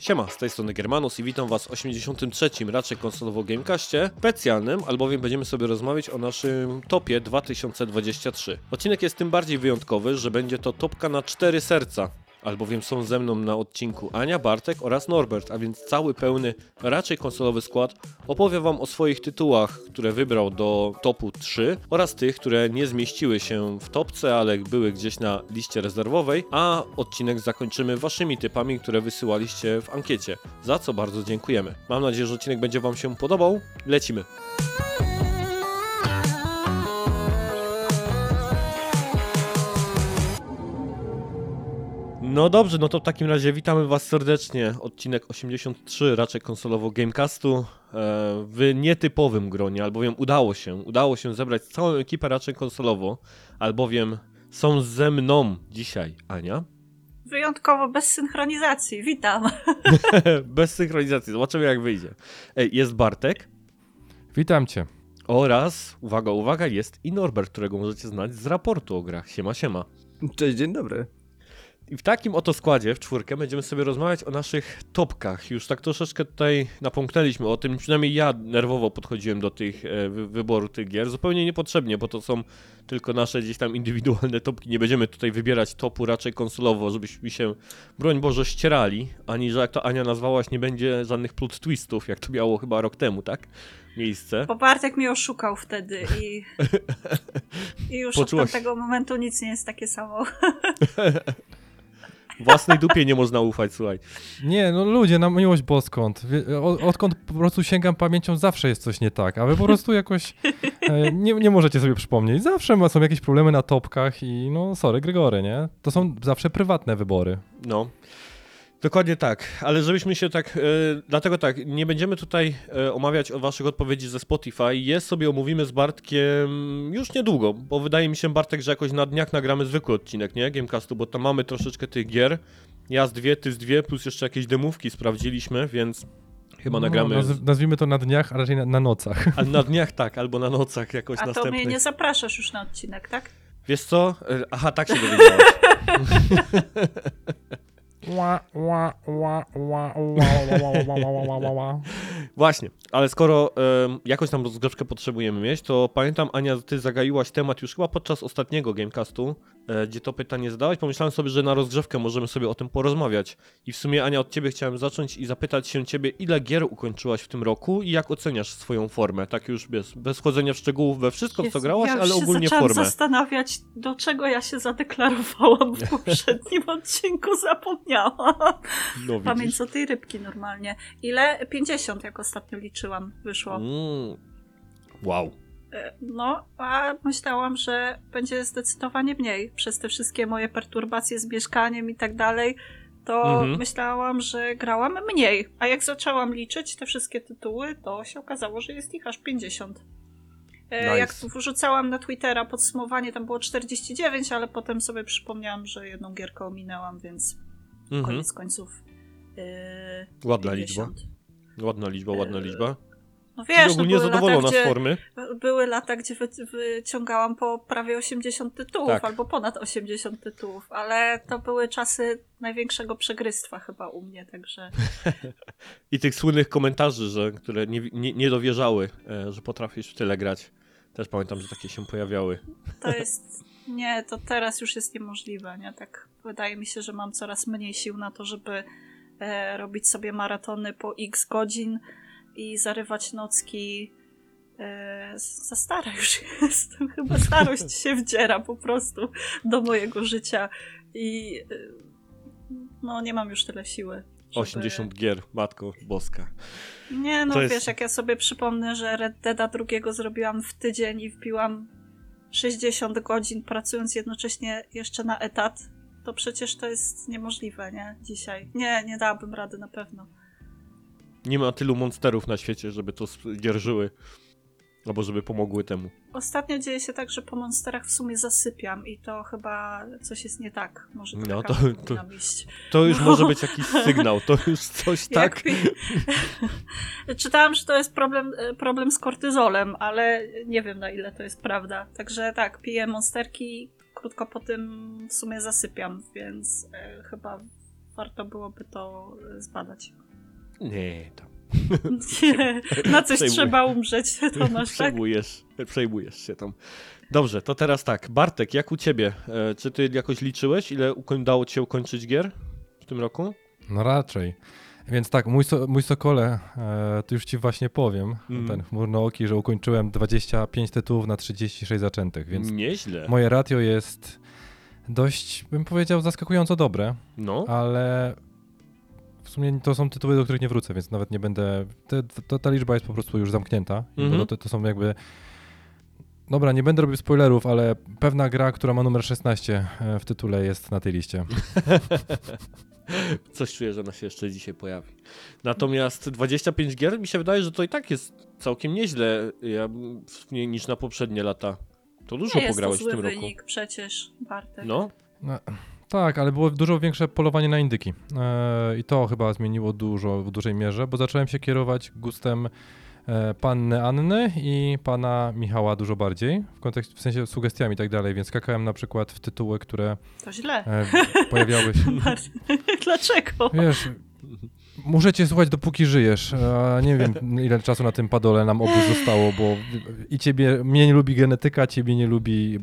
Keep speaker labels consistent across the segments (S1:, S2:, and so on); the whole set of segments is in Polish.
S1: Siema, z tej strony Germanus i witam was w 83. raczej konsolowo Gamecastie specjalnym, albowiem będziemy sobie rozmawiać o naszym topie 2023. Odcinek jest tym bardziej wyjątkowy, że będzie to topka na cztery serca, albowiem są ze mną na odcinku Ania, Bartek oraz Norbert, a więc cały pełny, raczej konsolowy skład opowie wam o swoich tytułach, które wybrał do topu 3 oraz tych, które nie zmieściły się w topce, ale były gdzieś na liście rezerwowej, a odcinek zakończymy waszymi typami, które wysyłaliście w ankiecie, za co bardzo dziękujemy. Mam nadzieję, że odcinek będzie wam się podobał. Lecimy. No dobrze, no to w takim razie witamy Was serdecznie. Odcinek 83 raczej konsolowo Gamecastu e, w nietypowym gronie, albowiem udało się, udało się zebrać całą ekipę raczej konsolowo, albowiem są ze mną dzisiaj Ania.
S2: Wyjątkowo bez synchronizacji. Witam.
S1: Bez synchronizacji, zobaczymy jak wyjdzie. Ej, jest Bartek
S3: Witam cię.
S1: oraz, uwaga, uwaga, jest i Norbert, którego możecie znać z raportu o grach. Siema, siema.
S4: Cześć, dzień dobry.
S1: I w takim oto składzie, w czwórkę, będziemy sobie rozmawiać o naszych topkach. Już tak troszeczkę tutaj napomknęliśmy o tym, przynajmniej ja nerwowo podchodziłem do tych e, wy wyboru tych gier. Zupełnie niepotrzebnie, bo to są tylko nasze gdzieś tam indywidualne topki. Nie będziemy tutaj wybierać topu raczej konsolowo, żebyśmy się, broń Boże, ścierali. Ani, że jak to Ania nazwałaś, nie będzie żadnych plot twistów, jak to miało chyba rok temu, tak? Miejsce.
S2: Bo Bartek mnie oszukał wtedy i, i już
S1: Poczułaś-
S2: od tamtego momentu nic nie jest takie samo.
S1: Własnej dupie nie można ufać, słuchaj.
S3: Nie, no ludzie, na miłość boską. Wie- o- Odkąd po prostu sięgam pamięcią, zawsze jest coś nie tak, a wy po prostu jakoś e, nie, nie możecie sobie przypomnieć. Zawsze są jakieś problemy na topkach i no sorry, Gregory, nie? To są zawsze prywatne wybory.
S1: No. Dokładnie tak, ale żebyśmy się tak, e, dlatego tak, nie będziemy tutaj e, omawiać o waszych odpowiedzi ze Spotify, jest sobie omówimy z Bartkiem już niedługo, bo wydaje mi się Bartek, że jakoś na dniach nagramy zwykły odcinek, nie, Gamecastu, bo tam mamy troszeczkę tych gier, ja z dwie, ty z dwie, plus jeszcze jakieś demówki sprawdziliśmy, więc chyba nagramy,
S3: No, naz- nazwijmy to na dniach, a raczej na, na nocach.
S1: ale na dniach tak, albo na nocach jakoś
S2: A to
S1: następnych.
S2: mnie nie zapraszasz już na odcinek, tak?
S1: Wiesz co? E, Aha, tak się dowiedziałaś. Właśnie, ale skoro um, jakoś tam rozgrzewkę potrzebujemy mieć, to pamiętam Ania, ty zagaiłaś temat już chyba podczas ostatniego Gamecastu gdzie to pytanie zadałaś. Pomyślałem sobie, że na rozgrzewkę możemy sobie o tym porozmawiać. I w sumie Ania, od ciebie chciałem zacząć i zapytać się ciebie, ile gier ukończyłaś w tym roku i jak oceniasz swoją formę? Tak już bez, bez wchodzenia w szczegółów we wszystko, w co
S2: Jezu,
S1: grałaś,
S2: ja
S1: ale
S2: się
S1: ogólnie formę.
S2: zastanawiać, do czego ja się zadeklarowałam w poprzednim odcinku, zapomniałam.
S1: No.
S2: Pamięć o tej rybki normalnie. Ile? 50, jak ostatnio liczyłam, wyszło.
S1: Mm. Wow.
S2: No, a myślałam, że będzie zdecydowanie mniej. Przez te wszystkie moje perturbacje z mieszkaniem i tak dalej, to
S1: Mhm.
S2: myślałam, że grałam mniej. A jak zaczęłam liczyć te wszystkie tytuły, to się okazało, że jest ich aż 50. E,
S1: Nice.
S2: Jak wrzucałam na Twittera podsumowanie, tam było 49, ale potem sobie przypomniałam, że jedną gierkę ominęłam, więc
S1: Mhm.
S2: koniec końców. e,
S1: Ładna
S2: 50.
S1: liczba. Ładna liczba, ładna
S2: E,
S1: liczba.
S2: No wiesz, no były lata,
S1: z
S2: gdzie,
S1: formy.
S2: były lata, gdzie wy, wyciągałam po prawie 80 tytułów,
S1: Tak.
S2: albo ponad 80 tytułów, ale to były czasy największego przegrystwa chyba u mnie, także
S1: I tych słynnych komentarzy, że, które nie, nie, nie dowierzały, e, że potrafisz w tyle grać. Też pamiętam, że takie się pojawiały.
S2: to jest... Nie, to teraz już jest niemożliwe, nie? Tak wydaje mi się, że mam coraz mniej sił na to, żeby e, robić sobie maratony po x godzin i zarywać nocki. E, za stara już jestem, chyba starość się wdziera po prostu do mojego życia i e, no nie mam już tyle siły. żeby-
S1: 80 gier, matko boska.
S2: Nie, no
S1: To
S2: wiesz,
S1: jest-
S2: jak ja sobie przypomnę, że Red Deada drugiego zrobiłam w tydzień i wbiłam 60 godzin pracując jednocześnie jeszcze na etat, to przecież to jest niemożliwe, nie? Dzisiaj. Nie, nie dałabym rady na pewno.
S1: Nie ma tylu monsterów na świecie, żeby to dzierżyły. Albo żeby pomogły temu.
S2: Ostatnio dzieje się tak, że po monsterach w sumie zasypiam i to chyba coś jest nie tak. Może to,
S1: No, to-
S2: to,
S1: to- już
S2: No.
S1: może być jakiś sygnał, to już coś tak.
S2: Jak... Czytałam, że to jest problem, e, problem z kortyzolem, ale nie wiem na ile to jest prawda. Także tak, piję monsterki, krótko po tym w sumie zasypiam, więc e, chyba warto byłoby to e, zbadać.
S1: Nie, tam.
S2: Nie, na coś
S1: Przejmuję.
S2: trzeba umrzeć, to nasz tak.
S1: Przejmujesz, przejmujesz się tam. Dobrze, to teraz tak. Bartek, jak u ciebie? E, czy ty jakoś liczyłeś, ile udało ci się ukończyć gier w tym roku?
S3: No raczej. Więc tak, mój, so, mój Sokole, e, to już ci właśnie powiem,
S1: Mhm.
S3: ten chmurnooki, że ukończyłem 25 tytułów na 36 zaczętych, więc
S1: Nieźle.
S3: moje ratio jest dość, bym powiedział, zaskakująco dobre,
S1: No,
S3: ale w sumie to są tytuły, do których nie wrócę, więc nawet nie będę, te, to, ta liczba jest po prostu już zamknięta,
S1: Mhm.
S3: to, to są jakby... Dobra, nie będę robił spoilerów, ale pewna gra, która ma numer 16 e, w tytule jest na tej liście.
S1: coś czuję, że ona się jeszcze dzisiaj pojawi. Natomiast 25 gier mi się wydaje, że to i tak jest całkiem nieźle ja, niż na poprzednie lata. To dużo
S2: Nie jest to
S1: pograłeś w
S2: zły
S1: tym roku.
S2: wynik przecież, Bartek.
S1: No,
S3: No, tak, ale było dużo większe polowanie na indyki. E, I to chyba zmieniło dużo w dużej mierze, bo zacząłem się kierować gustem e, panny Anny i pana Michała dużo bardziej, w kontekście, w sensie sugestiami i tak dalej, więc skakałem na przykład w tytuły, które
S2: To źle.
S3: e, pojawiały się.
S2: Dlaczego?
S3: Wiesz, muszę cię słuchać dopóki żyjesz. Nie wiem, ile czasu na tym padole nam obu zostało, bo i ciebie, mnie nie lubi genetyka, ciebie nie lubi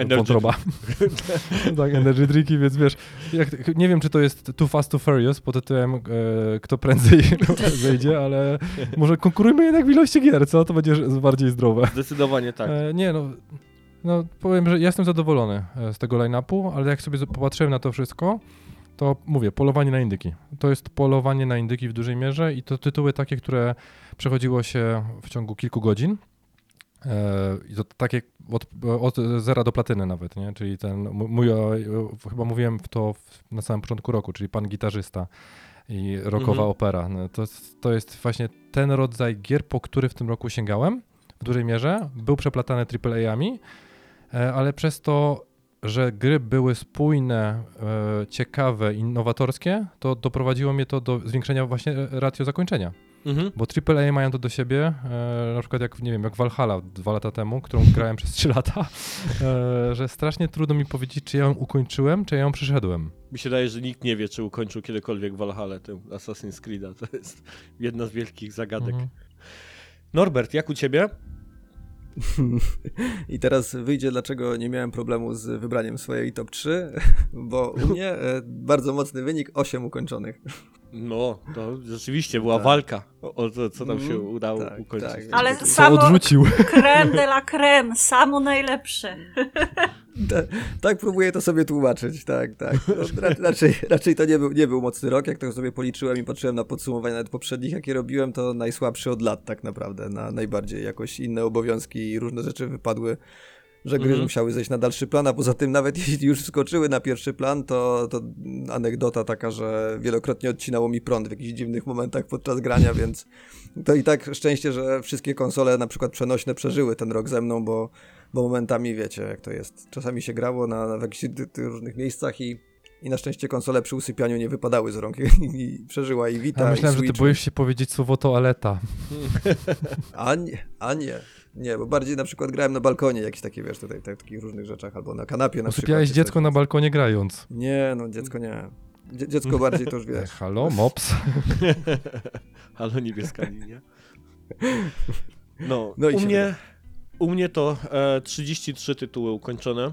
S3: e, wątroba. tak, energy drinki, więc wiesz, jak, nie wiem, czy to jest Too Fast, Too Furious pod tytułem e, kto prędzej zejdzie, ale może konkurujmy jednak w ilości gier, co? To będzie bardziej zdrowe.
S1: zdecydowanie tak.
S3: E, nie, no, no powiem, że ja jestem zadowolony e, z tego line-upu, ale jak sobie popatrzyłem na to wszystko, to mówię, polowanie na indyki. To jest polowanie na indyki w dużej mierze i to tytuły takie, które przechodziło się w ciągu kilku godzin. E, I to takie od, od zera do platyny nawet, nie? Czyli ten mój, chyba mówiłem to na samym początku roku, czyli pan gitarzysta i rockowa
S1: Mhm.
S3: opera. No, to, to jest właśnie ten rodzaj gier, po który w tym roku sięgałem w dużej mierze. Był przeplatany AAA-ami, e, ale przez to, że gry były spójne, e, ciekawe, innowatorskie, to doprowadziło mnie to do zwiększenia właśnie e, ratio zakończenia.
S1: Mhm.
S3: Bo AAA mają to do siebie, e, na przykład jak, nie wiem, jak Valhalla dwa lata temu, którą grałem przez trzy lata, e, że strasznie trudno mi powiedzieć, czy ja ją ukończyłem, czy ja ją przeszedłem.
S1: Mi się wydaje, że nikt nie wie, czy ukończył kiedykolwiek Valhalla, tę Assassin's Creed'a. To jest jedna z wielkich zagadek.
S3: Mhm.
S1: Norbert, jak u ciebie?
S4: I teraz wyjdzie, dlaczego nie miałem problemu z wybraniem swojej top 3, bo u mnie e, bardzo mocny wynik 8 ukończonych.
S1: No, to rzeczywiście była
S4: Tak.
S1: walka o, to, co nam się
S4: Mhm,
S1: udało
S4: tak,
S1: ukończyć.
S4: tak.
S2: Ale
S4: Co
S2: samo
S3: odrzucił.
S2: creme de la creme, samo najlepsze.
S4: Ta, tak próbuję to sobie tłumaczyć, tak, tak. No, ra, raczej, raczej to nie był, nie był mocny rok, jak to sobie policzyłem i patrzyłem na podsumowanie nawet poprzednich, jakie robiłem, to najsłabszy od lat tak naprawdę, na najbardziej jakoś inne obowiązki i różne rzeczy wypadły, że gry
S1: Mhm.
S4: musiały zejść na dalszy plan, a poza tym nawet jeśli już wskoczyły na pierwszy plan, to, to anegdota taka, że wielokrotnie odcinało mi prąd w jakichś dziwnych momentach podczas grania, więc to i tak szczęście, że wszystkie konsole na przykład przenośne przeżyły ten rok ze mną, bo bo momentami wiecie, jak to jest. Czasami się grało na, na w jakichś różnych miejscach i, i na szczęście konsole przy usypianiu nie wypadały z rąk i, przeżyła i Vita
S3: Ja myślałem,
S4: i
S3: że ty boisz się powiedzieć słowo toaleta.
S4: A nie, a nie. Nie, bo bardziej na przykład grałem na balkonie, jakieś takie, wiesz, tutaj, tak, takich różnych rzeczach, albo na kanapie na
S3: Usypiałeś
S4: przykład.
S3: dziecko
S4: coś.
S3: na balkonie grając.
S4: Nie, no dziecko nie. Dzie dziecko bardziej to już wiesz.
S3: halo, mops?
S1: Halo niebieska linia. No,
S4: No i
S1: u, mnie, u mnie to e, 33 tytuły ukończone.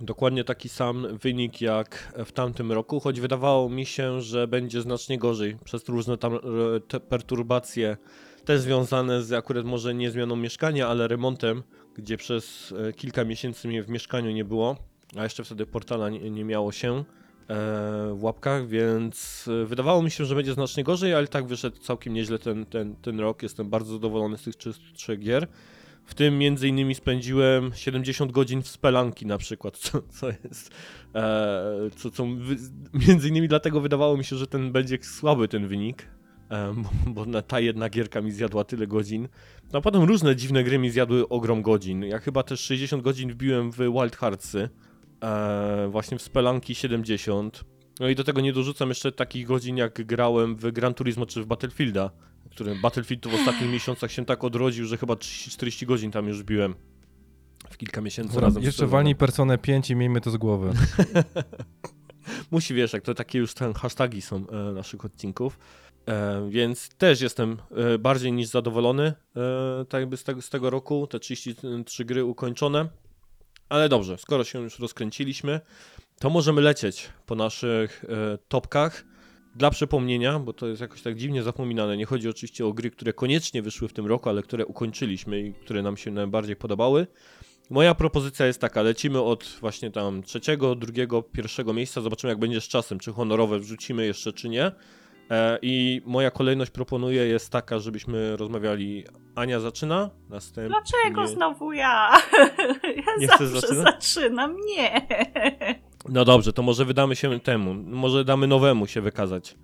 S1: Dokładnie taki sam wynik jak w tamtym roku, choć wydawało mi się, że będzie znacznie gorzej przez różne tam e, te perturbacje, też związane z akurat może nie zmianą mieszkania, ale remontem, gdzie przez e, kilka miesięcy mnie w mieszkaniu nie było, a jeszcze wtedy portala nie, nie miało się e, w łapkach, więc e, wydawało mi się, że będzie znacznie gorzej, ale tak wyszedł całkiem nieźle ten, ten, ten rok. Jestem bardzo zadowolony z tych trzech gier. W tym między innymi spędziłem 70 godzin w spelanki na przykład, co, co jest, e, co, co między innymi dlatego wydawało mi się, że ten będzie słaby ten wynik, bo, bo ta jedna gierka mi zjadła tyle godzin. No a potem różne dziwne gry mi zjadły ogrom godzin. Ja chyba też 60 godzin wbiłem w Wild Heartsy, e, właśnie w spelanki 70. No i do tego nie dorzucam jeszcze takich godzin, jak grałem w Gran Turismo czy w Battlefielda, który Battlefield w ostatnich miesiącach się tak odrodził, że chyba 30-40 godzin tam już biłem w kilka miesięcy razem z
S3: Jeszcze walnij Personę 5 i miejmy to z głowy.
S1: musi, wiesz, jak to takie już ten hashtagi są e, naszych odcinków. E, więc też jestem e, bardziej niż zadowolony e, tak jakby z tego, z tego roku, te 33 gry ukończone. Ale dobrze, skoro się już rozkręciliśmy, to możemy lecieć po naszych topkach. Dla przypomnienia, bo to jest jakoś tak dziwnie zapominane, nie chodzi oczywiście o gry, które koniecznie wyszły w tym roku, ale które ukończyliśmy i które nam się najbardziej podobały. Moja propozycja jest taka, lecimy od właśnie tam trzeciego, drugiego, pierwszego miejsca, zobaczymy jak będzie z czasem, czy honorowe wrzucimy jeszcze, czy nie. E, I moja kolejność proponuję jest taka, żebyśmy rozmawiali. Ania zaczyna, następnie...
S2: Dlaczego znowu ja? Ja
S1: Nie
S2: zawsze
S1: zaczynać?
S2: zaczynam. Nie.
S1: No dobrze, to może wydamy się temu, może damy nowemu się wykazać.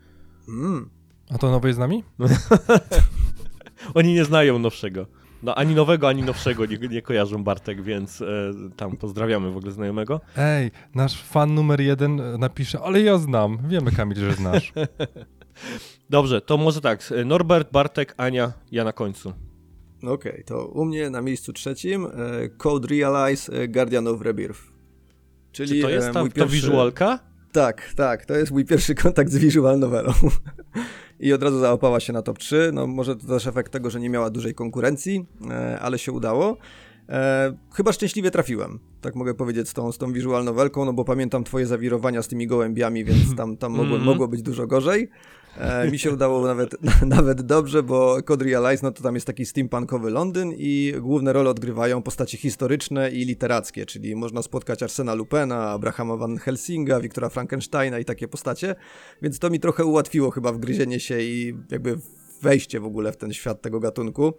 S4: Mm.
S3: A to nowy jest z nami?
S1: Oni nie znają nowszego. No ani nowego, ani nowszego nie, nie kojarzą Bartek, więc e, tam pozdrawiamy w ogóle znajomego.
S3: Ej, nasz fan numer jeden napisze, ale ja znam. Wiemy, Kamil, że znasz.
S1: Dobrze, to może tak, Norbert, Bartek, Ania, ja na końcu.
S4: Okej, to u mnie na miejscu trzecim e, Code Realize e, Guardian of Rebirth. Czyli
S1: Czy to jest
S4: e,
S1: ta,
S4: mój
S1: ta
S4: pierwszy...
S1: wizualka?
S4: Tak, tak, to jest mój pierwszy kontakt z visual novelą. I od razu załapała się na top 3. No może to też efekt tego, że nie miała dużej konkurencji, ale się udało. E, chyba szczęśliwie trafiłem, tak mogę powiedzieć, z tą, z tą visual novelką, no bo pamiętam twoje zawirowania z tymi gołębiami, więc tam, tam mogło,
S1: Mhm.
S4: mogło być dużo gorzej. E, mi się udało nawet, nawet dobrze, bo Code Realize, no to tam jest taki steampunkowy Londyn i główne role odgrywają postacie historyczne i literackie, czyli można spotkać Arsena Lupena, Abrahama Van Helsinga, Wiktora Frankensteina i takie postacie, więc to mi trochę ułatwiło chyba wgryzienie się i jakby wejście w ogóle w ten świat tego gatunku.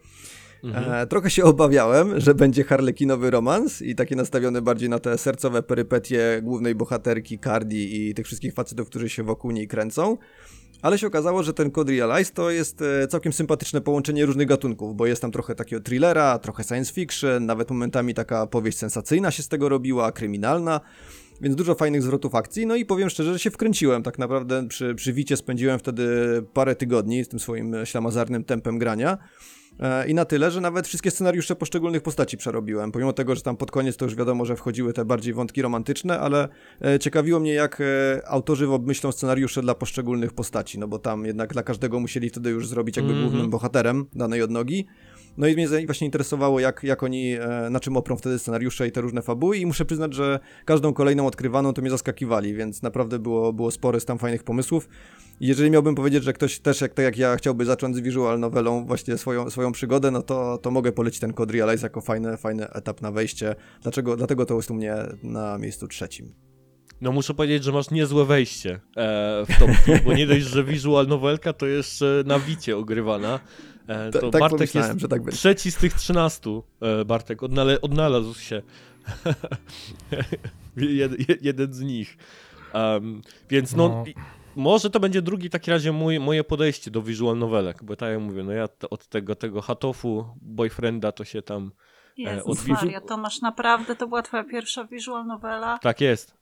S1: Mhm.
S4: E, trochę się obawiałem, że będzie harlekinowy romans i taki nastawiony bardziej na te sercowe perypetie głównej bohaterki Cardi i tych wszystkich facetów, którzy się wokół niej kręcą. Ale się okazało, że ten Code Realize to jest e, całkiem sympatyczne połączenie różnych gatunków, bo jest tam trochę takiego thrillera, trochę science fiction, nawet momentami taka powieść sensacyjna się z tego robiła, kryminalna, więc dużo fajnych zwrotów akcji. No i powiem szczerze, że się wkręciłem. Tak naprawdę przy, przy Wicie spędziłem wtedy parę tygodni z tym swoim ślamazarnym tempem grania. E, I na tyle, że nawet wszystkie scenariusze poszczególnych postaci przerobiłem. Pomimo tego, że tam pod koniec to już wiadomo, że wchodziły te bardziej wątki romantyczne, ale e, ciekawiło mnie, jak e, autorzy obmyślą scenariusze dla poszczególnych postaci, no bo tam jednak dla każdego musieli wtedy już zrobić jakby
S1: Mhm.
S4: głównym bohaterem danej odnogi. No i mnie właśnie interesowało, jak, jak oni, na czym oprą wtedy scenariusze i te różne fabuły i muszę przyznać, że każdą kolejną odkrywaną to mnie zaskakiwali, więc naprawdę było, było spore z tam fajnych pomysłów. I jeżeli miałbym powiedzieć, że ktoś też jak, tak jak ja chciałby zacząć z visual novelą właśnie swoją, swoją przygodę, no to, to mogę polecić ten Code Realize jako fajny, fajny etap na wejście. Dlaczego? Dlatego to jest u mnie na miejscu trzecim.
S1: No muszę powiedzieć, że masz niezłe wejście e, w topki, bo nie dość, że visual novelka, to jeszcze na wicie ogrywana. E,
S4: Ta-
S1: to
S4: tak
S1: Bartek jest
S4: że tak będzie.
S1: trzeci z tych 13, e, Bartek, odnale, odnalazł się. Jed, jed, jeden z nich. Em, więc no,
S3: No.
S1: Może to będzie drugi w takim razie mój, moje podejście do visual novelek, bo tak jak mówię, no ja t- od tego, tego hatofu boyfrienda to się tam...
S2: Jezus
S1: od wizu-
S2: Maria, Tomasz, naprawdę to była twoja pierwsza visual novela?
S1: Tak jest.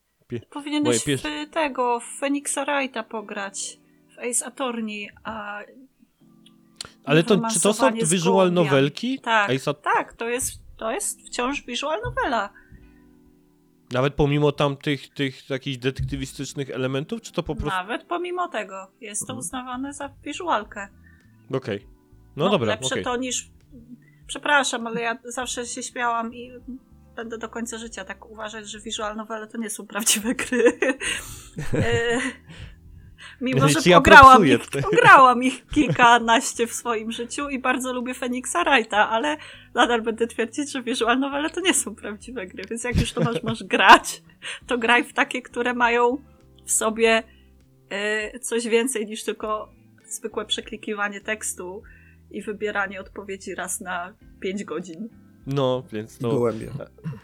S2: Powinieneś
S1: Moje
S2: w tego, w Phoenixa Wrighta pograć, w Ace Attorney, a...
S1: Ale to, czy to są visual novelki?
S2: Tak,
S1: Ace
S2: tak, to jest, to jest wciąż visual novela.
S1: Nawet pomimo tam tych, jakichś detektywistycznych elementów, czy to po prostu...
S2: Nawet pomimo tego jest
S1: Mhm.
S2: to uznawane za wizualkę.
S1: Okej. No, dobra,
S2: Lepsze
S1: okej.
S2: to niż... Przepraszam, ale ja zawsze się śmiałam i będę do końca życia tak uważać, że visual novele to nie są prawdziwe gry. Mimo, że
S1: ja
S2: pograłam ich, pograłam ich kilkanaście w swoim życiu i bardzo lubię Phoenixa Wrighta, ale nadal będę twierdzić, że visual novele to nie są prawdziwe gry, więc jak już to masz, masz grać, to graj w takie, które mają w sobie e, coś więcej niż tylko zwykłe przeklikiwanie tekstu i wybieranie odpowiedzi raz na 5 godzin.
S1: No, więc to...
S4: Gołębie.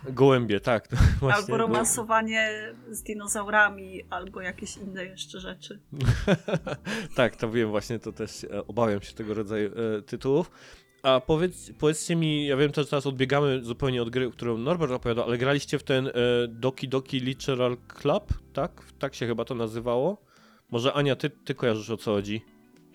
S1: Gołębie, tak.
S2: Albo romansowanie z dinozaurami, albo jakieś inne jeszcze rzeczy.
S1: tak, to wiem właśnie, to też e, obawiam się tego rodzaju e, tytułów. A powiedz, powiedzcie mi, ja wiem, że teraz odbiegamy zupełnie od gry, którą Norbert opowiadał, ale graliście w ten e, Doki Doki Literal Club, tak? Tak się chyba to nazywało? Może Ania, ty, ty kojarzysz o co chodzi?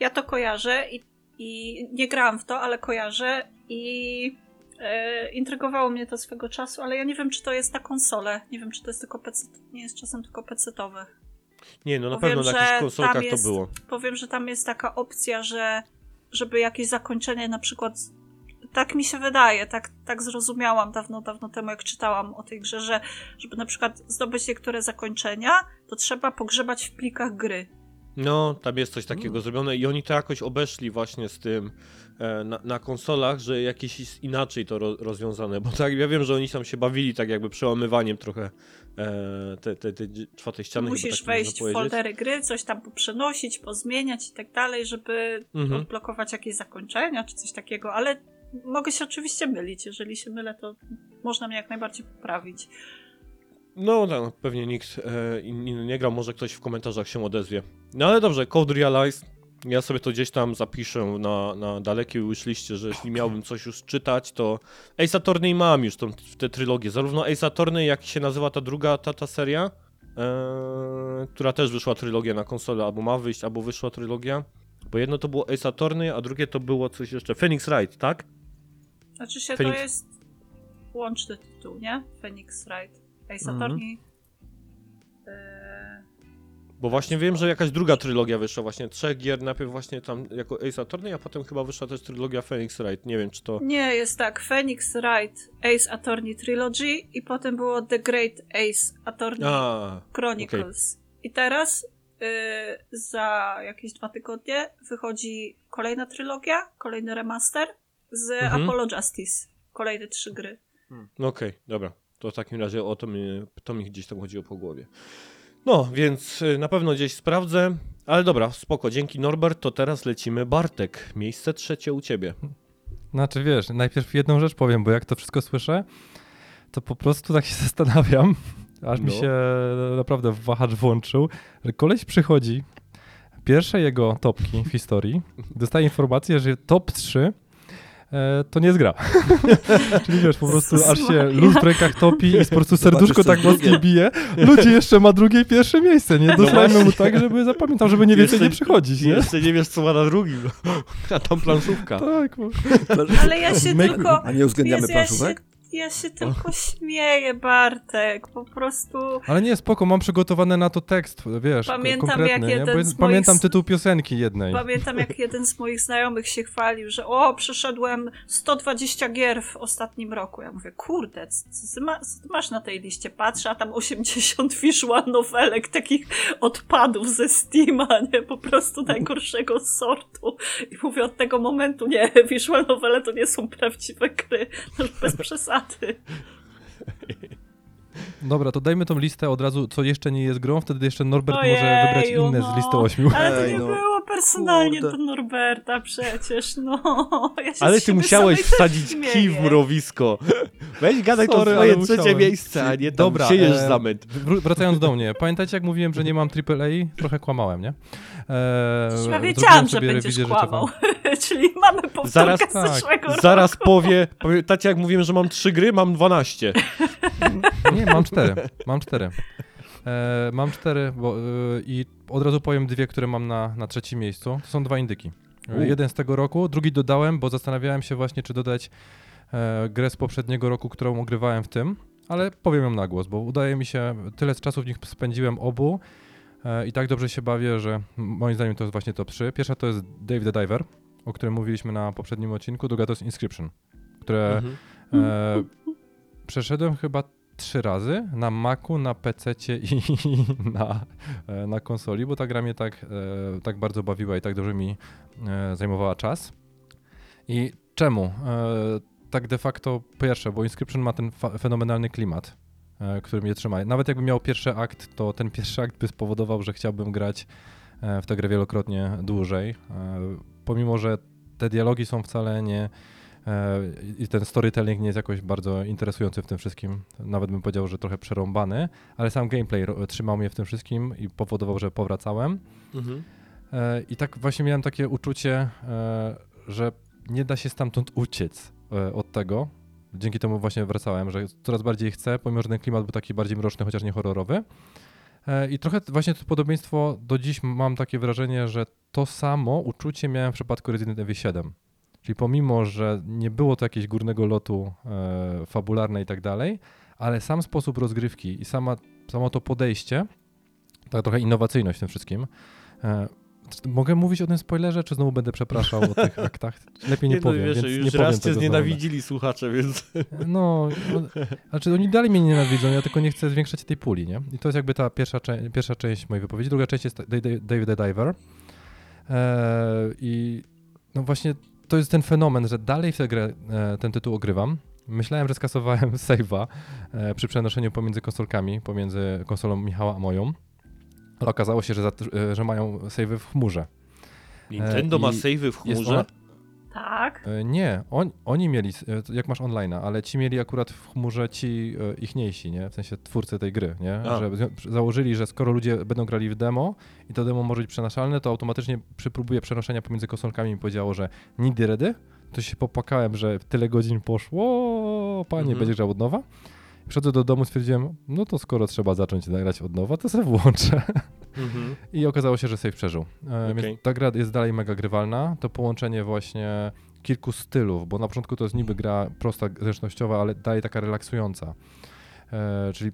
S2: Ja to kojarzę i, i nie grałam w to, ale kojarzę i e, intrygowało mnie to swego czasu, ale ja nie wiem, czy to jest na konsolę. Nie wiem, czy to jest tylko PC, nie jest czasem tylko PC-towe.
S1: Nie, no na
S2: Powiem,
S1: pewno na jakichś konsolkach
S2: jest-
S1: to było.
S2: Powiem, że tam jest taka opcja, że żeby jakieś zakończenie na przykład tak mi się wydaje, tak, tak zrozumiałam dawno, dawno temu, jak czytałam o tej grze, że żeby na przykład zdobyć niektóre zakończenia, to trzeba pogrzebać w plikach gry.
S1: No, tam jest coś takiego zrobione i oni to jakoś obeszli właśnie z tym e, na, na konsolach, że jakieś jest inaczej to ro, rozwiązane, bo tak, ja wiem, że oni tam się bawili tak jakby przełamywaniem trochę e, te, te, te czwartej ściany.
S2: Musisz
S1: tak
S2: wejść w foldery gry, coś tam przenosić, pozmieniać i tak dalej, żeby
S1: Mhm.
S2: odblokować jakieś zakończenia czy coś takiego, ale mogę się oczywiście mylić. Jeżeli się mylę, to można mnie jak najbardziej poprawić.
S1: No, no pewnie nikt e, inny nie grał, może ktoś w komentarzach się odezwie. No ale dobrze, Code Realize, ja sobie to gdzieś tam zapiszę na, na dalekiej wishliście, że jeśli miałbym coś już czytać, to Ace Attorney mam już tą, tę trylogię, zarówno Ace Attorney, jak się nazywa ta druga, ta, ta seria, e, która też wyszła trylogia na konsolę, albo ma wyjść, albo wyszła trylogia, bo jedno to było Ace Attorney, a drugie to było coś jeszcze, Phoenix Wright, tak?
S2: Znaczy się,
S1: Phoenix-
S2: to jest łączny tytuł, nie? Phoenix Wright. Ace
S1: Mhm.
S2: Attorney. E,
S1: Bo właśnie wiem, że jakaś druga trylogia wyszła, właśnie trzech gier, najpierw właśnie tam jako Ace Attorney, a potem chyba wyszła też trylogia Phoenix Wright, nie wiem czy to...
S2: Nie, jest tak. Phoenix Wright Ace Attorney Trilogy i potem było The Great Ace Attorney
S1: A,
S2: Chronicles. I teraz y, za jakieś dwa tygodnie wychodzi kolejna trylogia, kolejny remaster z
S1: Mhm.
S2: Apollo Justice. Kolejne trzy gry.
S1: no okej, dobra. To w takim razie o to mi, to mi gdzieś tam chodziło po głowie. No, więc y, na pewno gdzieś sprawdzę, ale dobra, spoko, dzięki Norbert, to teraz lecimy Bartek, miejsce trzecie u ciebie.
S3: Znaczy wiesz, najpierw jedną rzecz powiem, bo jak to wszystko słyszę, to po prostu tak się zastanawiam, aż mi
S1: No.
S3: się naprawdę wahacz włączył, że koleś przychodzi, pierwsze jego topki w historii, dostaje informację, że top 3 e, to nie jest gra. Czyli wiesz, po prostu aż się luz w rękach topi i po prostu serduszko tak
S4: drugie.
S3: bije. Ludzie jeszcze ma drugie i pierwsze miejsce, nie? Dosłajmy mu tak, żeby zapamiętał, żeby nie więcej nie przychodzić, nie?
S1: Jeszcze nie wiesz co ma na drugim, a tam planszówka.
S3: Tak, bo-
S2: Ale ja się tylko.
S4: A nie uwzględniamy
S2: Jezu, ja, się,
S4: planszówek?
S2: Ja się tylko śmieję, Bartek. Po prostu.
S3: Ale nie, spoko, mam przygotowany na to tekst, wiesz,
S2: Pamiętam, jak
S3: nie?
S2: jeden
S3: Bo
S2: z moich
S3: Pamiętam
S2: s-
S3: tytuł piosenki jednej.
S2: Pamiętam, jak jeden z moich znajomych się chwalił, że o, przeszedłem 120 gier w ostatnim roku. Ja mówię, kurde, co, ma, co ty masz na tej liście? Patrzę, a tam 80 visual novelek, takich odpadów ze Steama, nie? Po prostu najgorszego sortu. I mówię, od tego momentu, nie, visual novele to nie są prawdziwe gry. No, bez przesady.
S3: Dobra, to dajmy tą listę od razu, co jeszcze nie jest grą, wtedy jeszcze Norbert może
S2: Ojeju,
S3: wybrać inne
S2: no.
S3: z listy ośmiu.
S2: Ale to
S4: Ej,
S2: nie
S4: no.
S2: było personalnie
S4: Kurde.
S2: do Norberta przecież, no. Ja się
S1: Ale ty musiałeś wsadzić kij w mrowisko. Weź gadaj to swoje
S3: ale
S1: trzecie
S3: musiałem.
S1: miejsce, a nie tam
S3: Dobra,
S1: siejesz
S3: e,
S1: zamęt.
S3: Wracając do mnie, pamiętajcie jak mówiłem, że nie mam AAA? Trochę kłamałem, nie? E,
S2: wiedziałam, że będziesz kłamał.
S3: życiową.
S2: Czyli mamy powtórkę
S1: Zaraz-
S2: z
S3: tak,
S2: zeszłego
S1: Zaraz
S2: roku.
S1: powie, pamiętacie jak mówiłem, że mam trzy gry? Mam 12.
S3: Nie, mam cztery. Mam cztery. E, mam cztery bo, e, i od razu powiem dwie, które mam na, na trzecim miejscu. To są dwa indyki.
S1: U.
S3: Jeden z tego roku, drugi dodałem, bo zastanawiałem się właśnie, czy dodać e, grę z poprzedniego roku, którą ogrywałem w tym, ale powiem ją na głos, bo udaje mi się, tyle z czasu w nich spędziłem obu e, i tak dobrze się bawię, że moim zdaniem to jest właśnie top 3. Pierwsza to jest Dave the Diver, o którym mówiliśmy na poprzednim odcinku, druga to jest Inscription, które
S1: Mhm.
S3: E, przeszedłem chyba trzy razy na Macu, na PC i na, e, na konsoli, bo ta gra mnie tak, e, tak bardzo bawiła i tak dobrze mi e, zajmowała czas. I czemu? E, tak de facto pierwsze, bo Inscription ma ten fenomenalny klimat, e, który mnie trzyma. Nawet jakbym miał pierwszy akt, to ten pierwszy akt by spowodował, że chciałbym grać w tę grę wielokrotnie dłużej. Pomimo, że te dialogi są wcale nie, E, I ten storytelling nie jest jakoś bardzo interesujący w tym wszystkim. Nawet bym powiedział, że trochę przerąbany, ale sam gameplay trzymał mnie w tym wszystkim i powodował, że powracałem.
S1: Mhm.
S3: E, I tak właśnie miałem takie uczucie, e, że nie da się stamtąd uciec od tego. Dzięki temu właśnie wracałem, że coraz bardziej chcę, pomimo że ten klimat był taki bardziej mroczny, chociaż nie horrorowy. E, I trochę właśnie to podobieństwo do dziś mam takie wrażenie, że to samo uczucie miałem w przypadku Resident Evil 7. Czyli pomimo, że nie było to jakiegoś górnego lotu e, fabularne i tak dalej, ale sam sposób rozgrywki i sama, samo to podejście tak trochę innowacyjność w tym wszystkim. E, Mogę mówić o tym spoilerze, czy znowu będę przepraszał o tych aktach? Lepiej nie,
S1: no,
S3: powiem,
S1: wiesz,
S3: więc
S1: już
S3: nie powiem
S1: raz cię znienawidzili słuchacze, więc...
S3: No, no, znaczy oni dalej mnie nienawidzą, ja tylko nie chcę zwiększać tej puli, nie? I to jest jakby ta pierwsza, cze- pierwsza część mojej wypowiedzi. Druga część jest Da- Da- David the Diver. Eee, I no właśnie to jest ten fenomen, że dalej w tę grę, e, ten tytuł ogrywam. Myślałem, że skasowałem save'a e, przy przenoszeniu pomiędzy konsolkami, pomiędzy konsolą Michała a moją, ale okazało się, że, e, że mają save'y w chmurze.
S1: Nintendo
S3: i
S1: ma save'y w chmurze?
S3: ona,
S2: Tak.
S3: E, Nie, on, oni mieli, e, jak masz online'a, ale ci mieli akurat w chmurze ci e, ichniejsi, nie? W sensie twórcy tej gry, nie?
S1: A.
S3: Że założyli, że skoro ludzie będą grali w demo i to demo może być przenaszalne, to automatycznie przy próbie przenoszenia pomiędzy konsolkami mi powiedziało, że need ready. To się popłakałem, że tyle godzin poszło, panie,
S1: Mhm.
S3: będzie grał od nowa. Przychodzę do domu, stwierdziłem, no to skoro trzeba zacząć nagrać od nowa, to sobie włączę.
S1: Mhm.
S3: I okazało się, że save przeżył. E. Więc ta gra jest dalej mega grywalna. To połączenie właśnie kilku stylów, bo na początku to jest niby gra prosta, zręcznościowa, ale dalej taka relaksująca. E, czyli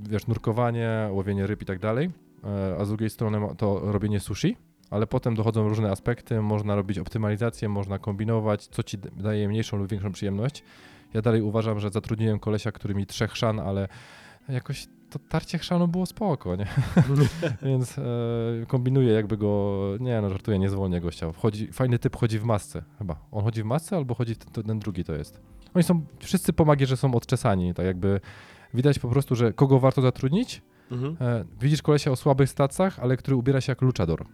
S3: wiesz, nurkowanie, łowienie ryb i tak dalej, e, a z drugiej strony to robienie sushi, ale potem dochodzą różne aspekty, można robić optymalizację, można kombinować, co ci daje mniejszą lub większą przyjemność. Ja dalej uważam, że zatrudniłem kolesia, który mi trzech szan, ale jakoś to tarcie chrzanu było spoko, nie? Więc e, kombinuję jakby go, nie no żartuję, nie zwolnię gościa. Wchodzi, fajny typ chodzi w masce chyba. On chodzi w masce albo chodzi ten, ten drugi to jest. Oni są, wszyscy po magierze są odczesani, tak jakby widać po prostu, że kogo warto zatrudnić.
S1: Mhm.
S3: E, widzisz kolesia o słabych stacach, ale który ubiera się jak luchador.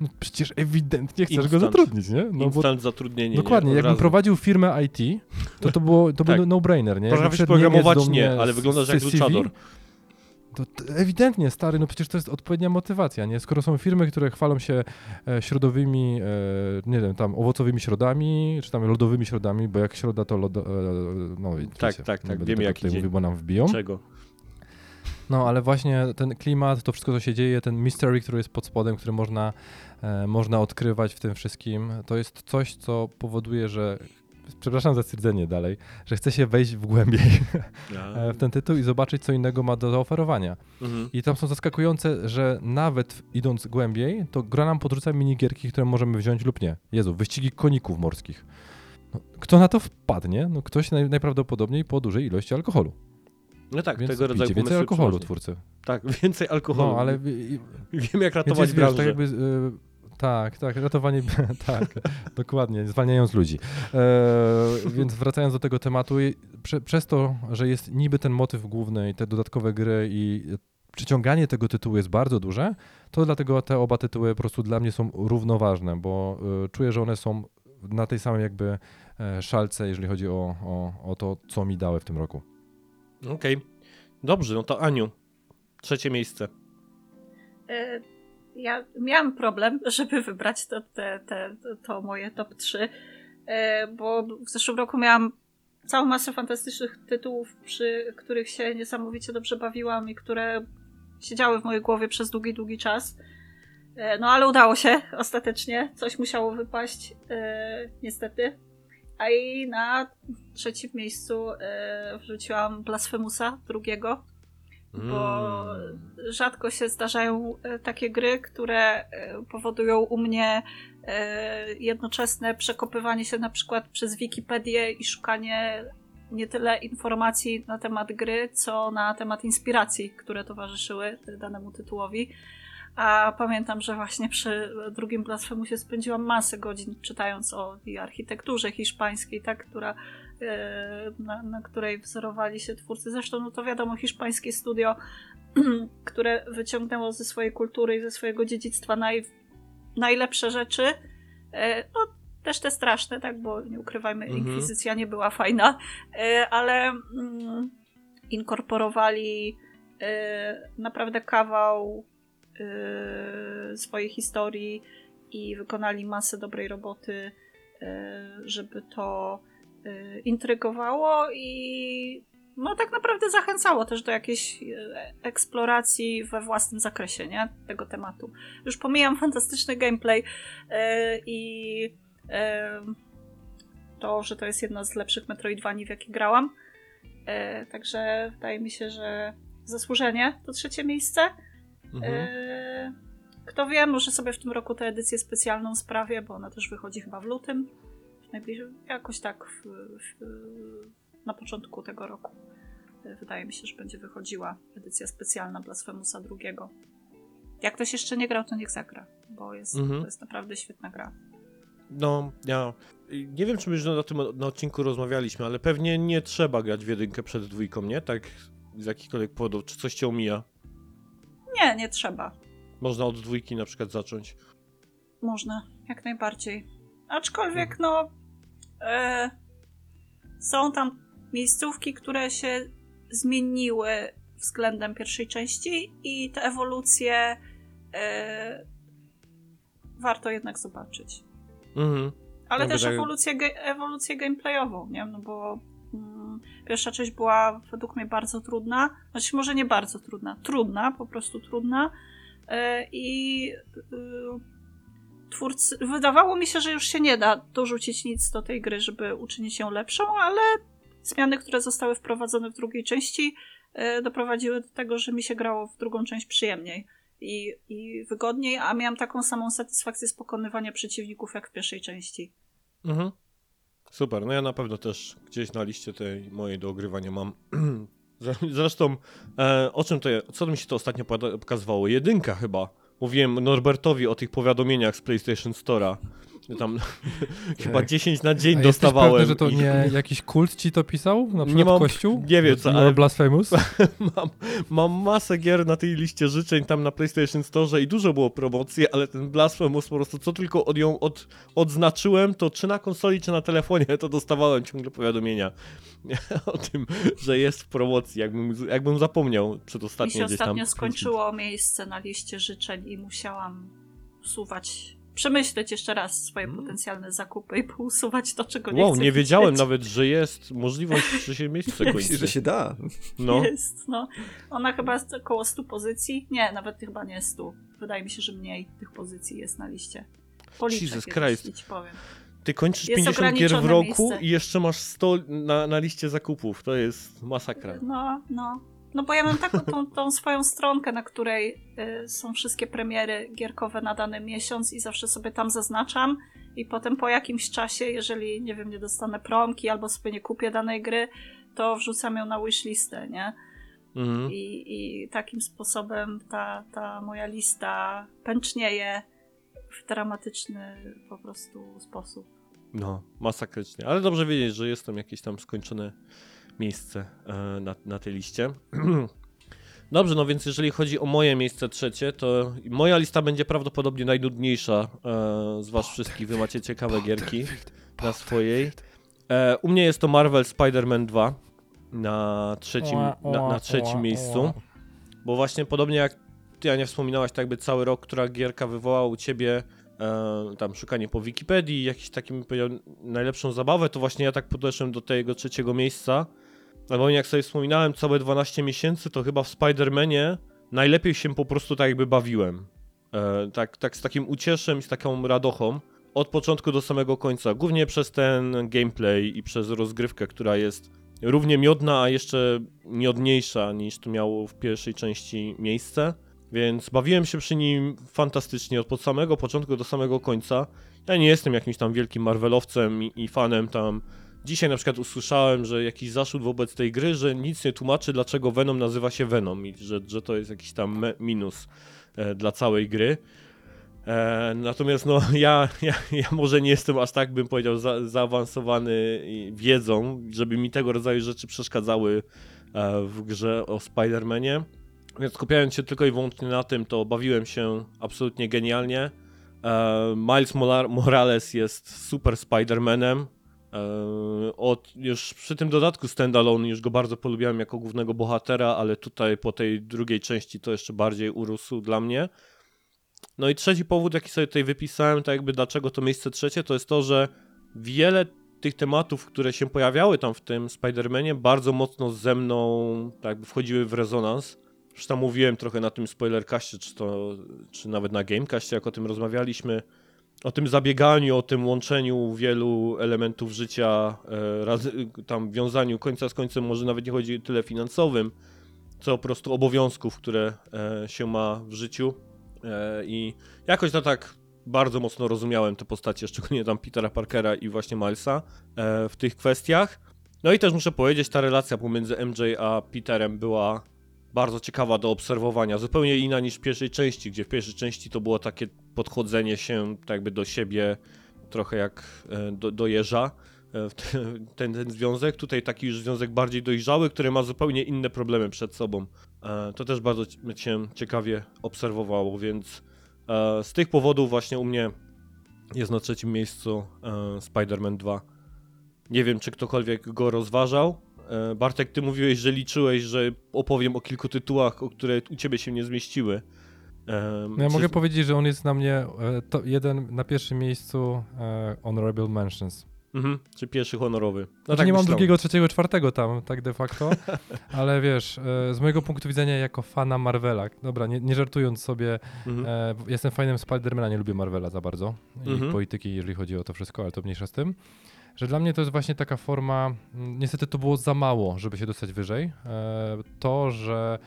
S3: No przecież ewidentnie chcesz go
S1: Instant.
S3: zatrudnić, nie? No bo
S1: Instant zatrudnienie.
S3: Dokładnie,
S1: nie?
S3: Jakbym
S1: razu.
S3: prowadził firmę IT, to to, było, to
S1: Tak.
S3: był no-brainer, nie? Jakby
S1: Potrafisz programować?
S3: do mnie
S1: Nie, ale wyglądasz jak luchador.
S3: To, ewidentnie, stary, no przecież to jest odpowiednia motywacja, nie? Skoro są firmy, które chwalą się e, środowymi, e, nie wiem, tam owocowymi środami, czy tam lodowymi środami, bo jak środa to lodo, e, no
S1: Tak, tak, tak, wiemy,
S3: tutaj
S1: dzień.
S3: mówił, bo nam wbiją.
S1: Czego?
S3: No, ale właśnie ten klimat, to wszystko, co się dzieje, ten mystery, który jest pod spodem, który można, można odkrywać w tym wszystkim, to jest coś, co powoduje, że przepraszam za stwierdzenie dalej, że chce się wejść w głębiej e, w ten tytuł i zobaczyć, co innego ma do zaoferowania.
S1: Mhm.
S3: I tam są zaskakujące, że nawet idąc głębiej, to gra nam podrzuca minigierki, które możemy wziąć lub nie. Jezu, wyścigi koników morskich. No, kto na to wpadnie? No ktoś naj, najprawdopodobniej po dużej ilości alkoholu.
S1: No tak,
S3: Więc
S1: tego rodzaju
S3: więcej alkoholu twórcy.
S1: Tak, więcej alkoholu.
S3: No, ale i-
S1: Wiem, jak ratować branżę.
S3: tak jakby... y, tak, tak, ratowanie, tak, dokładnie, zwalniając ludzi. E, więc wracając do tego tematu, i prze, przez to, że jest niby ten motyw główny i te dodatkowe gry i przyciąganie tego tytułu jest bardzo duże, to dlatego te oba tytuły po prostu dla mnie są równoważne, bo y, czuję, że one są na tej samej jakby e, szalce, jeżeli chodzi o, o, o to, co mi dały w tym roku.
S1: Okej. Dobrze, no to Aniu. Trzecie miejsce.
S2: E, Ja miałam problem, żeby wybrać to, te, te, to moje top 3, e, bo w zeszłym roku miałam całą masę fantastycznych tytułów, przy których się niesamowicie dobrze bawiłam i które siedziały w mojej głowie przez długi, długi czas. E, No ale udało się ostatecznie. Coś musiało wypaść, e, niestety. A i na trzecim miejscu wrzuciłam Blasfemusa drugiego bo rzadko się zdarzają e, takie gry, które e, powodują u mnie e, jednoczesne przekopywanie się na przykład przez Wikipedię i szukanie nie tyle informacji na temat gry, co na temat inspiracji, które towarzyszyły danemu tytułowi. A pamiętam, że właśnie przy drugim Blasfemusie spędziłam masę godzin czytając o architekturze hiszpańskiej, tak, która, na, na której wzorowali się twórcy. Zresztą, no to wiadomo, hiszpańskie studio, które wyciągnęło ze swojej kultury i ze swojego dziedzictwa naj, najlepsze rzeczy. E, No, też te straszne, tak, bo nie ukrywajmy,
S1: Mhm.
S2: inkwizycja nie była fajna, e, ale mm, inkorporowali e, naprawdę kawał e, swojej historii i wykonali masę dobrej roboty, e, żeby to e, intrygowało i no tak naprawdę zachęcało też do jakiejś e, eksploracji we własnym zakresie, nie? Tego tematu. Już pomijam fantastyczny gameplay e, i to, że to jest jedna z lepszych Metroidvanii, w jakie grałam. Także wydaje mi się, że zasłużenie to trzecie miejsce.
S1: Mhm.
S2: Kto wie, może sobie w tym roku tę edycję specjalną sprawię, bo ona też wychodzi chyba w lutym. W najbliższym, jakoś tak w, w, na początku tego roku. Wydaje mi się, że będzie wychodziła edycja specjalna Blasfemusa II. Jak ktoś jeszcze nie grał, to niech zagra, bo jest,
S1: Mhm.
S2: to jest naprawdę świetna gra.
S1: No, ja nie wiem, czy my już na tym na odcinku rozmawialiśmy, ale pewnie nie trzeba grać w jedynkę przed dwójką, nie? Tak z jakichkolwiek powodów, czy coś cię omija.
S2: Nie, nie trzeba.
S1: Można od dwójki na przykład zacząć.
S2: Można, jak najbardziej. Aczkolwiek, no, e, są tam miejscówki, które się zmieniły względem pierwszej części i te ewolucje e, warto jednak zobaczyć.
S1: Mhm.
S2: Ale
S1: No,
S2: też
S1: wydaje-
S2: ewolucję, ewolucję gameplayową, nie? No bo mm, pierwsza część była według mnie bardzo trudna. Znaczy może nie bardzo trudna, trudna, po prostu trudna. E, I y, twórcy... Wydawało mi się, że już się nie da dorzucić nic do tej gry, żeby uczynić ją lepszą, ale zmiany, które zostały wprowadzone w drugiej części e, doprowadziły do tego, że mi się grało w drugą część przyjemniej. I, I wygodniej, a miałam taką samą satysfakcję z pokonywania przeciwników jak w pierwszej części.
S1: Mhm. Super, no ja na pewno też gdzieś na liście tej mojej do ogrywania mam. Zre- Zresztą, e, o czym to, co mi się to ostatnio pokazywało? Jedynka chyba. Mówiłem Norbertowi o tych powiadomieniach z PlayStation Store'a. Tam chyba 10 na dzień
S3: A
S1: dostawałem.
S3: pewny, że to
S1: i-
S3: nie jakiś kult ci to pisał? Na przykład
S1: Nie mam-
S3: Kościół?
S1: nie wiem co, ale-
S3: Blasphemous?
S1: mam, mam masę gier na tej liście życzeń tam na PlayStation Store i dużo było promocji, ale ten Blasphemous po prostu co tylko od ją od, odznaczyłem, to czy na konsoli, czy na telefonie, to dostawałem ciągle powiadomienia o tym, że jest w promocji, jakbym, jakbym zapomniał
S2: Mi
S1: przedostatnio
S2: się
S1: gdzieś tam.
S2: ostatnio skończyło miejsce na liście życzeń i musiałam usuwać, przemyśleć jeszcze raz swoje potencjalne zakupy i pousuwać to, czego nie.
S1: Wow,
S2: chcę
S1: nie wiedziałem nawet, że jest możliwość, że się miejsce
S4: Myślę,
S1: kończy.
S4: że się da.
S1: No,
S2: Jest, no. Ona chyba jest około 100 pozycji. Nie, nawet chyba nie 100. Wydaje mi się, że mniej tych pozycji jest na liście. Policzę
S1: Jesus Christ.
S2: ci powiem.
S1: ty kończysz
S2: Jest
S1: 50 gier w roku
S2: miejsce.
S1: i jeszcze masz 100 na, na liście zakupów. To jest masakra.
S2: No, no. No bo ja mam taką tą, tą swoją stronkę, na której y, są wszystkie premiery gierkowe na dany miesiąc i zawsze sobie tam zaznaczam i potem po jakimś czasie, jeżeli, nie wiem, nie dostanę promki albo sobie nie kupię danej gry, to wrzucam ją na wishlistę, nie?
S1: Mhm.
S2: I, I takim sposobem ta, ta moja lista pęcznieje w dramatyczny po prostu sposób.
S1: No, masakrycznie. Ale dobrze wiedzieć, że jest tam jakieś tam skończone miejsce e, na, na tej liście. Dobrze, no więc jeżeli chodzi o moje miejsce trzecie, to moja lista będzie prawdopodobnie najnudniejsza e, z was wszystkich. Wy macie ciekawe gierki na swojej. E, u mnie jest to Marvel Spider-Man 2 na trzecim, na, na trzecim miejscu. Bo właśnie podobnie jak ty, Ania, wspominałaś, tak jakby cały rok, która gierka wywołała u ciebie e, tam szukanie po Wikipedii, jakiś takim, najlepszą zabawę, to właśnie ja tak podeszłem do tego trzeciego miejsca. Albo jak sobie wspominałem, całe 12 miesięcy, to chyba w Spider-Manie najlepiej się po prostu tak jakby bawiłem. E, tak, tak z takim ucieszem i z taką radochą. Od początku do samego końca. Głównie przez ten gameplay i przez rozgrywkę, która jest równie miodna, a jeszcze miodniejsza niż to miało w pierwszej części miejsce. Więc bawiłem się przy nim fantastycznie od samego początku do samego końca. Ja nie jestem jakimś tam wielkim Marvelowcem i, i fanem tam. Dzisiaj na przykład usłyszałem, że jakiś zaszód wobec tej gry, że nic nie tłumaczy, dlaczego Venom nazywa się Venom i że, że to jest jakiś tam minus e, dla całej gry. E, natomiast no ja, ja, ja może nie jestem aż tak, bym powiedział, za, zaawansowany wiedzą, żeby mi tego rodzaju rzeczy przeszkadzały e, w grze o Spider-Manie. Więc skupiając się tylko i wyłącznie na tym, to bawiłem się absolutnie genialnie. E, Miles Morales jest super Spider-Manem. Od, już przy tym dodatku standalone już go bardzo polubiałem jako głównego bohatera, ale tutaj po tej drugiej części to jeszcze bardziej urósł dla mnie. No i trzeci powód, jaki sobie tutaj wypisałem, to jakby dlaczego to miejsce trzecie, to jest to, że wiele tych tematów, które się pojawiały tam w tym Spider-Manie, bardzo mocno ze mną tak jakby wchodziły w rezonans. Już tam mówiłem trochę na tym spoilerkaście, czy to, czy nawet na gamekaście, jak o tym rozmawialiśmy, o tym zabieganiu, o tym łączeniu wielu elementów życia, e, raz, tam wiązaniu końca z końcem, może nawet nie chodzi tyle finansowym, co po prostu obowiązków, które e, się ma w życiu. E, I jakoś to tak bardzo mocno rozumiałem te postacie, szczególnie tam Petera Parkera i właśnie Milesa e, w tych kwestiach. No i też muszę powiedzieć, ta relacja pomiędzy MJ a Peterem była bardzo ciekawa do obserwowania, zupełnie inna niż w pierwszej części, gdzie w pierwszej części to było takie podchodzenie się tak jakby do siebie, trochę jak e, do, do jeża, e, w te- ten, ten związek. Tutaj taki już związek bardziej dojrzały, który ma zupełnie inne problemy przed sobą. E, To też bardzo się ciekawie obserwowało, więc z tych powodów właśnie u mnie jest na trzecim miejscu Spider-Man 2. Nie wiem, czy ktokolwiek go rozważał. E, Bartek, ty mówiłeś, że liczyłeś, że opowiem o kilku tytułach, o które u ciebie się nie zmieściły.
S3: No ja
S1: czy-
S3: mogę powiedzieć, że on jest na mnie e, jeden na pierwszym miejscu e, Honorable Mentions.
S1: Mhm, czy pierwszy honorowy. No
S3: Znaczy nie mam
S1: myślałem.
S3: drugiego, trzeciego, czwartego tam, tak de facto, ale wiesz, e, z mojego punktu widzenia jako fana Marvela, dobra, nie, nie żartując sobie,
S1: Mhm.
S3: e, jestem fanem Spidermana, nie lubię Marvela za bardzo i
S1: Mhm.
S3: polityki, jeżeli chodzi o to wszystko, ale to mniejsza z tym, że dla mnie to jest właśnie taka forma, niestety to było za mało, żeby się dostać wyżej, e, to, że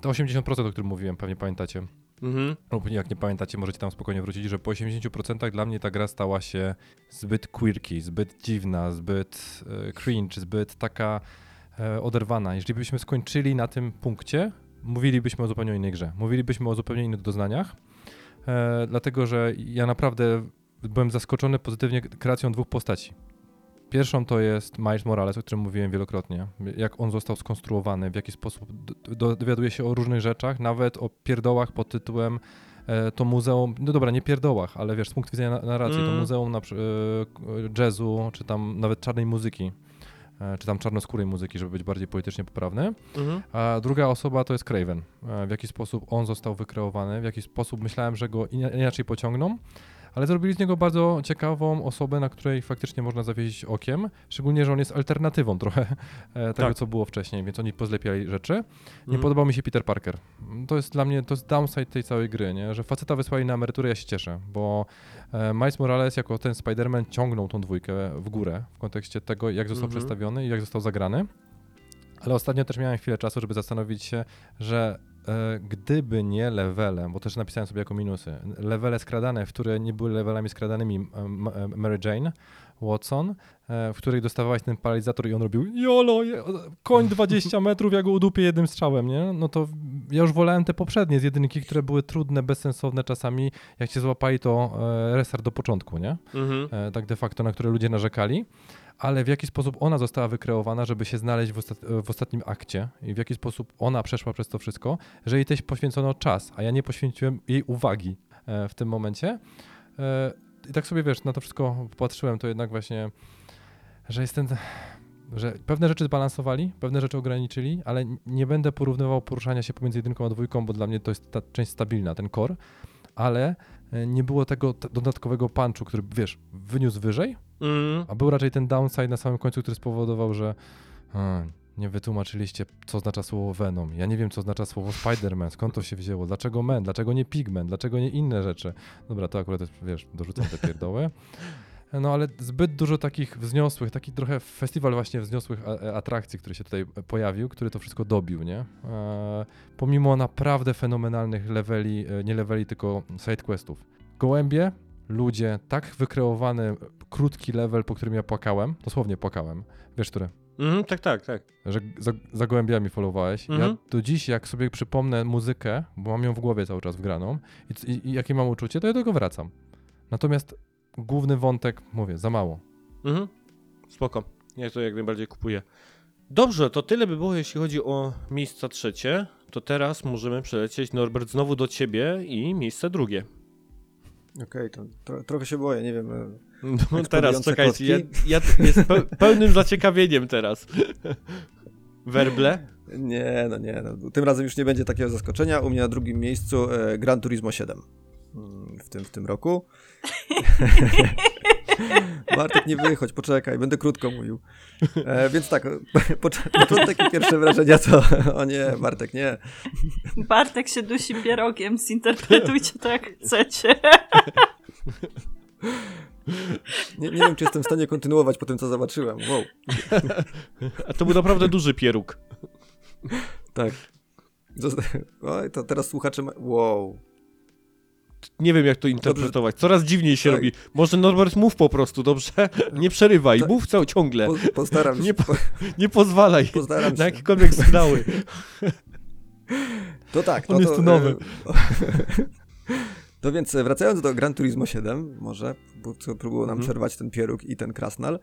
S3: to 80%, o którym mówiłem, pewnie pamiętacie,
S1: Mhm.
S3: lub jak nie pamiętacie, możecie tam spokojnie wrócić, że po 80% dla mnie ta gra stała się zbyt quirky, zbyt dziwna, zbyt e, cringe, zbyt taka e, oderwana. Jeżeli byśmy skończyli na tym punkcie, mówilibyśmy o zupełnie innej grze. Mówilibyśmy o zupełnie innych doznaniach, dlatego że ja naprawdę byłem zaskoczony pozytywnie kreacją dwóch postaci. Pierwszą to jest Miles Morales, o którym mówiłem wielokrotnie. Jak on został skonstruowany, w jaki sposób dowiaduje się o różnych rzeczach, nawet o pierdołach pod tytułem e, to muzeum, no dobra, nie pierdołach, ale wiesz, z punktu widzenia na- narracji, to
S1: Mm.
S3: muzeum na, e, jazzu, czy tam nawet czarnej muzyki, e, czy tam czarnoskórej muzyki, żeby być bardziej politycznie poprawny.
S1: Mhm.
S3: A druga osoba to jest Craven. W jaki sposób on został wykreowany, w jaki sposób myślałem, że go ina- inaczej pociągną, ale zrobili z niego bardzo ciekawą osobę, na której faktycznie można zawiesić okiem, szczególnie, że on jest alternatywą trochę e, tego,
S1: Tak.
S3: co było wcześniej, więc oni pozlepiali rzeczy. Nie
S1: Mhm.
S3: podobał mi się Peter Parker. To jest dla mnie, to jest downside tej całej gry, nie? że faceta wysłali na emeryturę, ja się cieszę, bo e, Miles Morales jako ten Spider-Man ciągnął tą dwójkę w górę w kontekście tego, jak został
S1: Mhm.
S3: przedstawiony i jak został zagrany. Ale ostatnio też miałem chwilę czasu, żeby zastanowić się, że gdyby nie levele, bo też napisałem sobie jako minusy, levele skradane, które nie były levelami skradanymi e, e, Mary Jane, Watson, e, w której dostawałaś ten paralizator i on robił jolo, koń 20 metrów, ja go udupię jednym strzałem, nie? No to ja już wolałem te poprzednie z jedynki, które były trudne, bezsensowne czasami, jak cię złapali to e, restart do początku, nie?
S1: Mhm.
S3: e, tak de facto, na które ludzie narzekali, ale w jaki sposób ona została wykreowana, żeby się znaleźć w, ostat w ostatnim akcie? I w jaki sposób ona przeszła przez to wszystko, że jej też poświęcono czas, a ja nie poświęciłem jej uwagi e, w tym momencie. E, I tak sobie, wiesz, na to wszystko patrzyłem, to jednak właśnie, że jest ten... Że pewne rzeczy zbalansowali, pewne rzeczy ograniczyli, ale nie będę porównywał poruszania się pomiędzy jedynką a dwójką, bo dla mnie to jest ta część stabilna, ten core, ale e, nie było tego dodatkowego punchu, który, wiesz, wyniósł wyżej,
S1: Mhm.
S3: a był raczej ten downside na samym końcu, który spowodował, że a, nie wytłumaczyliście, co oznacza słowo Venom. Ja nie wiem, co oznacza słowo Spider-Man, skąd to się wzięło, dlaczego Men, dlaczego nie Pigment, dlaczego nie inne rzeczy. Dobra, to akurat wiesz, dorzucam te pierdoły. No ale zbyt dużo takich wzniosłych, taki trochę festiwal właśnie wzniosłych a- a- atrakcji, który się tutaj pojawił, który to wszystko dobił, nie? E, pomimo naprawdę fenomenalnych leveli, e, nie leveli, tylko sidequestów. Gołębie, ludzie, tak wykreowany krótki level, po którym ja płakałem, dosłownie płakałem. Wiesz, który?
S1: Mhm, tak, tak, tak.
S3: Że za, za gołębiami followowałeś. Ja
S1: Mhm.
S3: do dziś, jak sobie przypomnę muzykę, bo mam ją w głowie cały czas wgraną i, i, i jakie mam uczucie, to ja do tego wracam. Natomiast główny wątek, mówię, za mało.
S1: Mhm. Spoko. Ja to jak najbardziej kupuję. Dobrze, to tyle by było, jeśli chodzi o miejsca trzecie. To teraz możemy przelecieć, Norbert, znowu do ciebie i miejsce drugie.
S4: Okej, to tro, trochę się boję, nie wiem. e,
S1: No teraz, czekajcie, ja, ja jest pe pełnym zaciekawieniem teraz. Werble?
S4: Nie, no nie, no. tym razem już nie będzie takiego zaskoczenia. U mnie na drugim miejscu e, Gran Turismo 7 mm, w tym, w tym roku. Bartek, nie wychodź, poczekaj, będę krótko mówił. E, więc tak, pocz- początek i pierwsze wrażenia to, o nie, Bartek, nie.
S2: Bartek się dusi pierogiem, zinterpretujcie to jak chcecie.
S4: nie. Nie wiem, czy jestem w stanie kontynuować po tym, co zobaczyłem. Wow.
S1: A to był naprawdę duży pieróg.
S4: Tak. Zosta- Oj, to teraz słuchacze. Ma... Wow.
S1: Nie wiem, jak to interpretować. Coraz dziwniej się robi. Może Norbert mów po prostu, dobrze? Nie przerywaj,
S4: Tak.
S1: mów cały ciągle.
S4: Po, postaram się.
S1: Nie po- Nie pozwalaj
S4: Postaram
S1: na jakiekolwiek sygnały.
S4: To tak.
S3: On
S4: no
S3: jest
S4: to,
S3: nowy.
S4: To więc e, wracając do Gran Turismo 7, może, bo co próbował nam
S1: Mhm.
S4: przerwać ten pieróg i ten krasnal.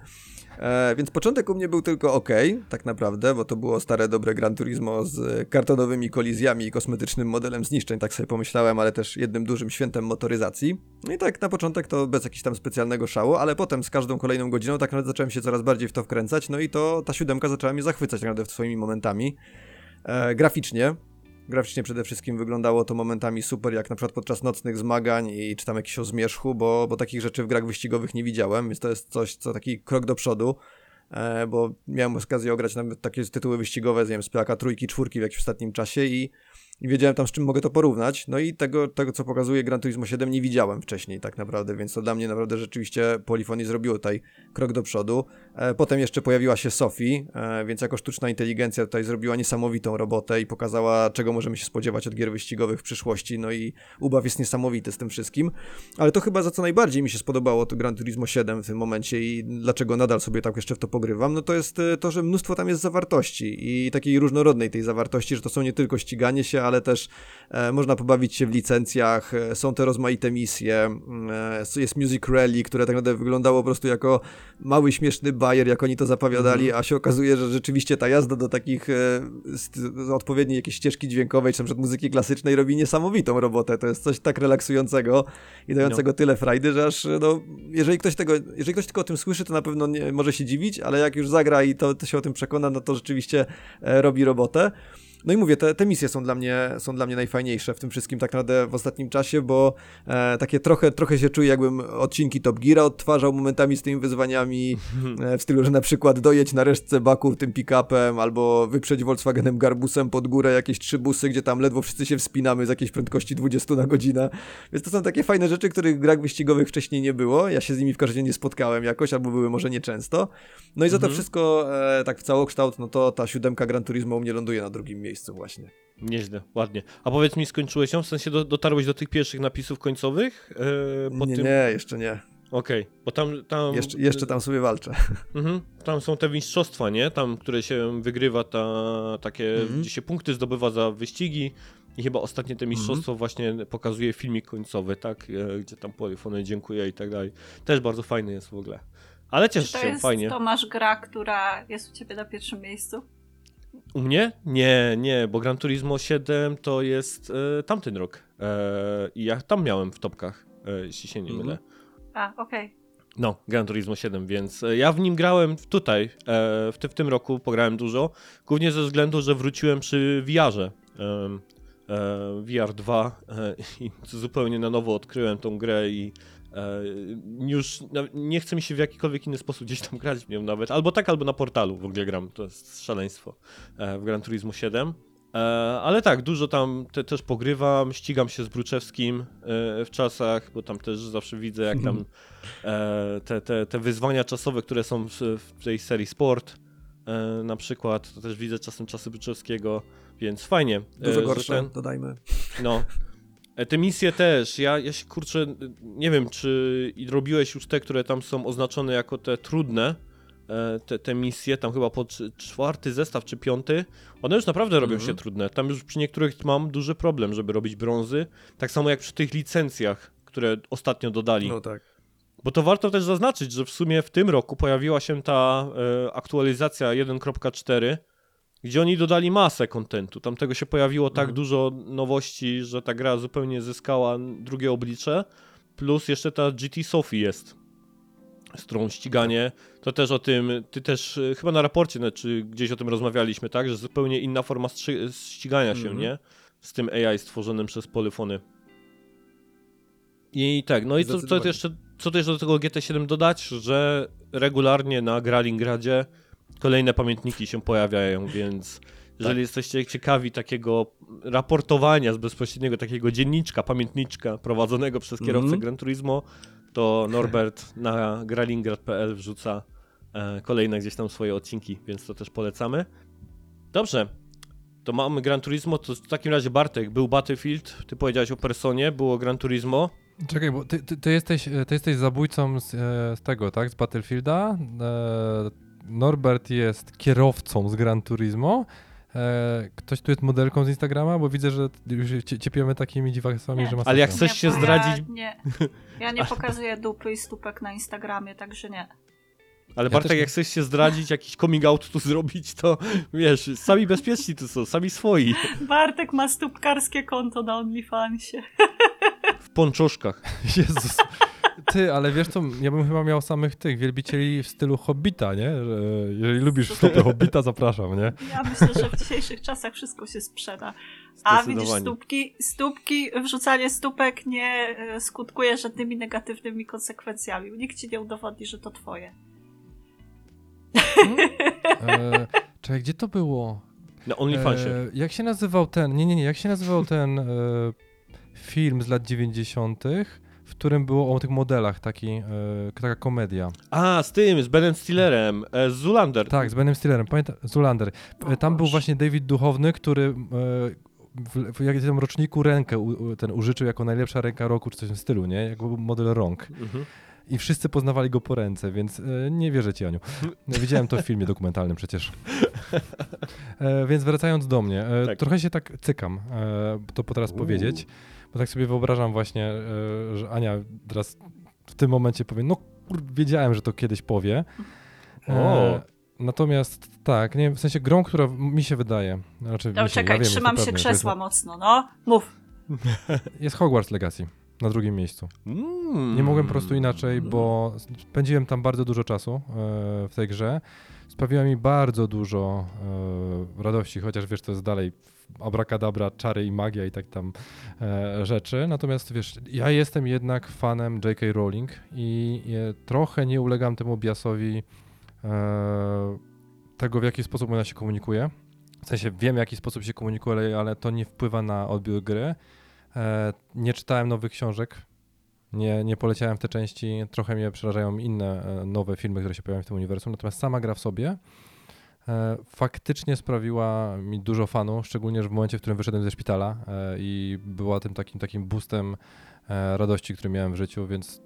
S4: E, więc początek u mnie był tylko ok, tak naprawdę, bo to było stare, dobre Gran Turismo z kartonowymi kolizjami i kosmetycznym modelem zniszczeń, tak sobie pomyślałem, ale też jednym dużym świętem motoryzacji. No i tak na początek to bez jakiegoś tam specjalnego szału, ale potem z każdą kolejną godziną tak naprawdę zacząłem się coraz bardziej w to wkręcać, no i to ta siódemka zaczęła mnie zachwycać tak naprawdę swoimi momentami. E, graficznie, Graficznie przede wszystkim wyglądało to momentami super, jak na przykład podczas nocnych zmagań i czy tam jakiś o zmierzchu, bo, bo takich rzeczy w grach wyścigowych nie widziałem, więc to jest coś, co taki krok do przodu, e, bo miałem okazję ograć nawet takie tytuły wyścigowe, nie wiem, z PAK trójki, czwórki w jakimś ostatnim czasie i, i wiedziałem tam z czym mogę to porównać, no i tego, tego co pokazuje Gran Turismo 7 nie widziałem wcześniej tak naprawdę, więc to dla mnie naprawdę rzeczywiście Polyphony zrobiło tutaj krok do przodu. E, Potem jeszcze pojawiła się Sophie, e, więc jako sztuczna inteligencja tutaj zrobiła niesamowitą robotę i pokazała, czego możemy się spodziewać od gier wyścigowych w przyszłości. No i ubaw jest niesamowity z tym wszystkim. Ale to chyba za co najbardziej mi się spodobało to Gran Turismo 7 w tym momencie i dlaczego nadal sobie tak jeszcze w to pogrywam, no to jest e, to, że mnóstwo tam jest zawartości i takiej różnorodnej tej zawartości, że to są nie tylko ściganie się, ale też e, można pobawić się w licencjach, e, są te rozmaite misje, mm, e, jest Music Rally, które tak naprawdę wyglądało po prostu jako mały, śmieszny bajer, jak oni to zapowiadali, a się okazuje, że rzeczywiście ta jazda do takich odpowiedniej jakiejś ścieżki dźwiękowej, czy na przykład muzyki klasycznej robi niesamowitą robotę. To jest coś tak relaksującego i dającego tyle frajdy, że aż, no, jeżeli ktoś tego, jeżeli ktoś tylko o tym słyszy, to na pewno nie może się dziwić, ale jak już zagra i to, to się o tym przekona, no to rzeczywiście robi robotę. No i mówię, te, te misje są dla, mnie, są dla mnie najfajniejsze w tym wszystkim tak naprawdę w ostatnim czasie, bo e, takie trochę, trochę się czuję, jakbym odcinki Top Geara odtwarzał momentami z tymi wyzwaniami, e, w stylu, że na przykład dojedź na resztce baku tym pick-upem, albo wyprzedź Volkswagenem Garbusem pod górę jakieś trzy busy, gdzie tam ledwo wszyscy się wspinamy z jakiejś prędkości 20 na godzinę. Więc to są takie fajne rzeczy, których w grach wyścigowych wcześniej nie było. Ja się z nimi w każdym razie nie spotkałem jakoś, albo były może nieczęsto. No i za to
S1: Mhm.
S4: wszystko, e, tak w całokształt, no to ta siódemka Gran Turismo u mnie ląduje na drugim miejscu właśnie.
S1: Nieźle, ładnie. A powiedz mi, skończyłeś ją? W sensie do, dotarłeś do tych pierwszych napisów końcowych? Yy, po
S4: nie,
S1: tym...
S4: nie, jeszcze nie.
S1: Okej, bo tam... tam
S4: Jeszcze, jeszcze tam sobie walczę.
S1: Mhm. Tam są te mistrzostwa, nie? Tam, które się wygrywa, ta, takie,
S4: Mhm.
S1: gdzie się punkty zdobywa za wyścigi. I chyba ostatnie te mistrzostwo właśnie pokazuje filmik końcowy, tak? E, Gdzie tam Polyfony dziękuję i tak dalej. Też bardzo fajny jest w ogóle. Ale cieszę
S2: to
S1: się,
S2: jest
S1: fajnie.
S2: Tomasz gra, która jest u ciebie na pierwszym miejscu?
S1: U mnie? Nie, nie, bo Gran Turismo 7 to jest e, tamten rok. E, I ja tam miałem w topkach, e, jeśli się nie
S4: Mhm.
S1: mylę.
S2: A, okej.
S1: No, Gran Turismo 7, więc e, ja w nim grałem tutaj, e, w, ty, w tym roku pograłem dużo, głównie ze względu, że wróciłem przy VR-ze. e, VR 2 e, i zupełnie na nowo odkryłem tą grę i już na- nie chce mi się w jakikolwiek inny sposób gdzieś tam grać w nią nawet, albo tak, albo na portalu w ogóle gram, to jest szaleństwo e, w Gran Turismo 7. E, ale tak, dużo tam te, też pogrywam, ścigam się z Bruczewskim e, w czasach, bo tam też zawsze widzę, jak tam e, te, te, te wyzwania czasowe, które są w, w tej serii Sport, e, na przykład, to też widzę czasem czasy Bruczewskiego, więc fajnie. e,
S4: Dużo gorsze,
S1: ten-
S4: dodajmy.
S1: no. E, Te misje też, ja, ja się kurczę, nie wiem, czy robiłeś już te, które tam są oznaczone jako te trudne, e, te, te misje, tam chyba po cz- czwarty zestaw czy piąty, one już naprawdę robią
S4: Mhm.
S1: się trudne. Tam już przy niektórych mam duży problem, żeby robić brązy, tak samo jak przy tych licencjach, które ostatnio dodali.
S4: No tak.
S1: Bo to warto też zaznaczyć, że w sumie w tym roku pojawiła się ta e, aktualizacja 1.4, gdzie oni dodali masę kontentu. Tam tego się pojawiło tak
S4: Mhm.
S1: dużo nowości, że ta gra zupełnie zyskała drugie oblicze. Plus jeszcze ta GT Sophie jest, z którą ściganie. To też o tym, ty też e, chyba na raporcie, czy gdzieś o tym rozmawialiśmy, tak? Że zupełnie inna forma ścigania się,
S4: Mhm.
S1: nie? Z tym AI stworzonym przez Polyfony. I tak, no i co, co jeszcze, co też do tego GT7 dodać, że regularnie na Gralingradzie kolejne pamiętniki się pojawiają, więc jeżeli
S4: Tak.
S1: jesteście ciekawi takiego raportowania z bezpośredniego takiego dzienniczka, pamiętniczka prowadzonego przez kierowcę
S4: Mhm.
S1: Gran Turismo, to Norbert na gralingrad.pl wrzuca e, kolejne gdzieś tam swoje odcinki, więc to też polecamy. Dobrze. To mamy Gran Turismo, to w takim razie Bartek, był Battlefield, ty powiedziałeś o Personie, było Gran Turismo.
S3: Czekaj, bo ty, ty, ty, jesteś, e, ty jesteś zabójcą z, e, z tego, tak? Z Battlefielda. Norbert jest kierowcą z Gran Turismo. E, ktoś tu jest modelką z Instagrama, bo widzę, że już ciepiemy takimi dziwakami,
S2: Nie.
S3: że ma
S1: Ale jak chcesz się zdradzić-
S2: Ja nie, ja nie pokazuję dupy i stópek na Instagramie, także nie.
S1: Ale
S3: Ja
S1: Bartek,
S3: też
S1: jak chcesz się zdradzić, jakiś coming out tu zrobić, to wiesz, sami bezpieczni tu są, sami swoi.
S2: Bartek ma stópkarskie konto na OnlyFansie.
S1: W ponczuszkach.
S3: Jezus. Ty, ale wiesz co, ja bym chyba miał samych tych wielbicieli w stylu Hobbita, nie? Że jeżeli lubisz stopy Hobbita, zapraszam, nie?
S2: Ja myślę, że w dzisiejszych czasach wszystko się sprzeda. A widzisz, stópki, stópki, wrzucanie stópek nie e, skutkuje żadnymi negatywnymi konsekwencjami. Nikt ci nie udowodni, że to twoje.
S3: E, czekaj, gdzie to było?
S1: Na OnlyFansie.
S3: E, jak się nazywał ten, nie, nie, nie, jak się nazywał ten e, film z lat 90., w którym było o tych modelach, taki, e, taka komedia.
S1: A, z tym, z Benem Stillerem, e, z Zulander.
S3: Tak, z Benem Stillerem, pamiętam, Zulander. E, Tam był właśnie David Duchowny, który e, w, w jakimś tam roczniku rękę u, ten użyczył jako najlepsza ręka roku, czy coś w tym stylu, nie? Jak był model rąk.
S1: Mhm.
S3: I wszyscy poznawali go po ręce, więc e, nie wierzę ci, Aniu. Widziałem to w filmie dokumentalnym przecież. E, więc wracając do mnie, e,
S1: Tak.
S3: trochę się tak cykam, e, to po teraz powiedzieć, bo tak sobie wyobrażam właśnie, e, że Ania teraz w tym momencie powie, no kur, wiedziałem, że to kiedyś powie. E,
S1: O.
S3: Natomiast tak, nie, w sensie grą, która mi się wydaje, znaczy
S2: No czekaj,
S3: ja wiem,
S2: trzymam się
S3: pewny, że jest-
S2: krzesła mocno, no. Mów.
S3: Jest Hogwarts Legacy na drugim miejscu.
S1: Mm.
S3: Nie mogłem po prostu inaczej, bo spędziłem tam bardzo dużo czasu e, w tej grze. Sprawiła mi bardzo dużo radości, chociaż wiesz, to jest dalej abracadabra, czary i magia i tak tam e, rzeczy. Natomiast wiesz, ja jestem jednak fanem J.K. Rowling i e, trochę nie ulegam temu biasowi e, tego, w jaki sposób ona się komunikuje. W sensie wiem, w jaki sposób się komunikuje, ale- to nie wpływa na odbiór gry. E, nie czytałem nowych książek, nie, nie poleciałem w te części. Trochę mnie przerażają inne e, nowe filmy, które się pojawiają w tym uniwersum. Natomiast sama gra w sobie faktycznie sprawiła mi dużo fanu, szczególnie że w momencie, w którym wyszedłem ze szpitala e, i była tym takim, takim boostem e, radości, który miałem w życiu, więc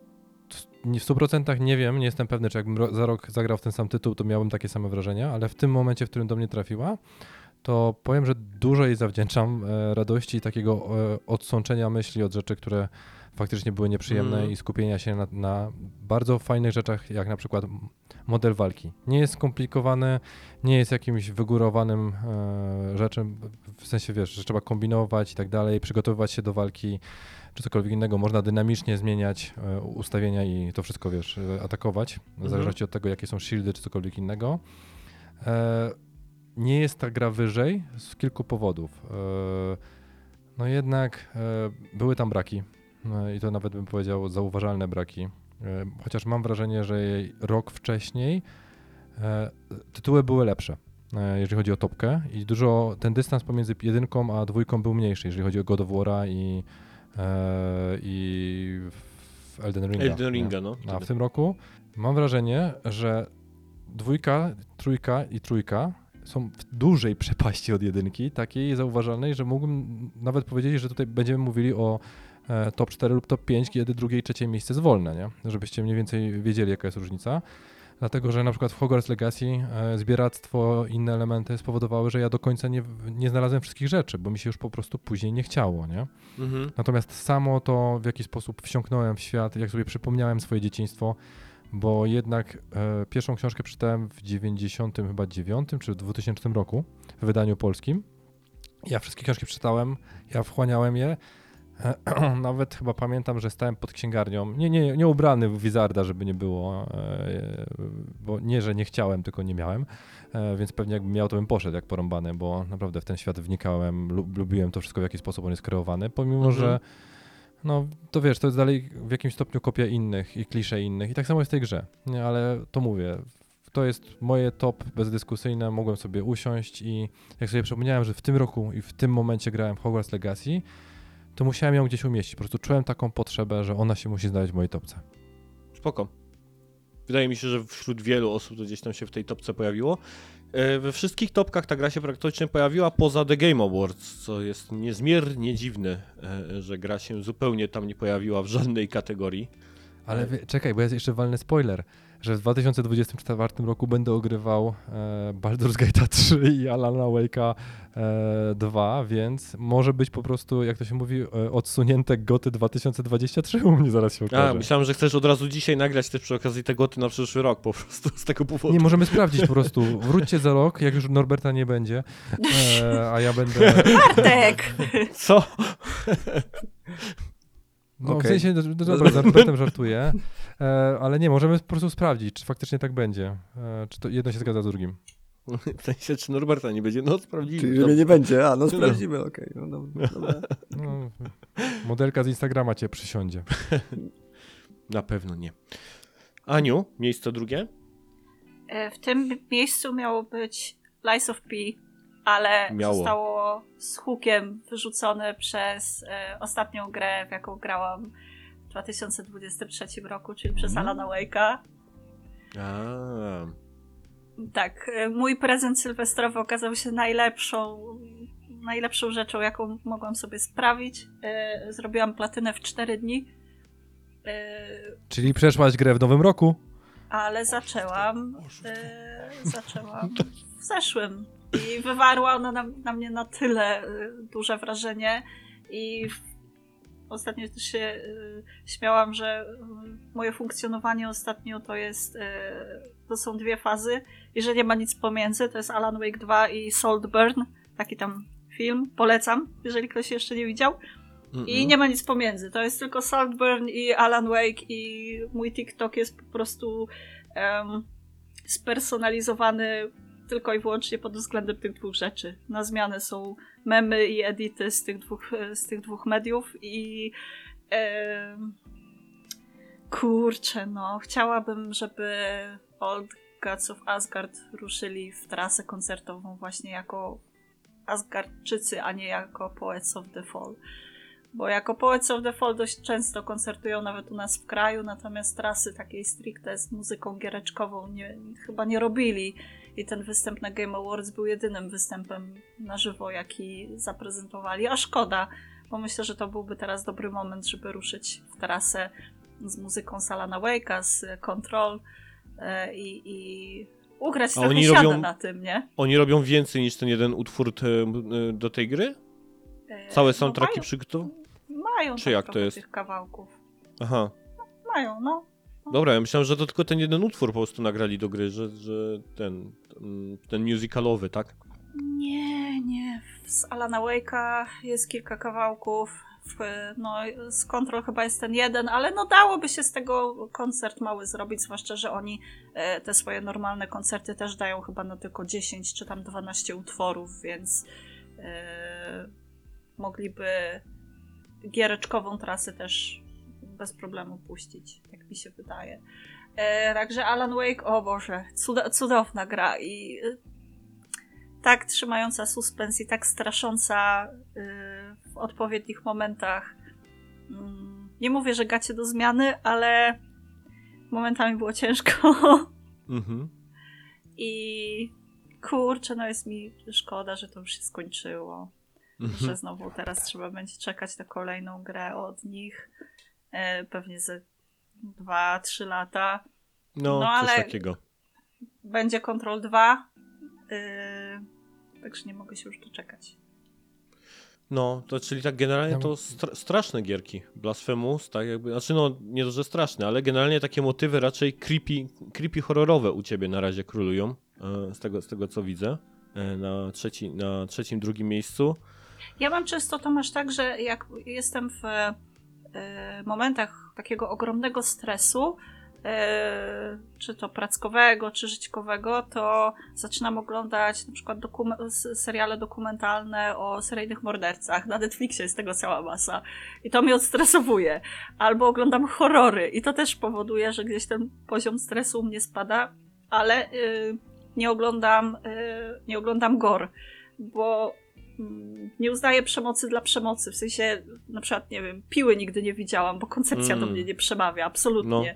S3: w 100% nie wiem, nie jestem pewny, czy jakbym za rok zagrał w ten sam tytuł, to miałbym takie same wrażenia, ale w tym momencie, w którym do mnie trafiła, to powiem, że dużo jej zawdzięczam e, radości i takiego e, odsączenia myśli od rzeczy, które faktycznie były nieprzyjemne
S1: Mhm.
S3: i skupienia się na, na bardzo fajnych rzeczach, jak na przykład model walki. Nie jest skomplikowany, nie jest jakimś wygórowanym e, rzeczem, w sensie wiesz, że trzeba kombinować i tak dalej, przygotowywać się do walki czy cokolwiek innego. Można dynamicznie zmieniać e, ustawienia i to wszystko, wiesz, e, atakować, w
S1: Mhm.
S3: zależności od tego, jakie są shieldy czy cokolwiek innego. E, nie jest ta gra wyżej z kilku powodów. E, no jednak e, były tam braki e, i to nawet bym powiedział zauważalne braki. E, chociaż mam wrażenie, że jej rok wcześniej e, tytuły były lepsze, e, jeżeli chodzi o topkę i dużo, ten dystans pomiędzy jedynką a dwójką był mniejszy, jeżeli chodzi o God of War'a i, i Elden Ringa.
S1: Elden? Ringa, no.
S3: A w tym roku mam wrażenie, że dwójka, trójka i trójka są w dużej przepaści od jedynki, takiej zauważalnej, że mógłbym nawet powiedzieć, że tutaj będziemy mówili o top 4 lub top 5, kiedy drugie i trzecie miejsce jest wolne, nie? Żebyście mniej więcej wiedzieli, jaka jest różnica. Dlatego, że na przykład w Hogwarts Legacy e, zbieractwo i inne elementy spowodowały, że ja do końca nie, nie znalazłem wszystkich rzeczy, bo mi się już po prostu później nie chciało, nie?
S1: Mhm.
S3: Natomiast samo to, w jaki sposób wsiąknąłem w świat, jak sobie przypomniałem swoje dzieciństwo, bo jednak e, pierwszą książkę przeczytałem w 90 chyba 9 czy w 2000 roku w wydaniu polskim. Ja wszystkie książki przeczytałem, ja wchłaniałem je. Nawet chyba pamiętam, że stałem pod księgarnią, nie, nie, nie ubrany w wizarda, żeby nie było, e, bo nie, że nie chciałem, tylko nie miałem, e, więc pewnie jakbym miał, to bym poszedł jak porąbany, bo naprawdę w ten świat wnikałem, lub, lubiłem to wszystko, w jaki sposób on jest kreowany, pomimo,
S1: Mhm.
S3: że no to wiesz, to jest dalej w jakimś stopniu kopia innych i klisze innych. I tak samo jest w tej grze, nie, ale to mówię, to jest moje top bezdyskusyjne, mogłem sobie usiąść i jak sobie przypomniałem, że w tym roku i w tym momencie grałem w Hogwarts Legacy, to musiałem ją gdzieś umieścić, po prostu czułem taką potrzebę, że ona się musi znaleźć w mojej topce.
S1: Spoko. Wydaje mi się, że wśród wielu osób to gdzieś tam się w tej topce pojawiło. E, We wszystkich topkach ta gra się praktycznie pojawiła poza The Game Awards, co jest niezmiernie dziwne, e, że gra się zupełnie tam nie pojawiła w żadnej kategorii.
S3: Ale wie, czekaj, bo jest jeszcze walny spoiler, że w 2024 roku będę ogrywał e, Baldur's Gate 3 i Alana Wake'a e, 2, więc może być po prostu, jak to się mówi, e, odsunięte goty 2023 u mnie zaraz się
S1: A,
S3: okaże.
S1: myślałem, że chcesz od razu dzisiaj nagrać też przy okazji tego ty na przyszły rok po prostu z tego powodu.
S3: Nie, możemy sprawdzić po prostu. Wróćcie za rok, jak już Norberta nie będzie, e, a ja będę...
S2: Bartek!
S1: Co?
S3: No,
S1: Okej.
S3: w sensie, no, dobra, z Norbertem żartuję, e, ale nie, możemy po prostu sprawdzić, czy faktycznie tak będzie. E, czy to jedno się zgadza z drugim.
S1: W sensie, czy Norberta nie będzie? No, sprawdzimy.
S4: Czyli, że mnie nie będzie. A, no sprawdzimy, okej. No, dobra, dobra.
S3: No, modelka z Instagrama cię przysiądzie.
S1: Na pewno nie. Aniu, miejsce drugie?
S2: E, W tym miejscu miało być Lies of P, ale
S1: Miało.
S2: zostało z hukiem wyrzucone przez e, ostatnią grę, w jaką grałam w 2023 roku, czyli przez
S1: Mm.
S2: Alana Wake'a.
S1: A,
S2: Tak, e, mój prezent sylwestrowy okazał się najlepszą, najlepszą rzeczą, jaką mogłam sobie sprawić. E, Zrobiłam platynę w 4 dni, e,
S3: Czyli przeszłaś grę w nowym roku?
S2: ale zaczęłam, e, zaczęłam w zeszłym i wywarła ona na, na mnie na tyle e, duże wrażenie. I ostatnio też się e, śmiałam, że e, moje funkcjonowanie ostatnio to jest, to są dwie fazy. I że nie ma nic pomiędzy, to jest Alan Wake 2 i Saltburn, taki tam film, polecam, jeżeli ktoś jeszcze nie widział. I nie ma nic pomiędzy. To jest tylko Saltburn i Alan Wake i mój TikTok jest po prostu em, spersonalizowany tylko i wyłącznie pod względem tych dwóch rzeczy. Na zmianę są memy i edity z tych dwóch, z tych dwóch mediów i em, kurczę, no chciałabym, żeby Old Gods of Asgard ruszyli w trasę koncertową właśnie jako Asgardczycy, a nie jako Poets of the Fall. Bo jako Poets of the Fall dość często koncertują nawet u nas w kraju, natomiast trasy takiej stricte z muzyką giereczkową nie, chyba nie robili. I ten występ na Game Awards był jedynym występem na żywo, jaki zaprezentowali. A szkoda, bo myślę, że to byłby teraz dobry moment, żeby ruszyć w trasę z muzyką Salana Wake'a, z Control e, i, i ugrać trochę
S1: oni robią-
S2: na tym, nie?
S1: Oni robią więcej niż ten jeden utwór te, e, do tej gry?
S2: E,
S1: Całe
S2: no
S1: soundtracki
S2: mają-
S1: przygotowane?
S2: Mają
S1: Czy jak to jest?
S2: tych kawałków.
S1: Aha.
S2: Mają, no.
S1: Dobra, ja myślałem, że to tylko ten jeden utwór po prostu nagrali do gry, że, że ten, mm, ten musicalowy, tak?
S2: Nie, nie. Z Alana Wake'a jest kilka kawałków. No, z Control chyba jest ten jeden, ale no dałoby się z tego koncert mały zrobić, zwłaszcza, że oni e, te swoje normalne koncerty też dają chyba na tylko 10 czy tam 12 utworów, więc e, mogliby giereczkową trasę też bez problemu puścić, jak mi się wydaje. E, także Alan Wake, o Boże, cuda, cudowna gra i e, tak trzymająca suspens i tak strasząca y, w odpowiednich momentach. Mm, Nie mówię, że gacie do zmiany, ale momentami było ciężko.
S1: Mhm.
S2: I kurczę, no jest mi szkoda, że to już się skończyło.
S1: Mhm.
S2: Że znowu teraz trzeba będzie czekać na kolejną grę od nich. E, pewnie ze 2-3 lata.
S1: No,
S2: No,
S1: coś
S2: ale-
S1: takiego.
S2: Będzie Control 2. Yy, także nie mogę się już doczekać.
S1: No, to czyli tak generalnie to stra- straszne gierki. Blasphemous, tak jakby, znaczy no, nie to, że straszne, ale generalnie takie motywy raczej creepy, creepy horrorowe u ciebie na razie królują, e, z tego, z tego co widzę, e, na, trzeci, na trzecim, drugim miejscu.
S2: Ja mam często to masz tak, że jak jestem w e, momentach takiego ogromnego stresu, e, czy to prackowego, czy życiowego, to zaczynam oglądać na przykład dokum- seriale dokumentalne o seryjnych mordercach. Na Netflixie jest tego cała masa. I to mnie odstresowuje. Albo oglądam horrory i to też powoduje, że gdzieś ten poziom stresu u mnie spada, ale y, nie oglądam, y, nie oglądam gore, bo nie uznaję przemocy dla przemocy. W sensie, na przykład, nie wiem, piły nigdy nie widziałam, bo koncepcja
S1: Mm.
S2: do mnie nie przemawia, absolutnie.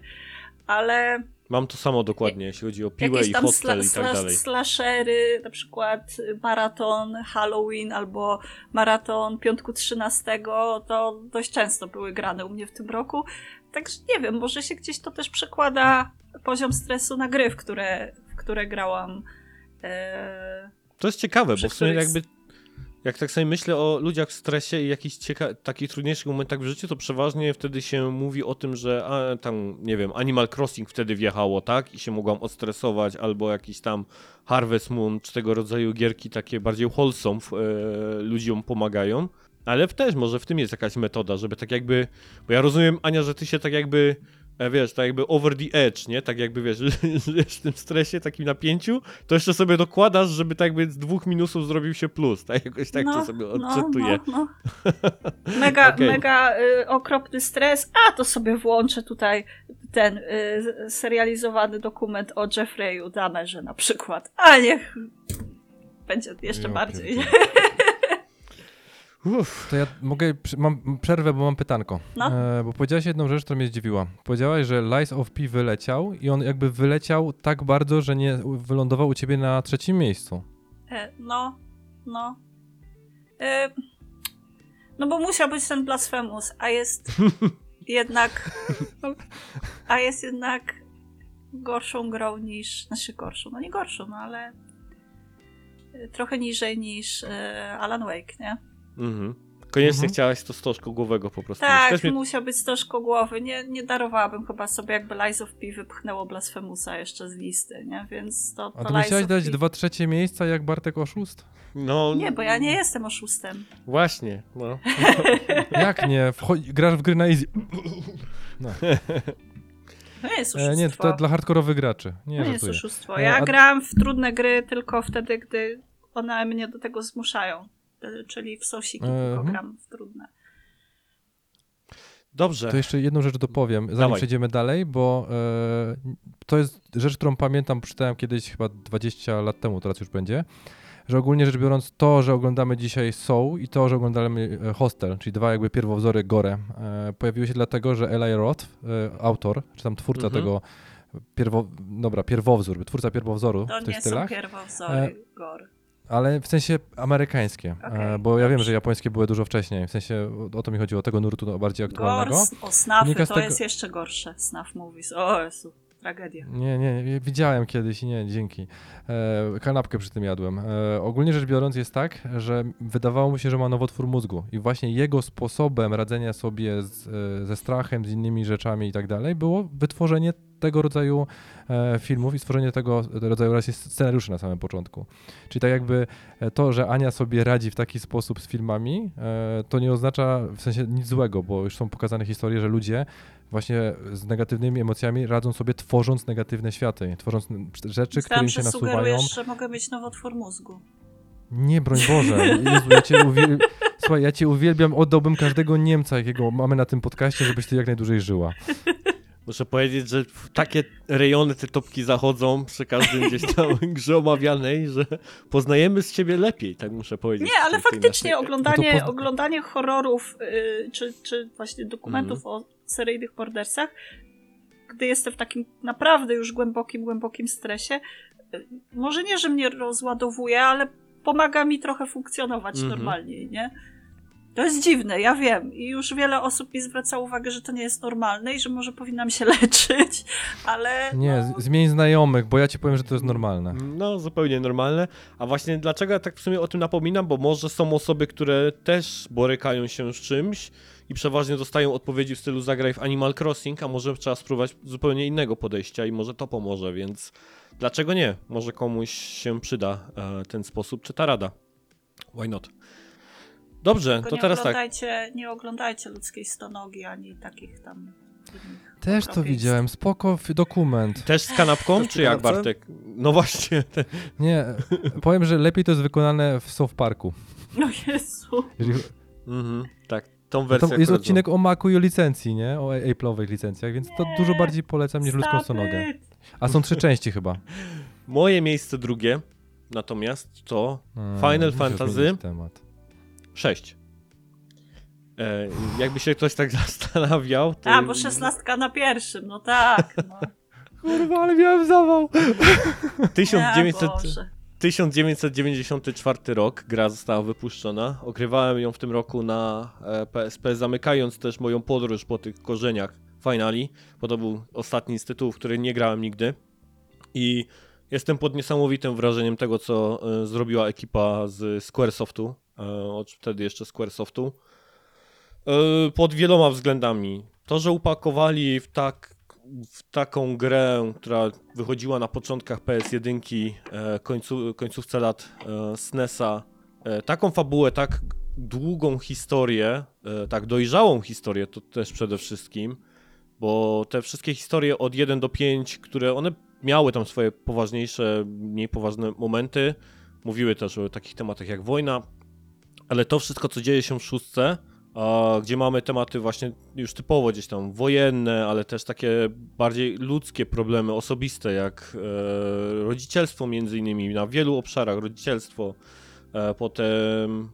S2: Ale
S1: Mam to samo dokładnie, jeśli chodzi o piłę i hostel i tak dalej.
S2: slashery, na przykład maraton Halloween albo maraton piątku 13, to dość często były grane u mnie w tym roku. Także nie wiem, może się gdzieś to też przekłada poziom stresu na gry, w które, w które grałam. Eee,
S1: To jest ciekawe, bo w sumie jakby jak tak sobie myślę o ludziach w stresie i jakichś cieka- takich trudniejszych momentach w życiu, to przeważnie wtedy się mówi o tym, że a, tam, nie wiem, Animal Crossing wtedy wjechało, tak? I się mogłam odstresować, albo jakiś tam Harvest Moon, czy tego rodzaju gierki takie bardziej wholesome e, ludziom pomagają. Ale też może w tym jest jakaś metoda, żeby tak jakby, bo ja rozumiem, Ania, że ty się tak jakby, wiesz, tak jakby over the edge, nie? Tak jakby, wiesz, żyjesz w tym stresie, takim napięciu, to jeszcze sobie dokładasz, żeby tak jakby z dwóch minusów zrobił się plus, tak? Jakoś tak to sobie odczytuję.
S2: No, no. Mega,
S1: Okej.
S2: mega y, okropny stres. A to sobie włączę tutaj ten y, serializowany dokument o Jeffreyu Dahmerze na przykład. A niech będzie jeszcze
S3: Ja
S2: bardziej.
S1: Uff.
S3: To ja mogę, mam przerwę, bo mam pytanko.
S2: No.
S3: E, bo powiedziałaś jedną rzecz, która mnie zdziwiła. Powiedziałaś, że Lies of P wyleciał i on jakby wyleciał tak bardzo, że nie wylądował u ciebie na trzecim miejscu.
S2: E, No, no. E, No bo musiał być ten Blasphemous, a jest jednak. A jest jednak gorszą grą niż. Znaczy gorszą, no nie gorszą, no ale. e, Trochę niżej niż e, Alan Wake, nie?
S1: Mhm. Koniecznie
S3: Mhm.
S1: chciałaś to stożko głowego po prostu.
S2: Tak, musiał być stożko głowy. Nie, nie darowałabym chyba sobie, jakby Lies of P wypchnęło Blasphemousa jeszcze z listy, nie? Więc to.
S3: A
S2: to
S3: to
S2: Lies
S3: musiałeś dać
S2: P.
S3: dwa trzecie miejsca jak Bartek Oszust?
S1: No,
S2: Nie, bo ja nie jestem oszustem.
S1: Właśnie, no.
S3: Jak nie? Wchodzi, grasz w gry na easy. No.
S2: To nie jest
S3: E,
S2: oszustwo.
S3: nie, to dla hardkorowych graczy. Nie,
S2: To nie jest oszustwo.
S3: E,
S2: Ja
S3: a-
S2: gram w trudne gry tylko wtedy, gdy one mnie do tego zmuszają. E, Czyli w sosiki tylko
S3: Mhm.
S2: gram w trudne.
S1: Dobrze.
S3: To jeszcze jedną rzecz dopowiem, zanim
S1: Dawaj.
S3: przejdziemy dalej, bo e, to jest rzecz, którą pamiętam, przeczytałem kiedyś chyba 20 lat temu, teraz już będzie, że ogólnie rzecz biorąc to, że oglądamy dzisiaj Soul i to, że oglądamy e, Hostel, czyli dwa jakby pierwowzory Gore, e, pojawiły się dlatego, że Eli Roth, e, autor, czy tam twórca
S1: Mhm.
S3: tego pierwo, dobra, pierwowzór, twórca pierwowzoru
S2: To
S3: w tych
S2: nie
S3: stylach,
S2: są pierwowzory
S3: E,
S2: gor.
S3: Ale w sensie amerykańskie, e, bo ja wiem, że japońskie były dużo wcześniej, w sensie o, to mi chodziło, tego nurtu bardziej aktualnego.
S2: s- o snafy, to
S3: tego-
S2: jest jeszcze gorsze. Snaf movies. O Jezu, tragedia.
S3: Nie, nie, nie, widziałem kiedyś i nie, dzięki. E, kanapkę przy tym jadłem. E, ogólnie rzecz biorąc jest tak, że wydawało mu się, że ma nowotwór mózgu i właśnie jego sposobem radzenia sobie z, e, ze strachem, z innymi rzeczami i tak dalej było wytworzenie tego rodzaju e, filmów i stworzenie tego rodzaju scenariuszy na samym początku. Czyli tak jakby e, to, że Ania sobie radzi w taki sposób z filmami, to nie oznacza w sensie nic złego, bo już są pokazane historie, że ludzie właśnie z negatywnymi emocjami radzą sobie tworząc negatywne światy, tworząc rzeczy, które
S2: Myślałam,
S3: im się
S2: że
S3: nasuwają.
S2: sugerujesz, że mogę mieć nowotwór mózgu.
S3: Nie, broń Boże. Jezu, ja cię uwiel... Słuchaj, ja cię uwielbiam, oddałbym każdego Niemca, jakiego mamy na tym podcaście, żebyś ty jak najdłużej żyła.
S1: Muszę powiedzieć, że w takie rejony te topki zachodzą przy każdym gdzieś tam grze omawianej, że poznajemy z siebie lepiej, tak muszę powiedzieć.
S2: Nie, ale faktycznie
S1: naszej-
S2: oglądanie,
S3: No
S2: oglądanie horrorów y, czy, czy właśnie dokumentów
S1: Mhm.
S2: o seryjnych mordercach, gdy jestem w takim naprawdę już głębokim, głębokim stresie, y, może nie, że mnie rozładowuje, ale pomaga mi trochę funkcjonować
S1: Mhm.
S2: normalniej, nie? To jest dziwne, ja wiem. I już wiele osób mi zwraca uwagę, że to nie jest normalne i że może powinnam się leczyć, ale.
S3: Nie,
S2: no,
S3: zmień znajomych, bo ja ci powiem, że to jest normalne.
S1: No, zupełnie normalne. A właśnie dlaczego ja tak w sumie o tym napominam? Bo może są osoby, które też borykają się z czymś i przeważnie dostają odpowiedzi w stylu zagraj w Animal Crossing, a może trzeba spróbować zupełnie innego podejścia i może to pomoże, więc dlaczego nie? Może komuś się przyda e, ten sposób czy ta rada. Why not? Dobrze,
S2: tylko
S1: to teraz tak.
S2: oglądajcie, Nie oglądajcie ludzkiej stonogi ani takich tam.
S3: Też to widziałem, spoko dokument.
S1: Też z kanapką,
S4: Też
S1: czy jak? Bartek? No właśnie. te-
S3: Nie, powiem, że lepiej to jest wykonane w South Parku.
S2: No Jezu.
S1: Tą
S3: To
S1: wersję.
S3: jest odcinek o Macu i o licencji, nie? O Apple'owych licencjach, więc to
S2: Nie.
S3: dużo bardziej polecam niż ludzką
S2: Stop it.
S3: A są trzy części chyba.
S1: Moje miejsce drugie natomiast to Final Fantasy
S3: temat.
S1: 6. E, jakby się ktoś tak zastanawiał. To...
S2: A, bo szesnastka na pierwszym, no tak. No.
S3: Kurwa, ale miałem zawał.
S1: 1900,
S2: Nie, Boże.
S1: 1994 rok, gra została wypuszczona. Ogrywałem ją w tym roku na e, PSP, zamykając też moją podróż po tych korzeniach Finali, bo to był ostatni z tytułów, który nie grałem nigdy. I jestem pod niesamowitym wrażeniem tego, co e, zrobiła ekipa z Squaresoftu, e, od wtedy jeszcze Squaresoftu. E, pod wieloma względami. To, że upakowali w tak w taką grę, która wychodziła na początkach PS1, e, końcu, końcówce lat e, SNESa, e, taką fabułę, tak długą historię, tak dojrzałą historię to też przede wszystkim, bo te wszystkie historie od 1 do 5, które one miały tam swoje poważniejsze, mniej poważne momenty, mówiły też o takich tematach jak wojna, ale to wszystko, co dzieje się w szóstce, gdzie mamy tematy właśnie już typowo gdzieś tam wojenne, ale też takie bardziej ludzkie problemy, osobiste, jak e, rodzicielstwo między innymi, na wielu obszarach rodzicielstwo, e, potem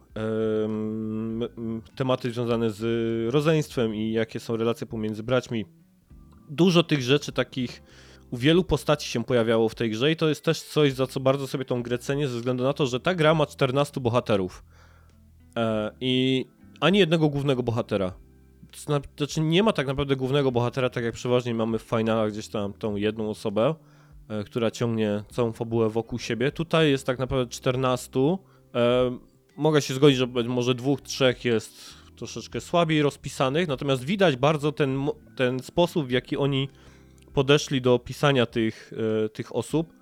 S1: tematy związane z rodzeństwem i jakie są relacje pomiędzy braćmi. Dużo tych rzeczy takich u wielu postaci się pojawiało w tej grze i to jest też coś, za co bardzo sobie tą grę cenię, ze względu na to, że ta gra ma 14 bohaterów. E, I ani jednego głównego bohatera. Znaczy nie ma tak naprawdę głównego bohatera, tak jak przeważnie mamy w finalach gdzieś tam tą jedną osobę, e, która ciągnie całą fabułę wokół siebie. Tutaj jest tak naprawdę 14. E, mogę się zgodzić, że może dwóch, trzech jest troszeczkę słabiej rozpisanych, natomiast widać bardzo ten, ten sposób, w jaki oni podeszli do pisania tych, e, tych osób.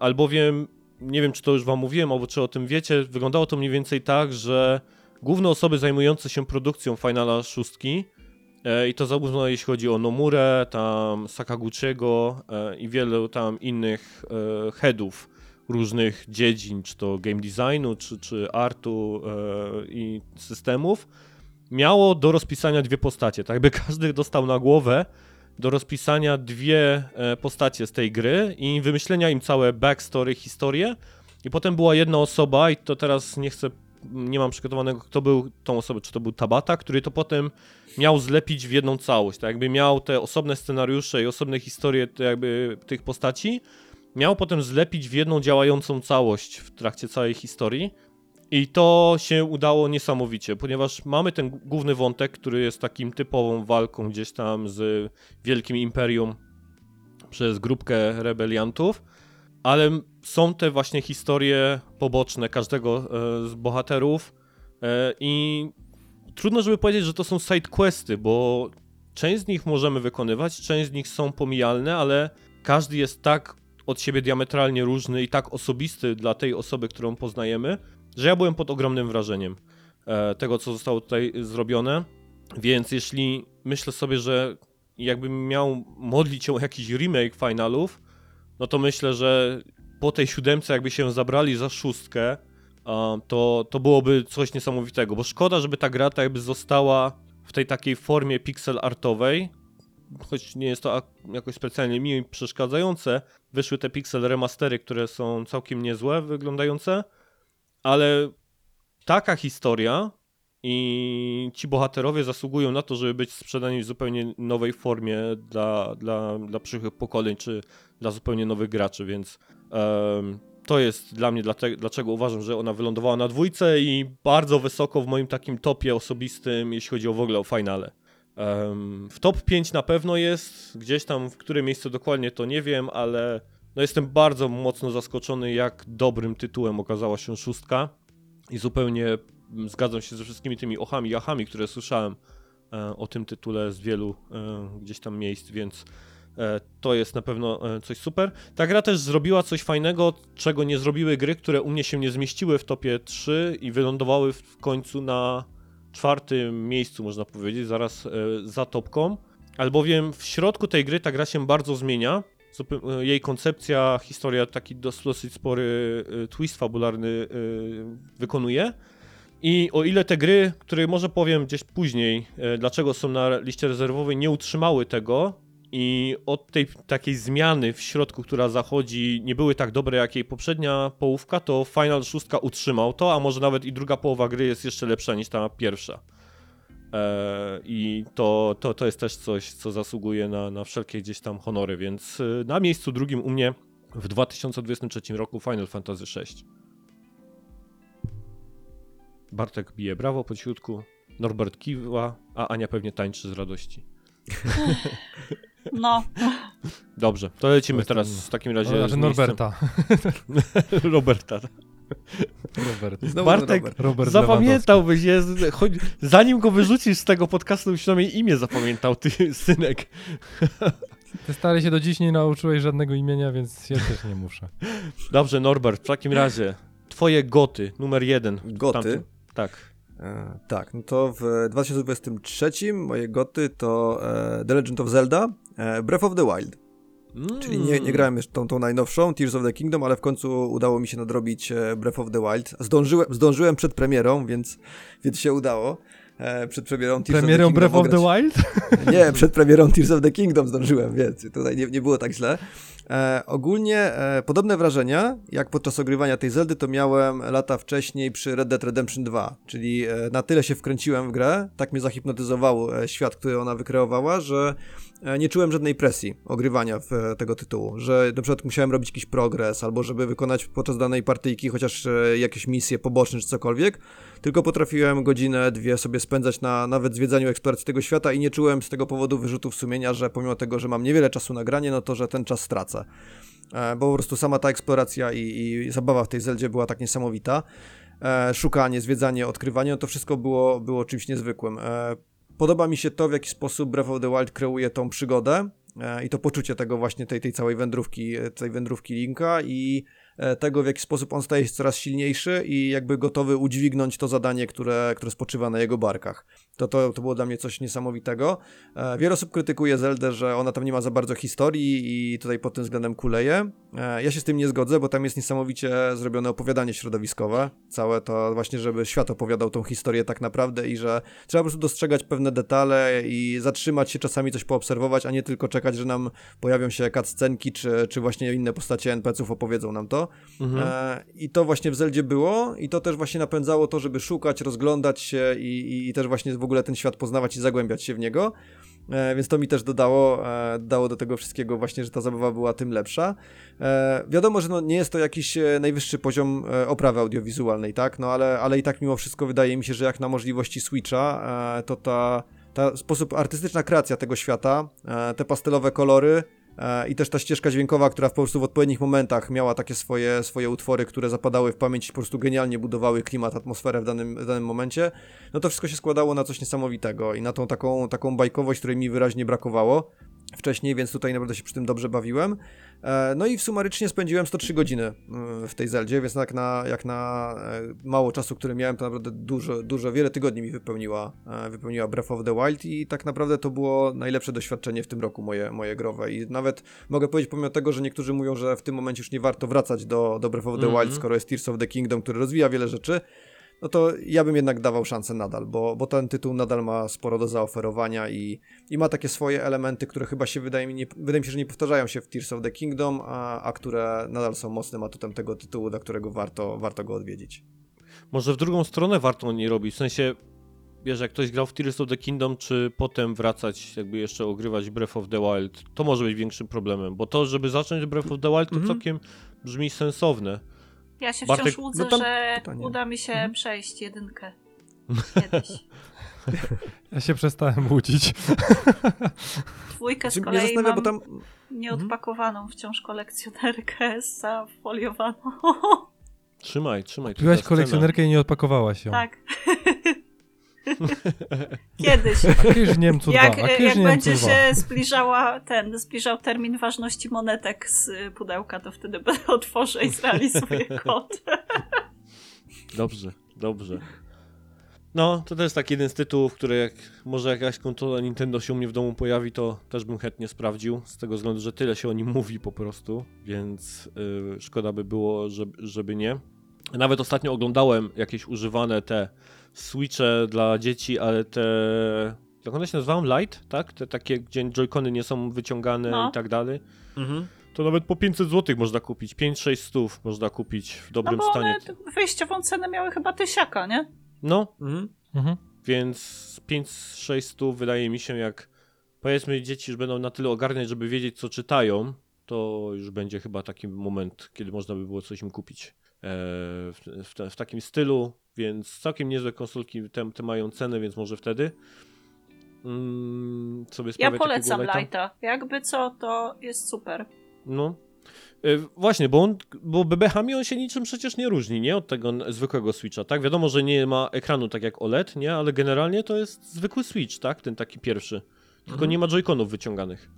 S1: Albowiem, nie wiem czy to już wam mówiłem, albo czy o tym wiecie, wyglądało to mniej więcej tak, że główne osoby zajmujące się produkcją Finala 6 e, i to zarówno jeśli chodzi o Nomurę, tam Sakaguchiego e, i wielu tam innych e, headów różnych dziedzin, czy to game designu, czy, czy artu i systemów, miało do rozpisania dwie postacie. Tak jakby każdy dostał na głowę do rozpisania dwie postacie z tej gry i wymyślenia im całe backstory, historię. I potem była jedna osoba, i to teraz nie chcę, nie mam przygotowanego, kto był tą osobą, czy to był Tabata, który to potem miał zlepić w jedną całość. Tak jakby miał te osobne scenariusze i osobne historie jakby tych postaci, miał potem zlepić w jedną działającą całość w trakcie całej historii. I to się udało niesamowicie, ponieważ mamy ten główny wątek, który jest takim typową walką gdzieś tam z wielkim imperium przez grupkę rebeliantów, ale są te właśnie historie poboczne każdego e, z bohaterów e, i trudno, żeby powiedzieć, że to są side questy, bo część z nich możemy wykonywać, część z nich są pomijalne, ale każdy jest tak od siebie diametralnie różny i tak osobisty dla tej osoby, którą poznajemy, że ja byłem pod ogromnym wrażeniem e, tego, co zostało tutaj zrobione. Więc jeśli myślę sobie, że jakbym miał modlić się o jakiś remake finalów, no to myślę, że po tej siódemce jakby się zabrali za szóstkę, to, to byłoby coś niesamowitego, bo szkoda, żeby ta gra tak jakby została w tej takiej formie pixel artowej, choć nie jest to ak- jakoś specjalnie mi przeszkadzające, wyszły te pixel remastery, które są całkiem niezłe wyglądające, ale taka historia i ci bohaterowie zasługują na to, żeby być sprzedani w zupełnie nowej formie dla, dla, dla przyszłych pokoleń, czy dla zupełnie nowych graczy, więc em, to jest dla mnie dlaczego uważam, że ona wylądowała na dwójce i bardzo wysoko w moim takim topie osobistym, jeśli chodzi o w ogóle o finale. Em, w top 5 na pewno jest, gdzieś tam w które miejsce dokładnie to nie wiem, ale no jestem bardzo mocno zaskoczony, jak dobrym tytułem okazała się szóstka i zupełnie zgadzam się ze wszystkimi tymi ochami, jachami, które słyszałem e, o tym tytule z wielu e, gdzieś tam miejsc, więc e, to jest na pewno coś super. Ta gra też zrobiła coś fajnego, czego nie zrobiły gry, które u mnie się nie zmieściły w topie 3 i wylądowały w końcu na czwartym miejscu, można powiedzieć, zaraz za topką. Albowiem w środku tej gry ta gra się bardzo zmienia. Jej koncepcja, historia taki dos- dosyć spory twist fabularny wykonuje. I o ile te gry, które może powiem gdzieś później, e, dlaczego są na liście rezerwowej, nie utrzymały tego i od tej takiej zmiany w środku, która zachodzi, nie były tak dobre jak jej poprzednia połówka, to Final 6 utrzymał to, a może nawet i druga połowa gry jest jeszcze lepsza niż ta pierwsza. E, I to, to, to jest też coś, co zasługuje na, na wszelkie gdzieś tam honory, więc y, na miejscu drugim u mnie w 2023 roku Final Fantasy VI. Bartek bije brawo po cichutku, Norbert kiwa, a Ania pewnie tańczy z radości.
S2: No,
S1: Dobrze, to lecimy
S3: Jestem-
S1: teraz w takim razie.
S3: Znaczy
S1: z
S3: Norberta.
S1: Roberta.
S3: Robert.
S4: Znowu
S1: Bartek,
S4: Robert.
S3: Robert
S1: Zapamiętałbyś, je, choć, zanim go wyrzucisz z tego podcastu, byś przynajmniej imię zapamiętał, ty synek.
S3: Ty stary się do dziś nie nauczyłeś żadnego imienia, więc ja też nie muszę.
S1: Dobrze, Norbert, w takim razie twoje goty, numer jeden.
S4: Goty?
S1: tamtym- Tak.
S4: E, tak, no to w 2023 moje goty to e, The Legend of Zelda, e, Breath of the Wild. Czyli nie, nie grałem jeszcze tą, tą najnowszą, Tears of the Kingdom, ale w końcu udało mi się nadrobić Breath of the Wild. Zdążyłem, zdążyłem przed premierą, więc, więc się udało. Przed premierą Tears
S3: Premierą
S4: of the
S3: Breath
S4: Kingdom
S3: of the Wild?
S4: Nie, przed premierą Tears of the Kingdom zdążyłem, więc tutaj nie, nie było tak źle. E, ogólnie e, podobne wrażenia, jak podczas ogrywania tej Zeldy, to miałem lata wcześniej przy Red Dead Redemption 2, czyli e, na tyle się wkręciłem w grę, tak mnie zahipnotyzował e, świat, który ona wykreowała, że e, nie czułem żadnej presji ogrywania w e, tego tytułu, że na przykład musiałem robić jakiś progres, albo żeby wykonać podczas danej partyjki chociaż jakieś misje poboczne czy cokolwiek, tylko potrafiłem godzinę, dwie sobie spędzać na nawet zwiedzaniu, eksploracji tego świata i nie czułem z tego powodu wyrzutów sumienia, że pomimo tego, że mam niewiele czasu na granie, no to, że ten czas stracę. E, Bo po prostu sama ta eksploracja i, i zabawa w tej Zeldzie była tak niesamowita. E, Szukanie, zwiedzanie, odkrywanie, no to wszystko było, było czymś niezwykłym. E, Podoba mi się to, w jaki sposób Breath of the Wild kreuje tą przygodę i to poczucie tego właśnie tej, tej całej wędrówki, tej wędrówki Linka i tego, w jaki sposób on staje się coraz silniejszy i jakby gotowy udźwignąć to zadanie, które, które spoczywa na jego barkach. To, to, to było dla mnie coś niesamowitego. E, Wiele osób krytykuje Zeldę, że ona tam nie ma za bardzo historii i tutaj pod tym względem kuleje. E, Ja się z tym nie zgodzę, bo tam jest niesamowicie zrobione opowiadanie środowiskowe. Całe to właśnie, żeby świat opowiadał tą historię tak naprawdę i że trzeba po prostu dostrzegać pewne detale i zatrzymać się czasami coś poobserwować, a nie tylko czekać, że nam pojawią się cutscenki, czy, czy właśnie inne postacie NPC-ów opowiedzą nam to.
S1: Mhm.
S4: E, I to właśnie w Zeldzie było i to też właśnie napędzało to, żeby szukać, rozglądać się i, i, i też właśnie w ogóle ten świat poznawać i zagłębiać się w niego. E, więc to mi też dodało, e, do tego wszystkiego właśnie, że ta zabawa była tym lepsza. E, wiadomo, że no, nie jest to jakiś e, najwyższy poziom e, oprawy audiowizualnej, tak? No ale, ale i tak mimo wszystko wydaje mi się, że jak na możliwości Switcha, e, to ta, ta sposób, artystyczna kreacja tego świata, te pastelowe kolory, I też ta ścieżka dźwiękowa, która po prostu w odpowiednich momentach miała takie swoje, swoje utwory, które zapadały w pamięć i po prostu genialnie budowały klimat, atmosferę w danym, w danym momencie, no to wszystko się składało na coś niesamowitego i na tą taką, taką bajkowość, której mi wyraźnie brakowało wcześniej, więc tutaj naprawdę się przy tym dobrze bawiłem. E, No i w sumarycznie spędziłem 103 godziny mm, w tej Zeldzie, więc jak na, jak na e, mało czasu, który miałem, to naprawdę dużo, dużo, wiele tygodni mi wypełniła, e, wypełniła Breath of the Wild i tak naprawdę to było najlepsze doświadczenie w tym roku moje, moje growe i nawet mogę powiedzieć, pomimo tego, że niektórzy mówią, że w tym momencie już nie warto wracać do, do Breath of the
S1: Mhm.
S4: Wild, skoro jest Tears of the Kingdom, który rozwija wiele rzeczy, no to ja bym jednak dawał szansę nadal, bo, bo ten tytuł nadal ma sporo do zaoferowania i, i ma takie swoje elementy, które chyba się wydaje mi, nie, wydaje mi się, że nie powtarzają się w Tears of the Kingdom, a, a które nadal są mocnym atutem tego tytułu, dla którego warto, warto go odwiedzić.
S1: Może w drugą stronę warto nie robić, w sensie, wiesz, jak ktoś grał w Tears of the Kingdom, czy potem wracać, jakby jeszcze ogrywać Breath of the Wild, to może być większym problemem, bo to, żeby zacząć Breath of the Wild, to
S4: Mhm.
S1: całkiem brzmi sensowne.
S2: Ja się
S1: Bartek,
S2: wciąż łudzę,
S4: no tam
S2: że
S4: pytanie.
S2: uda mi się
S4: Mhm.
S2: przejść jedynkę kiedyś.
S3: Ja się przestałem łudzić.
S2: Dwójkę z
S4: Znaczy,
S2: kolei mam
S4: bo tam
S2: nieodpakowaną wciąż kolekcjonerkę zafoliowaną.
S1: Trzymaj, trzymaj.
S3: Piłaś kolekcjonerkę i nie odpakowałaś ją.
S2: tak. Kiedyś.
S3: A kiedyś Niemcu 2,
S2: Jak,
S3: a kiedyś
S2: jak
S3: Niemcu
S2: będzie
S3: 2.
S2: się zbliżała ten, zbliżał termin ważności monetek z pudełka, to wtedy będę otworzę i zrealizuję kod.
S1: Dobrze, dobrze. No, to też tak jeden z tytułów, który jak może jakaś konsola Nintendo się u mnie w domu pojawi, to też bym chętnie sprawdził, z tego względu, że tyle się o nim mówi po prostu, więc yy, szkoda by było, żeby, żeby nie. Nawet ostatnio oglądałem jakieś używane te Switche dla dzieci, ale te... Jak one się nazywają? Light, tak? Te takie, gdzie joycony nie są wyciągane
S2: No.
S1: i tak dalej. To nawet po 500 zł można kupić, 5-6 stów można kupić w
S2: No
S1: dobrym
S2: bo
S1: stanie.
S2: one wyjściową cenę miały chyba tysiaka, nie?
S1: No,
S4: Mhm.
S3: Mhm.
S1: Więc 5-6 wydaje mi się jak powiedzmy dzieci już będą na tyle ogarniać, żeby wiedzieć co czytają, to już będzie chyba taki moment, kiedy można by było coś im kupić e, w, w, w takim stylu, więc całkiem niezłe konsolki te, te mają cenę, więc może wtedy mm, sobie
S2: Ja polecam
S1: lighta.
S2: Lighta. Jakby co, to jest super.
S1: No. E, Właśnie, bo, on, bo bebechami on się niczym przecież nie różni, nie? Od tego zwykłego Switcha, tak? Wiadomo, że nie ma ekranu tak jak OLED, nie? Ale generalnie to jest zwykły Switch, tak? Ten taki pierwszy. Tylko
S4: Mhm.
S1: nie ma joyconów wyciąganych.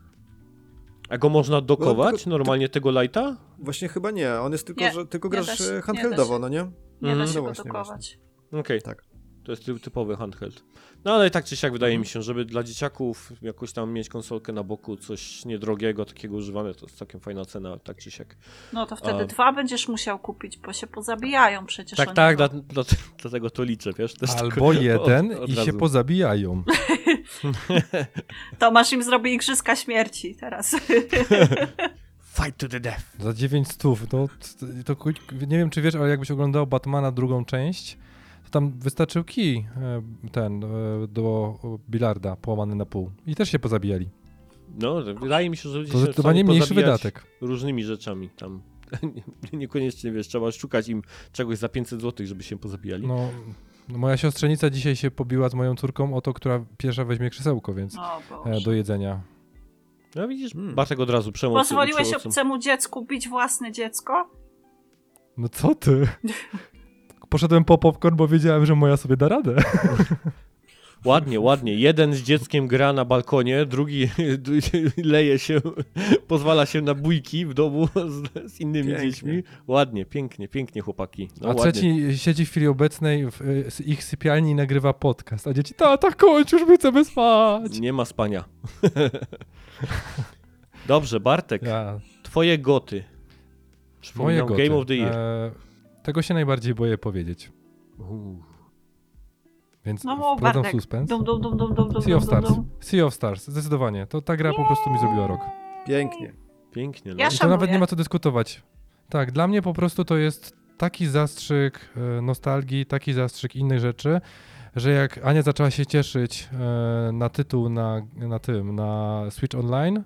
S1: A go można dokować
S4: tylko-
S1: normalnie tego lighta?
S4: Właśnie chyba nie, on jest tylko,
S2: Nie,
S4: że tylko grasz e, handheldowo, no nie?
S2: Nie
S1: Mhm.
S2: da się
S4: No
S2: go
S4: właśnie,
S2: dokować.
S1: Okej.
S4: Tak.
S1: To jest ty- typowy handheld. No ale tak czy siak wydaje mi się, żeby dla dzieciaków jakoś tam mieć konsolkę na boku, coś niedrogiego, takiego używane, to jest całkiem fajna cena, tak czy siak.
S2: No to wtedy
S1: A-
S2: dwa będziesz musiał kupić, bo się pozabijają przecież.
S1: Tak, tak, dla, dla, dlatego to liczę, wiesz?
S3: Albo
S1: tylko
S3: jeden
S1: od- od
S3: i się
S1: razu.
S3: pozabijają.
S2: Tomasz im zrobi igrzyska śmierci teraz.
S1: Fight to the death.
S3: Za 9 stów, no to, to nie wiem czy wiesz, ale jakbyś oglądał Batmana drugą część, tam wystarczył kij e, ten e, do bilarda połamany na pół i też się pozabijali.
S1: No, wydaje mi się, że ludzie
S3: To
S1: się
S3: zdecydowanie
S1: chcą
S3: mniejszy wydatek.
S1: różnymi rzeczami tam. Niekoniecznie, wiesz, trzeba szukać im czegoś za 500 zł, żeby się pozabijali.
S3: No, no moja siostrzenica dzisiaj się pobiła z moją córką o to, która pierwsza weźmie krzesełko, więc
S2: O
S3: e, do jedzenia.
S1: No widzisz,
S4: Hmm.
S1: Bartek od razu przemoc
S2: Pozwoliłeś obcemu dziecku bić własne dziecko?
S3: No co ty? Poszedłem po popcorn, bo wiedziałem, że moja sobie da radę.
S1: Ładnie, ładnie. Jeden z dzieckiem gra na balkonie, drugi leje się, pozwala się na bójki w domu z, z innymi
S4: Pięknie.
S1: dziećmi. Ładnie, pięknie, pięknie chłopaki. No,
S3: A
S1: ładnie.
S3: trzeci siedzi w chwili obecnej w y, ich sypialni i nagrywa podcast, a dzieci, tata, kończ, już my chcemy spać.
S1: Nie ma spania. Dobrze, Bartek,
S3: Ja,
S1: twoje goty.
S3: moje
S1: Przypominam,
S3: goty.
S1: Game of the Year.
S3: E, tego się najbardziej boję powiedzieć,
S1: Uuu.
S3: więc
S2: No
S3: wprowadzam
S2: Bartek.
S3: suspens.
S2: Dum, dum, dum, dum, dum,
S3: Sea of
S2: dum, dum,
S3: Stars.
S2: dum.
S3: Sea of Stars, zdecydowanie. To ta gra po prostu mi zrobiła rok.
S4: Pięknie.
S1: Pięknie.
S2: Ja
S3: I to nawet nie ma co dyskutować. Tak, dla mnie po prostu to jest taki zastrzyk e, nostalgii, taki zastrzyk innych rzeczy, że jak Ania zaczęła się cieszyć e, na tytuł na, na tym, na Switch Online,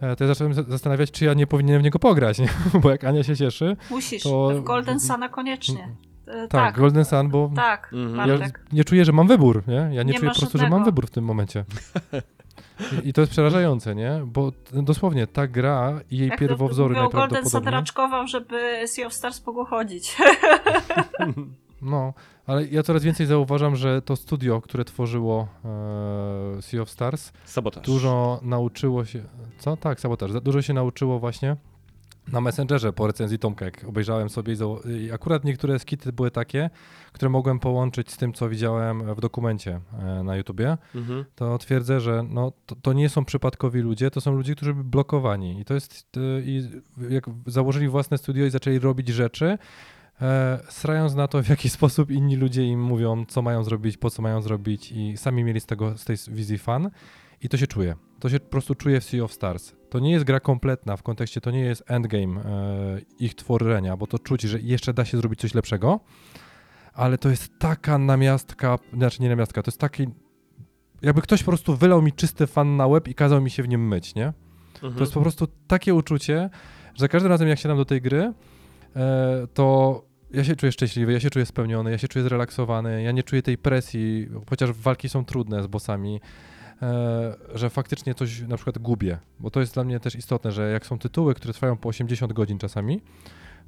S3: to ja zacząłem za- zastanawiać, czy ja nie powinienem w niego pograć, nie? bo jak Ania się cieszy,
S2: Musisz.
S3: To-
S2: W Golden Sana koniecznie. E,
S3: tak,
S2: Tak,
S3: Golden Sun, bo
S2: tak,
S1: Mhm.
S3: ja
S2: Bartek.
S3: nie czuję, że mam wybór, nie? Ja nie,
S2: Nie
S3: czuję po prostu, że
S2: żadnego.
S3: mam wybór w tym momencie. I, I to jest przerażające, nie? Bo dosłownie ta gra i jej
S2: Jak to
S3: pierwowzory
S2: mówią, Golden Sun
S3: najprawdopodobniej...
S2: raczkował, żeby Sea of Stars mogło chodzić.
S3: No, ale ja coraz więcej zauważam, że to studio, które tworzyło e, Sea of Stars,
S1: Sabotaż.
S3: dużo nauczyło się. Co? Tak, sabotaż. Dużo się nauczyło właśnie na Messengerze po recenzji Tomka, jak obejrzałem sobie i akurat niektóre skity były takie, które mogłem połączyć z tym, co widziałem w dokumencie e, na YouTubie,
S1: Mhm.
S3: to twierdzę, że no, to, to nie są przypadkowi ludzie, to są ludzie, którzy byli blokowani. I to jest, e, i jak założyli własne studio i zaczęli robić rzeczy, e, srając na to, w jaki sposób inni ludzie im mówią, co mają zrobić, po co mają zrobić i sami mieli z tego, z tej wizji fan. I to się czuje. To się po prostu czuje w Sea of Stars. To nie jest gra kompletna w kontekście, to nie jest endgame e, ich tworzenia, bo to czuć, że jeszcze da się zrobić coś lepszego, ale to jest taka namiastka, znaczy nie namiastka, to jest taki, jakby ktoś po prostu wylał mi czysty fan na łeb i kazał mi się w nim myć, nie?
S1: Mhm.
S3: To jest po prostu takie uczucie, że za każdym razem jak siadam do tej gry, e, to ja się czuję szczęśliwy, ja się czuję spełniony, ja się czuję zrelaksowany, ja nie czuję tej presji, chociaż walki są trudne z bossami, e, że faktycznie coś na przykład gubię, bo to jest dla mnie też istotne, że jak są tytuły, które trwają po 80 godzin czasami,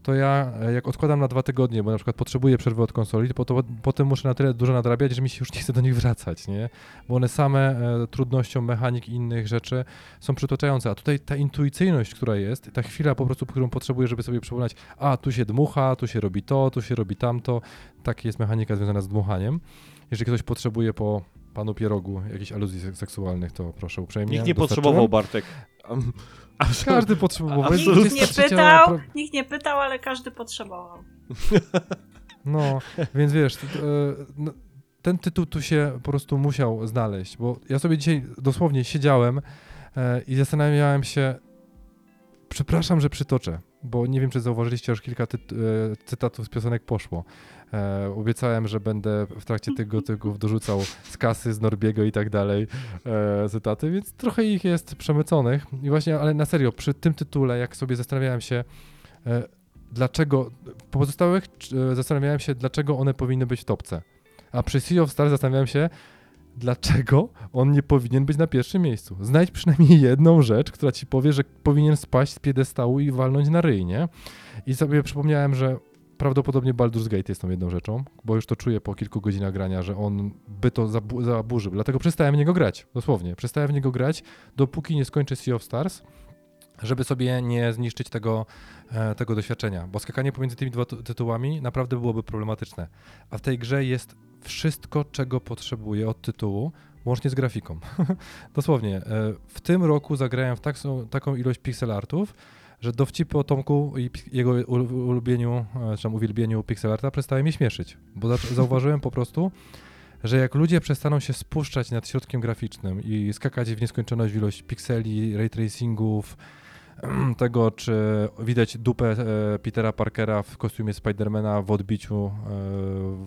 S3: to ja e, jak odkładam na dwa tygodnie, bo na przykład potrzebuję przerwy od konsoli, to, to potem muszę na tyle dużo nadrabiać, że mi się już nie chce do nich wracać, nie? Bo one same e, trudnością mechanik i innych rzeczy są przytłaczające, a tutaj ta intuicyjność, która jest, ta chwila po prostu, którą potrzebuję, żeby sobie przypomnieć, a tu się dmucha, tu się robi to, tu się robi tamto, taka jest mechanika związana z dmuchaniem. Jeżeli ktoś potrzebuje po panu Pierogu jakichś aluzji sek- seksualnych, to proszę uprzejmie.
S1: Nikt nie potrzebował, Bartek.
S3: Każdy potrzebował.
S2: Nikt nie pytał, nikt nie pytał, ale każdy potrzebował.
S3: No, więc wiesz, e, no, ten tytuł tu się po prostu musiał znaleźć, bo ja sobie dzisiaj dosłownie siedziałem e, i zastanawiałem się, przepraszam, że przytoczę, bo nie wiem, czy zauważyliście, już kilka tyt- e, cytatów z piosenek poszło. E, obiecałem, że będę w trakcie tych gotyków dorzucał z kasy, z Norbiego i tak dalej e, cytaty, więc trochę ich jest przemyconych. I właśnie, ale na serio, przy tym tytule, jak sobie zastanawiałem się, e, dlaczego, po pozostałych e, zastanawiałem się, dlaczego one powinny być w topce. A przy Sea of Stars zastanawiałem się, dlaczego on nie powinien być na pierwszym miejscu. Znajdź przynajmniej jedną rzecz, która ci powie, że powinien spaść z piedestału i walnąć na ryj, nie? I sobie przypomniałem, że prawdopodobnie Baldur's Gate jest tą jedną rzeczą, bo już to czuję po kilku godzinach grania, że on by to zabu- zaburzył. Dlatego przestałem w niego grać, dosłownie. Przestałem w niego grać, dopóki nie skończę Sea of Stars, żeby sobie nie zniszczyć tego, e, tego doświadczenia. Bo skakanie pomiędzy tymi ty- tytułami naprawdę byłoby problematyczne. A w tej grze jest wszystko, czego potrzebuję od tytułu, łącznie z grafiką. Dosłownie. e, W tym roku zagrałem w tak, taką ilość pixel artów, że dowcipy o Tomku i jego ul- ulubieniu, e, czy tam uwielbieniu pixel arta przestały mnie śmieszyć. Bo zauważyłem po prostu, że jak ludzie przestaną się spuszczać nad środkiem graficznym i skakać w nieskończoność ilość pikseli, ray tracingów, tego, czy widać dupę e, Petera Parkera w kostiumie Spidermana w odbiciu, e,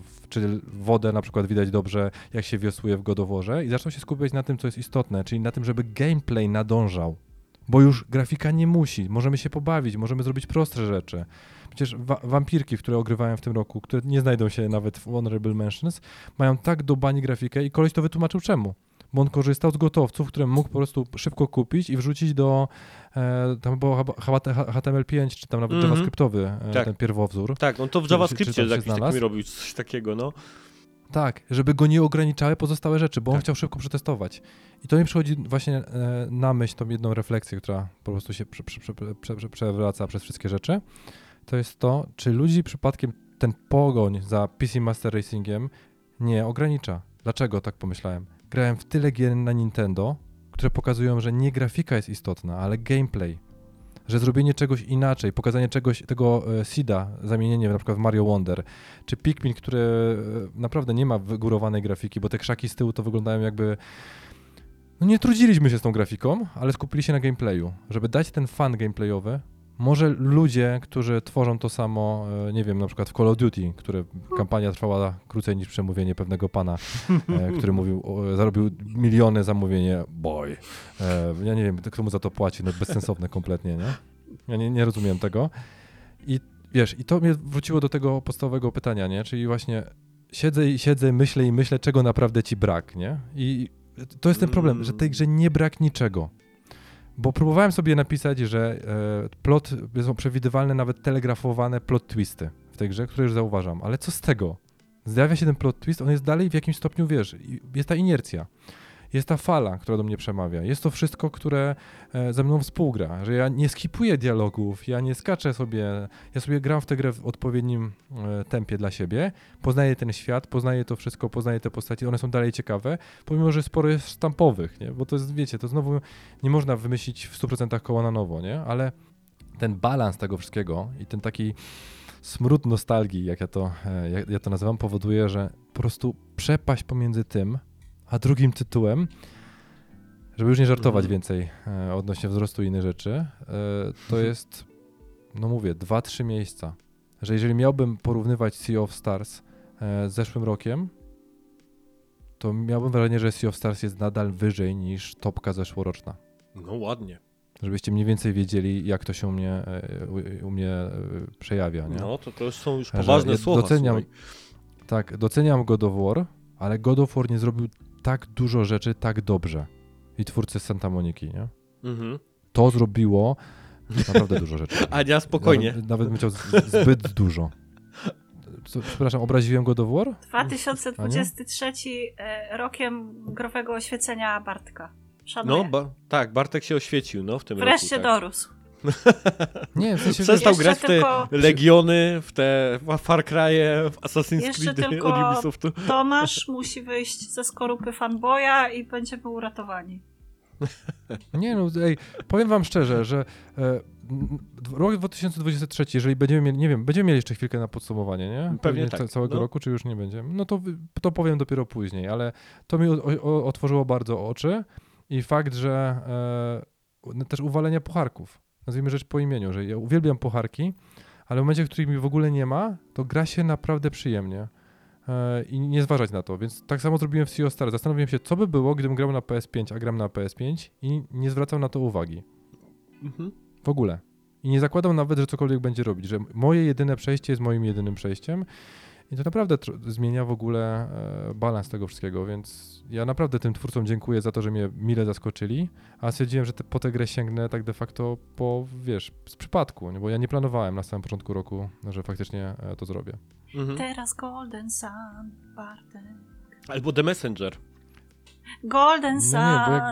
S3: w- czy wodę na przykład widać dobrze, jak się wiosłuje w godoworze i zaczną się skupiać na tym, co jest istotne, czyli na tym, żeby gameplay nadążał. Bo już grafika nie musi, możemy się pobawić, możemy zrobić prostsze rzeczy. Przecież wa- wampirki, które ogrywałem w tym roku, które nie znajdą się nawet w Honorable Mentions, mają tak do bani grafikę i koleś to wytłumaczył czemu. Bo on korzystał z gotowców, które mógł po prostu szybko kupić i wrzucić do, e, tam było chyba HTML5, czy tam nawet
S1: Mhm.
S3: JavaScriptowy, e,
S1: Tak.
S3: ten pierwowzór.
S1: Tak, on to w JavaScriptie jakiś takim robił coś takiego, no.
S3: Tak, żeby go nie ograniczały pozostałe rzeczy, bo on
S1: Tak.
S3: chciał szybko przetestować. I to mi przychodzi właśnie e, na myśl tą jedną refleksję, która po prostu się prze, prze, prze, przewraca przez wszystkie rzeczy. To jest to, czy ludzi przypadkiem ten pogoń za PC Master Racingiem nie ogranicza. Dlaczego tak pomyślałem? Grałem w tyle gier na Nintendo, które pokazują, że nie grafika jest istotna, ale gameplay. Że zrobienie czegoś inaczej, pokazanie czegoś, tego e, Sida, zamienienie na przykład w Mario Wonder, czy Pikmin, który e, naprawdę nie ma wygórowanej grafiki, bo te krzaki z tyłu to wyglądają jakby... No nie trudziliśmy się z tą grafiką, ale skupili się na gameplayu. Żeby dać ten fan gameplayowy, może ludzie, którzy tworzą to samo, e, nie wiem, na przykład w Call of Duty, które kampania trwała krócej niż przemówienie pewnego pana, e, który mówił, zarobił miliony zamówienie, boy. E, ja nie wiem, kto mu za to płaci, no bezsensowne kompletnie, nie? Ja nie, nie rozumiem tego. I wiesz, i to mnie wróciło do tego podstawowego pytania, nie? Czyli właśnie siedzę i siedzę, myślę i myślę, czego naprawdę ci brak, nie? I to jest ten problem, że tej grze nie brak niczego. Bo próbowałem sobie napisać, że e, plot, są przewidywalne, nawet telegrafowane plot twisty w tej grze, które już zauważam. Ale co z tego? Zjawia się ten plot twist, on jest dalej w jakimś stopniu, wiesz, jest ta inercja. Jest ta fala, która do mnie przemawia. Jest to wszystko, które e, ze mną współgra. Że ja nie skipuję dialogów, ja nie skaczę sobie, ja sobie gram w tę grę w odpowiednim e, tempie dla siebie, poznaję ten świat, poznaję to wszystko, poznaję te postaci, one są dalej ciekawe, pomimo, że sporo jest stampowych, nie? bo to jest, wiecie, to znowu nie można wymyślić w 100% koła na nowo, nie? Ale ten balans tego wszystkiego i ten taki smród nostalgii, jak ja to, e, jak ja to nazywam, powoduje, że po prostu przepaść pomiędzy tym, a drugim tytułem, żeby już nie żartować
S1: Mhm.
S3: więcej e, odnośnie wzrostu i innych rzeczy, e, to jest, no mówię, dwa, trzy miejsca. Że jeżeli miałbym porównywać Sea of Stars e, z zeszłym rokiem, to miałbym wrażenie, że Sea of Stars jest nadal wyżej niż topka zeszłoroczna.
S1: No ładnie.
S3: Żebyście mniej więcej wiedzieli, jak to się u mnie, e, u, u mnie e, przejawia. Nie?
S1: No to to są już poważne słowa.
S3: doceniam-
S1: słuchaj.
S3: Tak, doceniam God of War, ale God of War nie zrobił tak dużo rzeczy tak dobrze. I twórcy z Santa Moniki, nie?
S1: Mhm.
S3: To zrobiło naprawdę dużo rzeczy.
S1: Ania, spokojnie.
S3: Nawet, nawet bym chciał zbyt dużo. Co, przepraszam, obraziłem God of War?
S2: 2023 e, rokiem growego oświecenia Bartka. Szanuję.
S1: No, ba- tak, Bartek się oświecił, no, w tym
S2: Wreszcie
S1: roku. tak.
S2: dorósł.
S3: Nie, w sensie...
S1: Przestał grać w te
S2: tylko-
S1: Legiony, w te Far Cry'e, w Assassin's Creed
S2: tylko-
S1: od Ubisoftu.
S2: Tomasz musi wyjść ze skorupy fanboya i będziemy uratowani.
S3: Nie no, ej, powiem wam szczerze, że e, rok 2023, jeżeli będziemy mieli, nie wiem, będziemy mieli jeszcze chwilkę na podsumowanie, nie?
S1: Pewnie
S3: ca-
S1: tak,
S3: Całego
S1: no.
S3: roku, czy już nie będziemy? No to, to powiem dopiero później, ale to mi o, o, otworzyło bardzo oczy i fakt, że e, też uwalenia pucharków. Nazwijmy rzecz po imieniu, że ja uwielbiam pucharki, ale w momencie, w którym mi w ogóle nie ma, to gra się naprawdę przyjemnie. E, I nie zważać na to, więc tak samo zrobiłem w Sea of Stars. Zastanowiłem się, co by było, gdybym grał na PS5, a gram na PS5 i nie zwracał na to uwagi.
S1: Mhm.
S3: W ogóle. I nie zakładam nawet, że cokolwiek będzie robić, że moje jedyne przejście jest moim jedynym przejściem. I to naprawdę tr- zmienia w ogóle e, balans tego wszystkiego, więc ja naprawdę tym twórcom dziękuję za to, że mnie mile zaskoczyli, a stwierdziłem, że te, po tę grę sięgnę tak de facto po, wiesz, z przypadku, nie? bo ja nie planowałem na samym początku roku, że faktycznie e, to zrobię.
S1: Mhm.
S2: Teraz Golden Sun, Bartek.
S1: Albo The Messenger.
S2: Golden
S3: No
S2: Sun.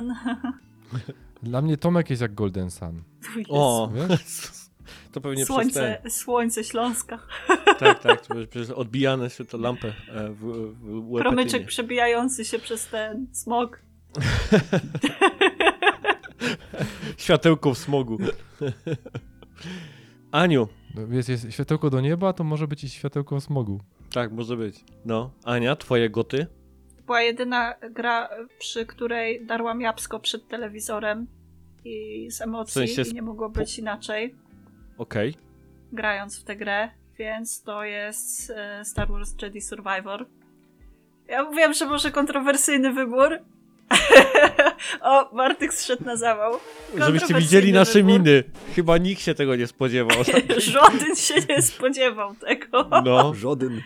S3: nie, jak- Dla mnie Tomek jest jak Golden Sun,
S1: O,
S3: wiesz?
S1: to pewnie
S2: słońce,
S1: przez
S2: słońce Śląska.
S1: ten. Tak, tak, to przez odbijane się to lampę e, w, w.
S2: Promyczek przebijający się przez ten smog.
S1: Światełko w smogu. Aniu,
S3: No, Jest, jest światełko do nieba, to może być i światełko smogu.
S1: tak, może być. No, Ania, twoje goty?
S2: Była jedyna gra, przy której darłam jabłko przed telewizorem i z emocji
S1: W sensie
S2: i nie mogło być inaczej,
S1: Okej.
S2: grając w tę grę, więc to jest e, Star Wars Jedi Survivor. Ja wiem, że może kontrowersyjny wybór. o, Bartek zszedł na zawał.
S1: Żebyście widzieli nasze
S2: wybór.
S1: miny. Chyba nikt się tego nie spodziewał.
S2: Żaden się nie spodziewał tego.
S1: No.
S4: Żaden.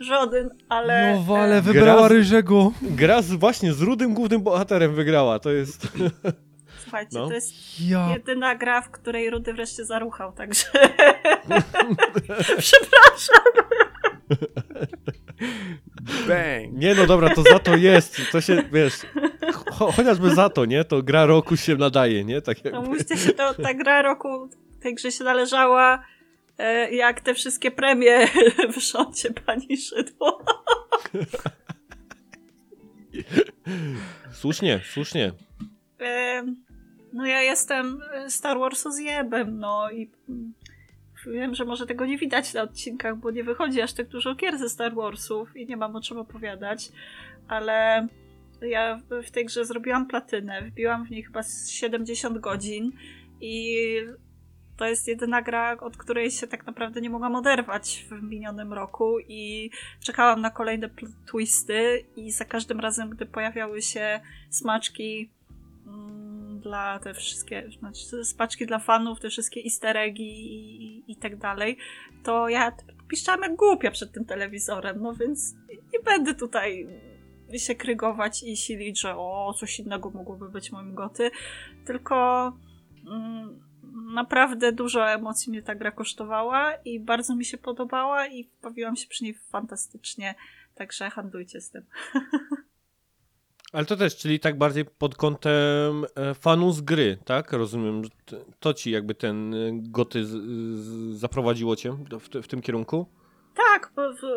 S2: Żaden, ale...
S3: No wale,
S2: e,
S3: wybrała
S1: Gra z-
S3: ryżego.
S1: Gra z, właśnie z rudym głównym bohaterem wygrała. To jest.
S2: Słuchajcie,
S1: no.
S2: to jest
S3: Ja
S2: jedyna gra, w której Rudy wreszcie zaruchał, także... Przepraszam.
S4: Bang!
S1: Nie no dobra, to za to jest. To się wiesz. Cho, chociażby za to, nie? To gra roku się nadaje, nie? Tak
S2: No
S1: jakby.
S2: musicie się, to, ta gra roku tej grze się należała e, jak te wszystkie premie w rządzie pani Szydło.
S1: Słusznie, słusznie.
S2: No ja jestem Star Warsu zjebem, no i mm, wiem, że może tego nie widać na odcinkach, bo nie wychodzi aż tak dużo gier ze Star Warsów i nie mam o czym opowiadać, ale ja w- tej grze zrobiłam platynę, wbiłam w niej chyba z 70 godzin i to jest jedyna gra, od której się tak naprawdę nie mogłam oderwać w minionym roku i czekałam na kolejne twisty i za każdym razem, gdy pojawiały się smaczki mm, dla te wszystkie, znaczy spaczki dla fanów, te wszystkie easter eggi i, i, i tak dalej, to ja piszczałam jak głupia przed tym telewizorem, no więc nie będę tutaj się krygować i silić, że o, coś innego mogłoby być moim goty, tylko mm, naprawdę dużo emocji mnie ta gra kosztowała i bardzo mi się podobała i bawiłam się przy niej fantastycznie, także handlujcie z tym.
S1: Ale to też, czyli tak bardziej pod kątem e, fanów z gry, tak? Rozumiem, to ci jakby ten e, goty zaprowadziło cię w, w tym kierunku?
S2: Tak,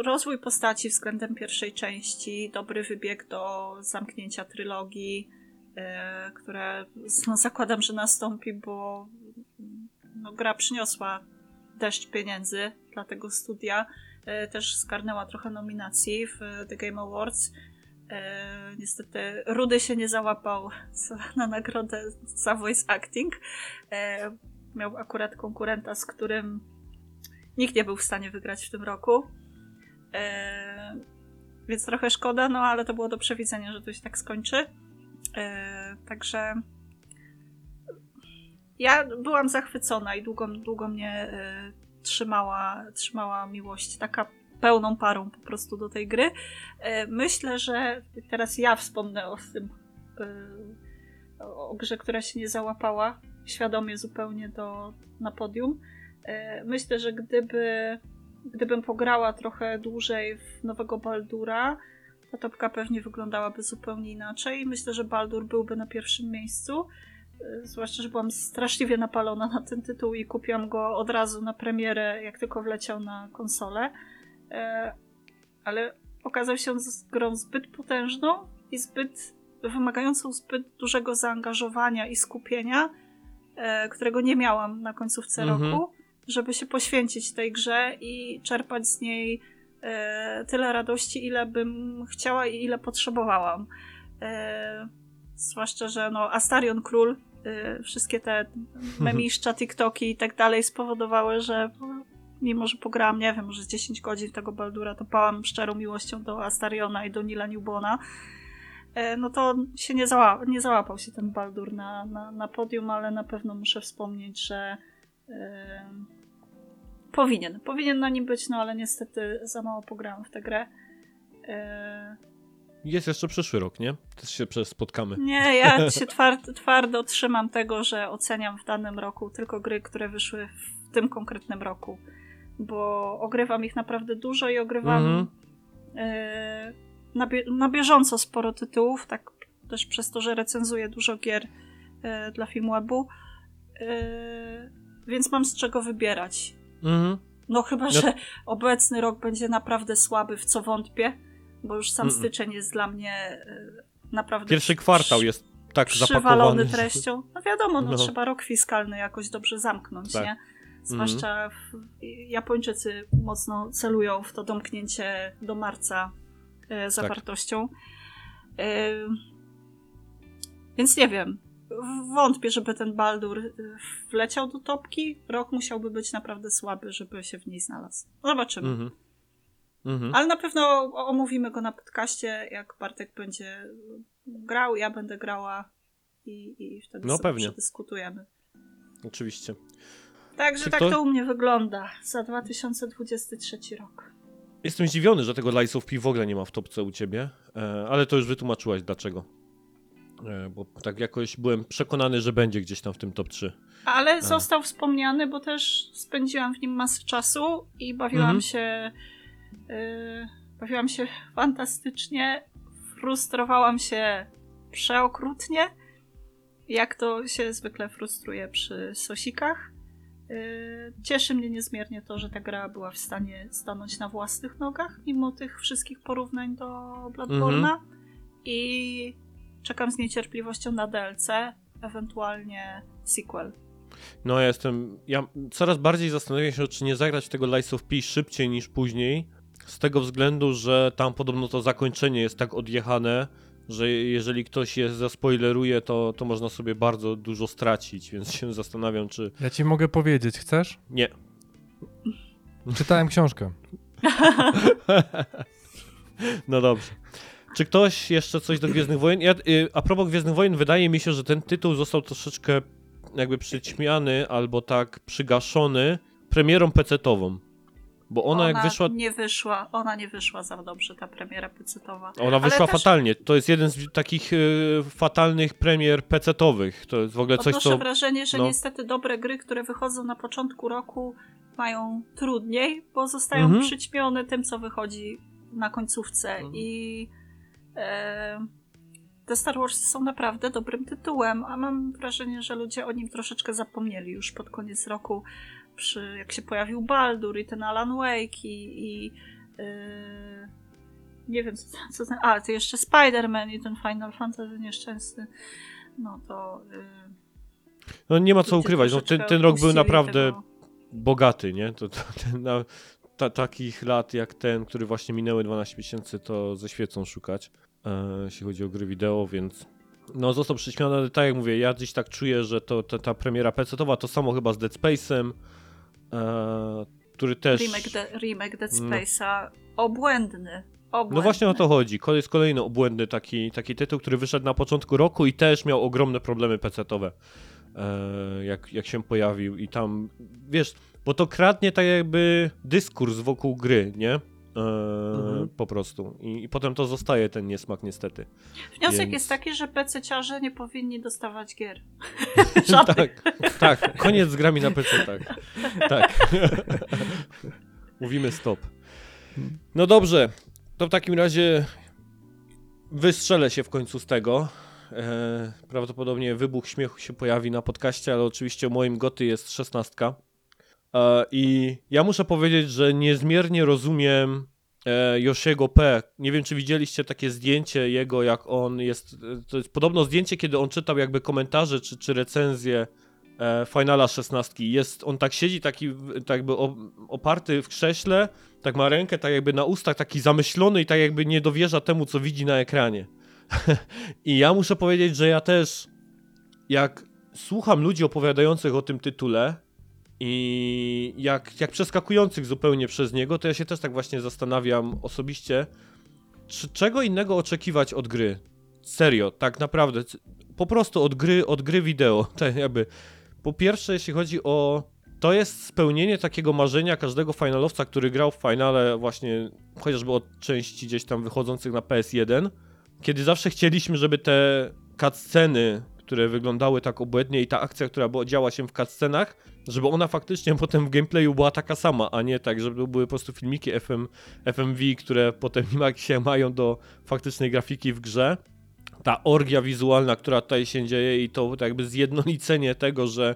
S2: rozwój postaci względem pierwszej części, dobry wybieg do zamknięcia trylogii, e, które no, zakładam, że nastąpi, bo no, gra przyniosła deszcz pieniędzy dla tego studia. Też zgarnęła trochę nominacji w The Game Awards. E, niestety Rudy się nie załapał za, na nagrodę za voice acting. E, miał akurat konkurenta, z którym nikt nie był w stanie wygrać w tym roku. E, więc trochę szkoda, no ale to było do przewidzenia, że to się tak skończy. E, także ja byłam zachwycona i długo, długo mnie e, trzymała, trzymała miłość taka pełną parą po prostu do tej gry. E, myślę, że teraz ja wspomnę o tym, e, o, grze, która się nie załapała świadomie zupełnie do, na podium. E, Myślę, że gdyby, gdybym pograła trochę dłużej w nowego Baldura, ta topka pewnie wyglądałaby zupełnie inaczej. Myślę, że Baldur byłby na pierwszym miejscu. Zwłaszcza, że byłam straszliwie napalona na ten tytuł i kupiłam go od razu na premierę, jak tylko wleciał na konsolę. E, Ale okazał się z grą zbyt potężną i zbyt wymagającą zbyt dużego zaangażowania i skupienia, e, którego nie miałam na końcówce
S1: Mhm.
S2: roku, żeby się poświęcić tej grze i czerpać z niej e, tyle radości, ile bym chciała i ile potrzebowałam. Zwłaszcza, że no, Astarion Król wszystkie te memiszcza, TikToki i tak dalej spowodowały, że mimo, że pograłam, nie wiem, może z 10 godzin tego Baldura, to pałam szczerą miłością do Astariona i do Nila Newbona, e, no to się nie, zała nie załapał się ten Baldur na, na, na podium, ale na pewno muszę wspomnieć, że e, powinien. Powinien na nim być, no ale niestety za mało pograłam w tę grę. E,
S1: Jest jeszcze przyszły rok, nie? Też się spotkamy.
S2: nie, ja się tward, twardo trzymam tego, że oceniam w danym roku tylko gry, które wyszły w tym konkretnym roku. Bo ogrywam ich naprawdę dużo i ogrywam e, na, bie na bieżąco sporo tytułów, tak też przez to, że recenzuję dużo gier e, dla Filmwebu. E, więc mam z czego wybierać.
S1: Mhm.
S2: No chyba,
S1: Ja-
S2: że obecny rok będzie naprawdę słaby, w co wątpię, bo już sam
S1: Mm-mm.
S2: styczeń jest dla mnie naprawdę
S1: Pierwszy kwartał jest tak
S2: przywalony
S1: zapakowany. że-
S2: treścią. No wiadomo, no,
S1: No.
S2: trzeba rok fiskalny jakoś dobrze zamknąć,
S1: Tak.
S2: nie? Zwłaszcza w, Japończycy mocno celują w to domknięcie do marca e, zawartością. E, więc nie wiem. Wątpię, żeby ten Baldur e, wleciał do topki. Rok musiałby być naprawdę słaby, żeby się w niej znalazł. Zobaczymy.
S1: Mhm. Mhm.
S2: Ale na pewno omówimy go na podcaście, jak Bartek będzie grał, ja będę grała i, i wtedy
S1: No
S2: sobie
S1: pewnie.
S2: przedyskutujemy.
S1: Oczywiście.
S2: Także tak
S1: ktoś-
S2: to u mnie wygląda za 2023 rok.
S1: Jestem zdziwiony, że tego Lies of P w ogóle nie ma w topce u ciebie, e, ale to już wytłumaczyłaś dlaczego. E, Bo tak jakoś byłem przekonany, że będzie gdzieś tam w tym top 3.
S2: Ale został wspomniany, bo też spędziłam w nim masę czasu i bawiłam
S1: Mhm.
S2: się yy, bawiłam się fantastycznie, frustrowałam się przeokrutnie, jak to się zwykle frustruje przy sosikach. Yy, Cieszy mnie niezmiernie to, że ta gra była w stanie stanąć na własnych nogach, mimo tych wszystkich porównań do Bloodborne'a. I czekam z niecierpliwością na DLC, ewentualnie sequel.
S1: No ja jestem, ja coraz bardziej zastanawiam się, czy nie zagrać tego Lies of P szybciej niż później, z tego względu, że tam podobno to zakończenie jest tak odjechane, że jeżeli ktoś je zaspoileruje, to, to można sobie bardzo dużo stracić, więc się zastanawiam, czy
S3: Ja ci mogę powiedzieć, chcesz?
S1: nie.
S3: Czytałem książkę.
S1: No dobrze. Czy ktoś jeszcze coś do Gwiezdnych Wojen? Ja, y, a propos Gwiezdnych Wojen, wydaje mi się, że ten tytuł został troszeczkę jakby przyćmiany albo tak przygaszony premierą PC-tową. Bo ona, jak wyszła,
S2: nie wyszła, ona nie wyszła za dobrze, ta premiera pecetowa.
S1: ona
S2: Ale
S1: wyszła
S2: też
S1: fatalnie. To jest jeden z takich y, fatalnych premier PC-towych. To jest w ogóle coś,
S2: Odnoszę
S1: co...
S2: wrażenie, że
S1: no.
S2: niestety dobre gry, które wychodzą na początku roku mają trudniej, bo zostają
S1: Mhm.
S2: przyćmione tym, co wychodzi na końcówce
S1: Mhm.
S2: i e, te Star Wars są naprawdę dobrym tytułem, a mam wrażenie, że ludzie o nim troszeczkę zapomnieli już pod koniec roku, przy, jak się pojawił Baldur i ten Alan Wake i, i e, nie wiem, co, co ten, a, to jeszcze Spider-Man i ten Final Fantasy nieszczęsny, no to... E,
S1: No nie ma co ukrywać. No, ten, ten rok był naprawdę
S2: tego.
S1: bogaty, nie? To, to, ten, na, ta, takich lat jak ten, który właśnie minęły 12 miesięcy, to ze świecą szukać, e, jeśli chodzi o gry wideo, więc no został przyśmiany, ale tak jak mówię, ja gdzieś tak czuję, że to, ta, ta premiera PC-towa to samo chyba z Dead Space'em, e, który też...
S2: Remake, de, remake Dead
S1: No.
S2: Space'a obłędny. obłędny.
S1: No właśnie o to chodzi. Jest kolejny obłędny taki, taki tytuł, który wyszedł na początku roku i też miał ogromne problemy PC-towe, e, jak, jak się pojawił i tam, wiesz, bo to kradnie tak jakby dyskurs wokół gry, nie? E,
S4: Mhm.
S1: Po prostu. I, I potem to zostaje ten niesmak niestety.
S2: Wniosek
S1: więc-
S2: jest taki, że PC-ciarze nie powinni dostawać gier.
S1: Tak, tak, koniec z grami na PC, tak. Tak. Mówimy stop. No dobrze, to w takim razie wystrzelę się w końcu z tego. E, prawdopodobnie wybuch śmiechu się pojawi na podcaście, ale oczywiście moim goty jest szesnastka. E, I ja muszę powiedzieć, że niezmiernie rozumiem e, Yoshiego P. Nie wiem, czy widzieliście takie zdjęcie jego, jak on jest. e, To jest podobno zdjęcie, kiedy on czytał jakby komentarze czy, czy recenzje e, Finala 16. Jest, on tak siedzi, taki tak jakby oparty w krześle, tak ma rękę tak jakby na ustach, taki zamyślony i tak jakby nie dowierza temu, co widzi na ekranie. I ja muszę powiedzieć, że ja też jak słucham ludzi opowiadających o tym tytule i jak, jak przeskakujących zupełnie przez niego, to ja się też tak właśnie zastanawiam osobiście, czy, czego innego oczekiwać od gry. Serio, tak naprawdę. Po prostu od gry, od gry wideo. Tak jakby. Po pierwsze, jeśli chodzi o. To jest spełnienie takiego marzenia każdego finalowca, który grał w finale właśnie chociażby od części gdzieś tam wychodzących na PS1, kiedy zawsze chcieliśmy, żeby te cutsceny, które wyglądały tak obłędnie i ta akcja, która działa się w cutscenach, żeby ona faktycznie potem w gameplayu była taka sama, a nie tak, żeby były po prostu filmiki FM, FMV, które potem się mają do faktycznej grafiki w grze. Ta orgia wizualna, która tutaj się dzieje i to jakby zjednolicenie tego, że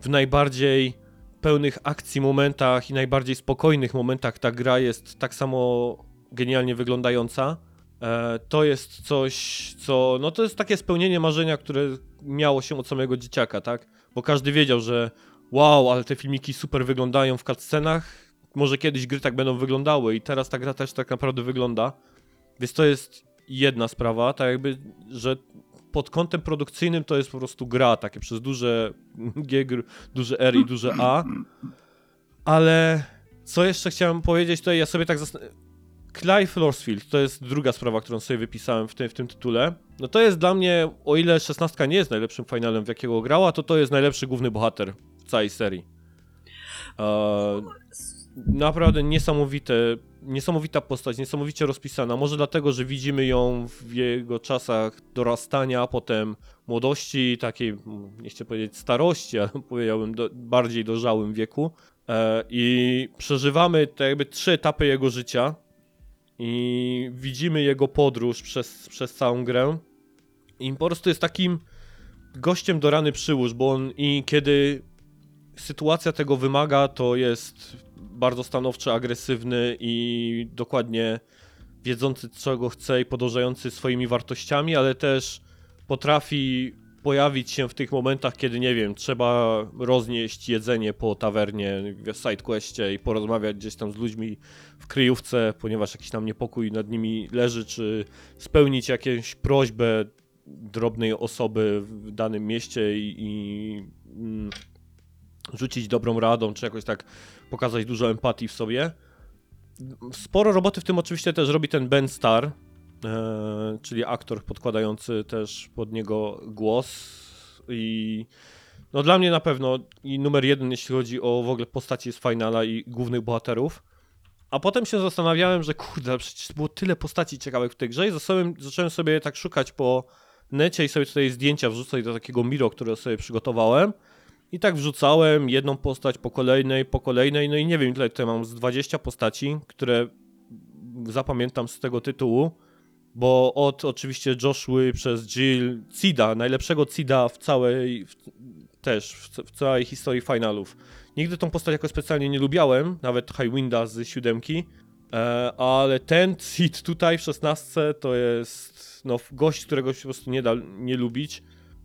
S1: w najbardziej pełnych akcji momentach i najbardziej spokojnych momentach ta gra jest tak samo genialnie wyglądająca. E, to jest coś, co. No to jest takie spełnienie marzenia, które miało się od samego dzieciaka, tak? Bo każdy wiedział, że wow, ale te filmiki super wyglądają w cutscenach. Może kiedyś gry tak będą wyglądały i teraz ta gra też tak naprawdę wygląda. Więc to jest jedna sprawa, tak jakby, że pod kątem produkcyjnym to jest po prostu gra, takie przez duże G, duże R i duże A. Ale co jeszcze chciałem powiedzieć, to ja sobie tak zastanawiam. Clive Lorsfield to jest druga sprawa, którą sobie wypisałem w tym, w tym tytule. No to jest dla mnie, o ile 16 nie jest najlepszym finalem, w jakiego grała, to to jest najlepszy główny bohater całej serii. E, naprawdę niesamowite, niesamowita postać, niesamowicie rozpisana. Może dlatego, że widzimy ją w jego czasach dorastania, potem młodości, takiej, nie chcę powiedzieć starości, ale powiedziałbym do, bardziej dojrzałym wieku. E, I przeżywamy te jakby trzy etapy jego życia i widzimy jego podróż przez, przez całą grę. I po prostu jest takim gościem do rany przyłóż, bo on i kiedy sytuacja tego wymaga, to jest bardzo stanowczy, agresywny i dokładnie wiedzący, czego chce i podążający swoimi wartościami, ale też potrafi pojawić się w tych momentach, kiedy, nie wiem, trzeba roznieść jedzenie po tawernie w sidequestie i porozmawiać gdzieś tam z ludźmi w kryjówce, ponieważ jakiś tam niepokój nad nimi leży, czy spełnić jakąś prośbę drobnej osoby w danym mieście i, i mm, rzucić dobrą radą, czy jakoś tak pokazać dużo empatii w sobie. Sporo roboty w tym oczywiście też robi ten Ben Starr, e, czyli aktor podkładający też pod niego głos i no dla mnie na pewno i numer jeden, jeśli chodzi o w ogóle postaci z finala i głównych bohaterów. A potem się zastanawiałem, że kurde, przecież było tyle postaci ciekawych w tej grze i zacząłem, zacząłem sobie tak szukać po necie i sobie tutaj zdjęcia wrzucać do takiego Miro, które sobie przygotowałem. I tak wrzucałem jedną postać po kolejnej, po kolejnej, no i nie wiem ile tutaj mam, z 20 postaci, które zapamiętam z tego tytułu, bo od oczywiście Joshua przez Jill, Cida, najlepszego Cida w całej, w, też w, w całej historii finalów. Nigdy tą postać jakoś specjalnie nie lubiałem, nawet Highwinda z siódemki, ale ten Cid tutaj w 16 to jest no, gość, którego się po prostu nie da nie lubić.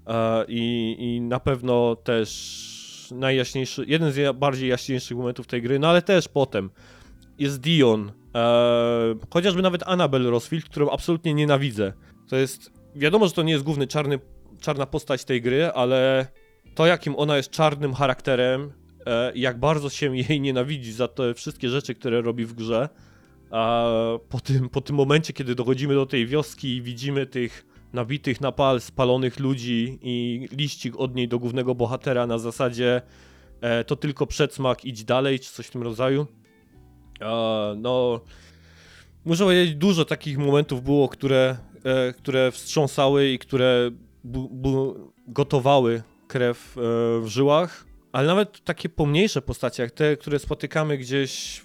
S1: E, I, I na pewno też najjaśniejszy, jeden z bardziej jaśniejszych momentów tej gry, no ale też potem jest Dion. E, chociażby nawet Annabelle Rosfield, którą absolutnie nienawidzę. To jest, wiadomo, że to nie jest główny czarny, czarna postać tej gry, ale to jakim ona jest czarnym charakterem, e, jak bardzo się jej nienawidzi za te wszystkie rzeczy, które robi w grze. A po tym, po tym momencie, kiedy dochodzimy do tej wioski i widzimy tych nabitych na pal, spalonych ludzi i liścik od niej do głównego bohatera na zasadzie e, to tylko przedsmak, idź dalej, czy coś w tym rodzaju. E, no, muszę powiedzieć, dużo takich momentów było, które, e, które wstrząsały i które bu, bu, gotowały krew e, w żyłach, ale nawet takie pomniejsze postacie, jak te, które spotykamy gdzieś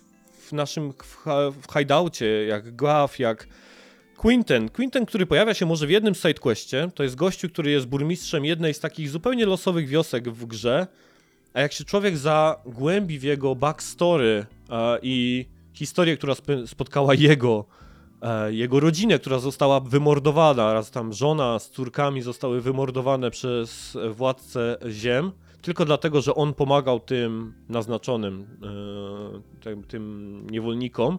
S1: w naszym w, hideoutie, jak Gav, jak Quinten. Quinten, który pojawia się może w jednym sidequestie, to jest gościu, który jest burmistrzem jednej z takich zupełnie losowych wiosek w grze, a jak się człowiek zagłębi w jego backstory e, i historię, która sp- spotkała jego, e, jego rodzinę, która została wymordowana, raz tam żona z córkami zostały wymordowane przez władcę ziem, tylko dlatego, że on pomagał tym naznaczonym, e, tym, tym niewolnikom,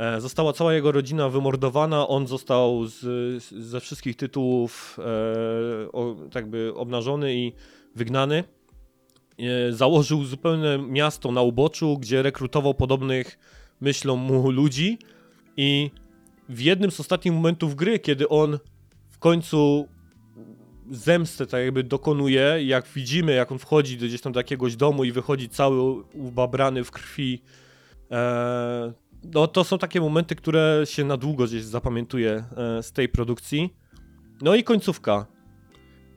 S1: E, Została cała jego rodzina wymordowana, on został z, z, ze wszystkich tytułów e, o, tak by obnażony i wygnany. Założył zupełne miasto na uboczu, gdzie rekrutował podobnych myślą mu ludzi i w jednym z ostatnich momentów gry, kiedy on w końcu zemstę tak jakby dokonuje, jak widzimy, jak on wchodzi do gdzieś tam do jakiegoś domu i wychodzi cały ubabrany w krwi, e, no to są takie momenty, które się na długo gdzieś zapamiętuje e, z tej produkcji. No i końcówka.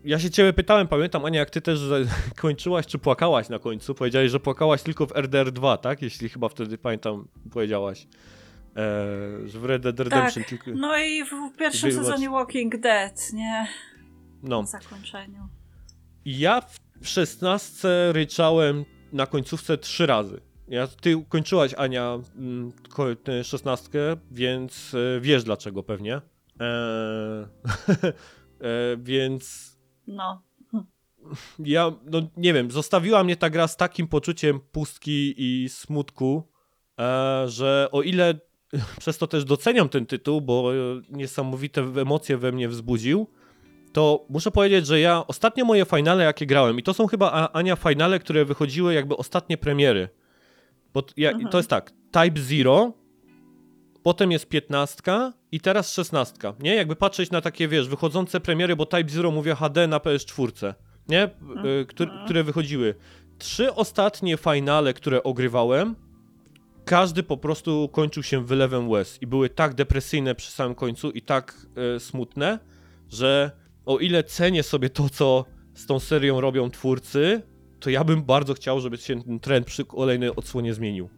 S1: Ja się ciebie pytałem, pamiętam Ania, jak ty też kończyłaś, czy płakałaś na końcu? Powiedziałeś, że płakałaś tylko w RDR 2, tak? Jeśli chyba wtedy pamiętam, powiedziałaś. E, że w Red Dead Redemption tylko...
S2: No i w pierwszym sezonie Walking Dead, nie?
S1: No.
S2: Zakończeniu.
S1: Ja w 16 ryczałem na końcówce trzy razy. Ja, ty kończyłaś, Ania, mm, 16, więc e, wiesz dlaczego pewnie. Eee, e, więc
S2: No.
S1: ja, no nie wiem, zostawiła mnie ta gra z takim poczuciem pustki i smutku, e, że o ile przez to też doceniam ten tytuł, bo e, niesamowite emocje we mnie wzbudził, to muszę powiedzieć, że ja ostatnie moje finale, jakie grałem, i to są chyba, Ania, finale, które wychodziły jakby ostatnie premiery. Bo ja,
S2: Mhm.
S1: to jest tak, Type Zero, potem jest 15 i teraz 16, nie? Jakby patrzeć na takie, wiesz, wychodzące premiery, bo Type Zero mówię HD na PS4, nie? Y, które, które wychodziły. Trzy ostatnie finale, które ogrywałem, każdy po prostu kończył się wylewem łez i były tak depresyjne przy samym końcu i tak e, smutne, że o ile cenię sobie to, co z tą serią robią twórcy, to ja bym bardzo chciał, żeby się ten trend przy kolejnej odsłonie zmienił.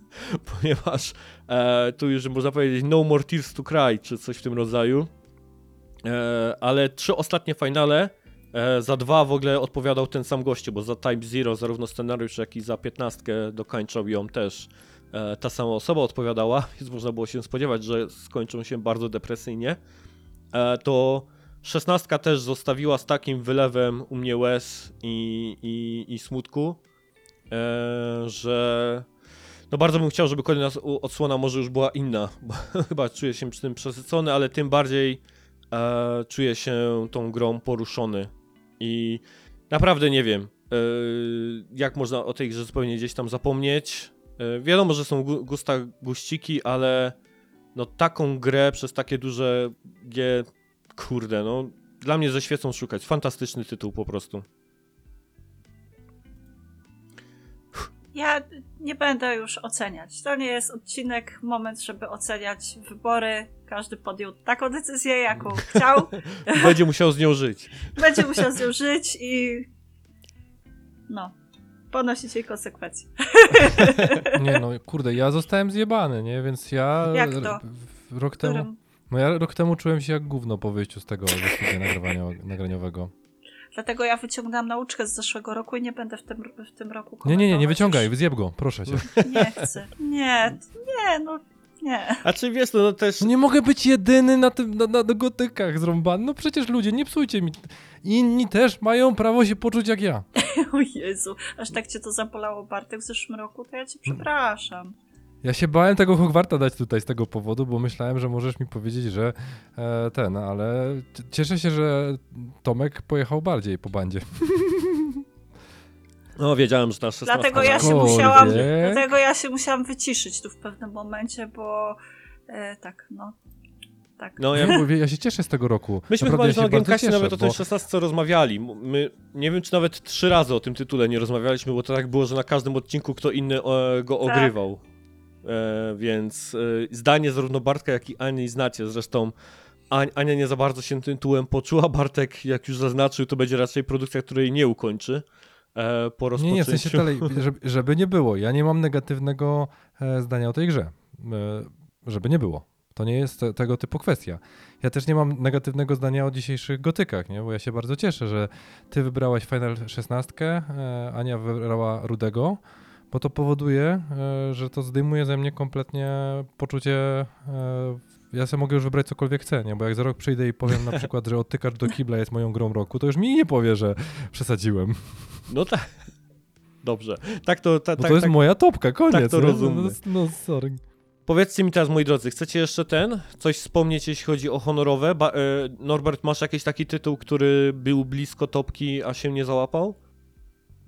S1: Ponieważ e, tu już można powiedzieć no more tears to cry, czy coś w tym rodzaju. E, ale trzy ostatnie finale e, za dwa w ogóle odpowiadał ten sam gościu, bo za Type Zero zarówno scenariusz, jak i za piętnastkę dokończał ją też e, ta sama osoba odpowiadała, więc można było się spodziewać, że skończą się bardzo depresyjnie. E, to szesnastka też zostawiła z takim wylewem u mnie łez i, i, i smutku, e, że no bardzo bym chciał, żeby kolejna odsłona może już była inna, bo chyba czuję się przy tym przesycony, ale tym bardziej e, czuję się tą grą poruszony i naprawdę nie wiem, e, jak można o tej grze zupełnie gdzieś tam zapomnieć. E, wiadomo, że są gu- gusta guściki, ale no taką grę przez takie duże G, kurde, no dla mnie ze świecą szukać. Fantastyczny tytuł po prostu.
S2: Ja nie będę już oceniać. To nie jest odcinek, moment, żeby oceniać wybory. Każdy podjął taką decyzję, jaką chciał.
S1: Będzie musiał z nią żyć.
S2: Będzie musiał z nią żyć i. No. Ponosić jej konsekwencje.
S3: Nie no, kurde, ja zostałem zjebany, nie? Więc ja...
S2: Jak to?
S3: Rok temu...
S2: Którym...
S3: No ja rok temu czułem się jak gówno po wyjściu z tego ze studia nagrywania, nagraniowego.
S2: Dlatego ja wyciągnęłam nauczkę z zeszłego roku i nie będę w tym, w tym roku
S3: Nie, nie, nie, nie wyciągaj,
S2: już.
S3: zjeb go, proszę cię.
S2: Nie chcę. Nie, nie, no nie.
S1: A czy wiesz, no, no też
S3: No nie mogę być jedyny na tym, na, na, na gotykach zrąbany. No przecież ludzie, nie psujcie mi. Inni też mają prawo się poczuć jak ja.
S2: O Jezu, aż tak cię to zabolało Bartek w zeszłym roku, to ja cię przepraszam.
S3: Ja się bałem tego Hogwarta dać tutaj z tego powodu, bo myślałem, że możesz mi powiedzieć, że e, ten, ale cieszę się, że Tomek pojechał bardziej po bandzie.
S1: No, wiedziałem, że ta 16.
S2: Dlatego ja się musiałam, dlatego ja się musiałam wyciszyć tu w pewnym momencie, bo e, tak, no. Tak.
S1: No,
S3: Ja, mówię, ja się cieszę z tego roku.
S1: myśmy
S3: Naprawdę,
S1: chyba
S3: ja
S1: na
S3: cieszę,
S1: nawet o tej
S3: bo-
S1: 16 rozmawiali. My, nie wiem, czy nawet trzy razy o tym tytule nie rozmawialiśmy, bo to tak było, że na każdym odcinku kto inny e, go
S2: Tak.
S1: ogrywał. E, więc e, zdanie zarówno Bartka, jak i Ani znacie. Zresztą An- Ania nie za bardzo się tym tytułem poczuła. Bartek, jak już zaznaczył, to będzie raczej produkcja, której nie ukończy. E, po
S3: Nie,
S1: rozpoczęciu.
S3: nie, w sensie dalej, żeby, żeby nie było. Ja nie mam negatywnego zdania o tej grze. Żeby nie było. To nie jest te, tego typu kwestia. Ja też nie mam negatywnego zdania o dzisiejszych gotykach, nie? bo ja się bardzo cieszę, że ty wybrałaś Final 16, e, Ania wybrała Rudego, bo to powoduje, e, że to zdejmuje ze mnie kompletnie poczucie. E, ja sobie mogę już wybrać cokolwiek chcę, nie? bo jak za rok przyjdę i powiem na przykład, że odtykacz do kibla jest moją grą roku, to już mi nie powie, że przesadziłem.
S1: No tak. Dobrze. Tak to, ta, tak,
S3: to jest
S1: tak,
S3: moja topka, koniec.
S1: tak to
S3: nie?
S1: rozumiem.
S3: No, no sorry.
S1: Powiedzcie mi teraz, moi drodzy, chcecie jeszcze ten? Coś wspomnieć, jeśli chodzi o honorowe? Ba- e, Norbert, masz jakiś taki tytuł, który był blisko topki, a się nie załapał?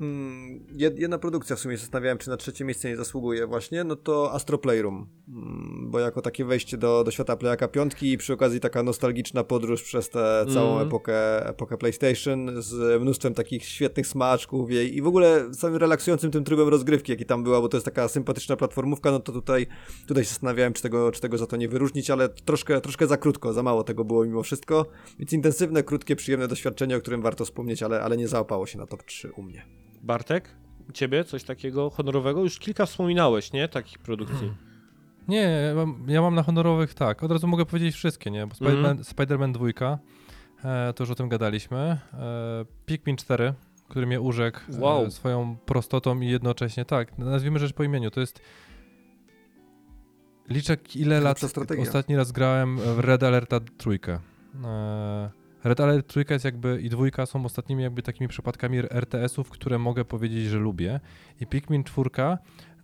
S4: Mm, jed- jedna produkcja w sumie zastanawiałem, czy na trzecie miejsce nie zasługuje właśnie, no to Astro Playroom, mm, bo jako takie wejście do, do świata Playaka piątki i przy okazji taka nostalgiczna podróż przez tę całą
S1: Mhm.
S4: epokę, epokę PlayStation z mnóstwem takich świetnych smaczków jej i w ogóle samym relaksującym tym trybem rozgrywki, jaki tam była, bo to jest taka sympatyczna platformówka, no to tutaj, tutaj się zastanawiałem, czy tego, czy tego za to nie wyróżnić, ale troszkę, troszkę za krótko, za mało tego było mimo wszystko, więc intensywne, krótkie, przyjemne doświadczenie, o którym warto wspomnieć, ale, ale nie załapało się na top 3 u mnie.
S1: Bartek? U ciebie coś takiego honorowego? Już kilka wspominałeś, nie? Takich produkcji.
S3: Nie, ja mam, ja mam na honorowych tak. Od razu mogę powiedzieć wszystkie, nie? Bo Spider-Man,
S1: Mhm.
S3: Spider-Man 2, e, to już o tym gadaliśmy. E, Pikmin 4, który mnie urzekł
S1: Wow.
S3: e, swoją prostotą i jednocześnie tak, nazwijmy rzecz po imieniu. To jest. Liczę ile lat
S4: strategia.
S3: ostatni raz grałem w Red Alerta trójkę. E, Red Alert trójka jest jakby i dwójka są ostatnimi jakby takimi przypadkami RTS-ów, które mogę powiedzieć, że lubię. I Pikmin 4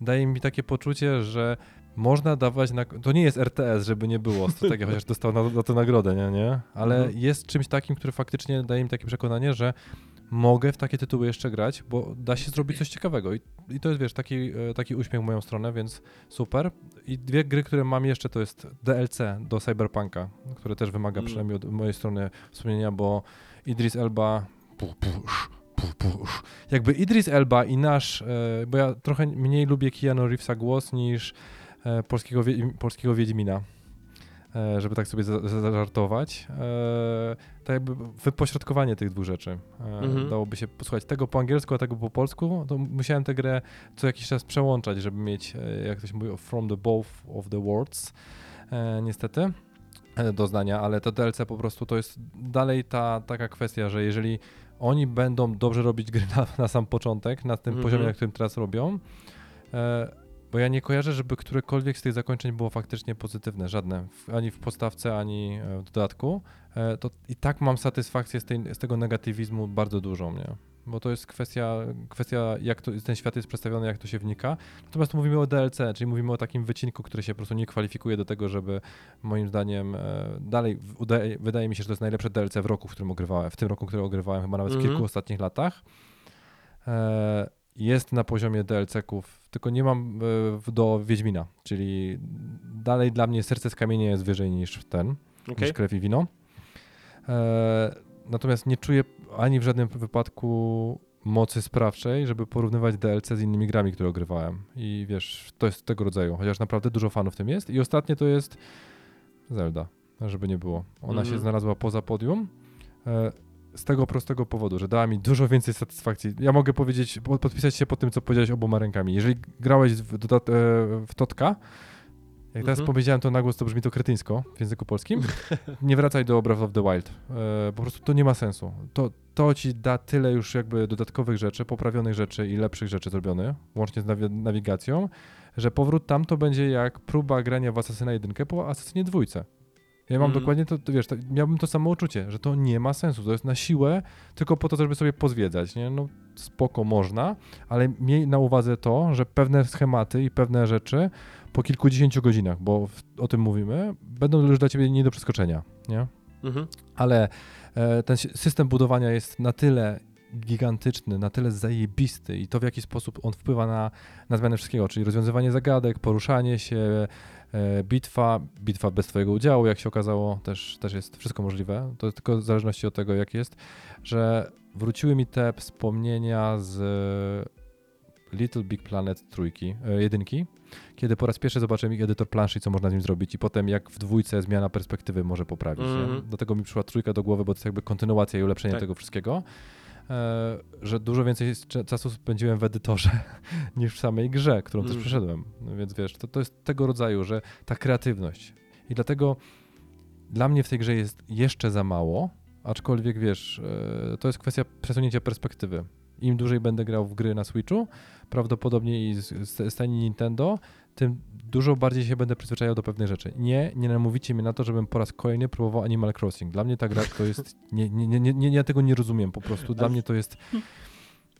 S3: daje mi takie poczucie, że można dawać na... To nie jest RTS, żeby nie było strategia, chociaż dostał na, za to nagrodę, nie, nie? Ale
S1: Mhm.
S3: jest czymś takim, który faktycznie daje mi takie przekonanie, że mogę w takie tytuły jeszcze grać, bo da się zrobić coś ciekawego. I, i to jest, wiesz, taki, e, taki uśmiech w moją stronę, więc super. I dwie gry, które mam jeszcze, to jest DLC do Cyberpunka, które też wymaga
S1: Mm.
S3: przynajmniej od mojej strony wspomnienia, bo Idris Elba... Pu, pusz, pu, pusz. Jakby Idris Elba i nasz, e, bo ja trochę mniej lubię Keanu Reevesa głos niż e, polskiego, polskiego Wiedźmina. E, żeby tak sobie za- za- zażartować. E, tak jakby wypośrodkowanie tych dwóch rzeczy. E,
S1: Mhm.
S3: Dałoby się posłuchać tego po angielsku, a tego po polsku, to musiałem tę grę co jakiś czas przełączać, żeby mieć, jak to się mówi, from the both of the worlds, niestety, do zdania, ale to DLC po prostu to jest dalej ta taka kwestia, że jeżeli oni będą dobrze robić gry na, na sam początek, na tym
S1: Mhm.
S3: poziomie, na którym teraz robią, e, bo ja nie kojarzę, żeby którekolwiek z tych zakończeń było faktycznie pozytywne, żadne, ani w podstawce, ani e, w dodatku, e, to i tak mam satysfakcję z, tej, z tego negatywizmu bardzo dużą, nie? Bo to jest kwestia, kwestia jak to, ten świat jest przedstawiony, jak to się wnika. Natomiast mówimy o DLC, czyli mówimy o takim wycinku, który się po prostu nie kwalifikuje do tego, żeby moim zdaniem e, dalej udaje, wydaje mi się, że to jest najlepsze DLC w roku, w którym ogrywałem, w tym roku, który ogrywałem chyba nawet w
S1: Mhm.
S3: kilku ostatnich latach. Jest na poziomie DLC-ków, tylko nie mam e, do Wiedźmina, czyli dalej dla mnie serce z kamienia jest wyżej niż ten,
S1: Okej.
S3: niż krew i wino. E, natomiast nie czuję ani w żadnym wypadku mocy sprawczej, żeby porównywać DLC z innymi grami, które ogrywałem. I wiesz, to jest tego rodzaju, chociaż naprawdę dużo fanów w tym jest. I ostatnie to jest Zelda, żeby nie było. Ona się
S1: Mhm.
S3: znalazła poza podium. Z tego prostego powodu, że dała mi dużo więcej satysfakcji. Ja mogę powiedzieć, po- podpisać się po tym, co powiedziałeś oboma rękami. Jeżeli grałeś w, e, w Totka, jak teraz
S1: Mhm.
S3: powiedziałem to na głos, to brzmi to kretyńsko w języku polskim, nie wracaj do Breath of the Wild. E, po prostu to nie ma sensu. To, to ci da tyle już jakby dodatkowych rzeczy, poprawionych rzeczy i lepszych rzeczy zrobionych, łącznie z nawi- nawigacją, że powrót tam to będzie jak próba grania w Assassina 1 po Assassinie 2. Ja mam
S1: Mhm.
S3: dokładnie to, to wiesz, to, miałbym to samo uczucie, że to nie ma sensu, to jest na siłę, tylko po to, żeby sobie pozwiedzać, nie? No spoko można, ale miej na uwadze to, że pewne schematy i pewne rzeczy po kilkudziesięciu godzinach, bo w, o tym mówimy, będą już dla ciebie nie do przeskoczenia, nie?
S1: Mhm.
S3: Ale e, ten sy- system budowania jest na tyle gigantyczny, na tyle zajebisty i to w jaki sposób on wpływa na, na zmianę wszystkiego, czyli rozwiązywanie zagadek, poruszanie się, e, bitwa, bitwa bez twojego udziału, jak się okazało, też, też jest wszystko możliwe, to tylko w zależności od tego, jak jest, że wróciły mi te wspomnienia z Little Big Planet trójki, e, jedynki, kiedy po raz pierwszy zobaczyłem ich edytor planszy i co można z nim zrobić i potem jak w dwójce zmiana perspektywy może poprawić. nie?
S1: Mhm.
S3: Do tego mi przyszła trójka do głowy, bo to jest jakby kontynuacja i ulepszenie
S1: Tak.
S3: tego wszystkiego. E, że dużo więcej czasu spędziłem w edytorze niż w samej grze, którą też
S1: Mhm.
S3: przeszedłem. No Więc wiesz, to, to jest tego rodzaju, że ta kreatywność. I dlatego dla mnie w tej grze jest jeszcze za mało, aczkolwiek wiesz, e, to jest kwestia przesunięcia perspektywy. Im dłużej będę grał w gry na Switchu, prawdopodobnie i z, z stanie Nintendo, tym dużo bardziej się będę przyzwyczajał do pewnych rzeczy. Nie, nie namówicie mnie na to, żebym po raz kolejny próbował Animal Crossing. Dla mnie ta gra to jest. Nie, nie, nie, nie, nie, ja tego nie rozumiem po prostu. Dla mnie to jest.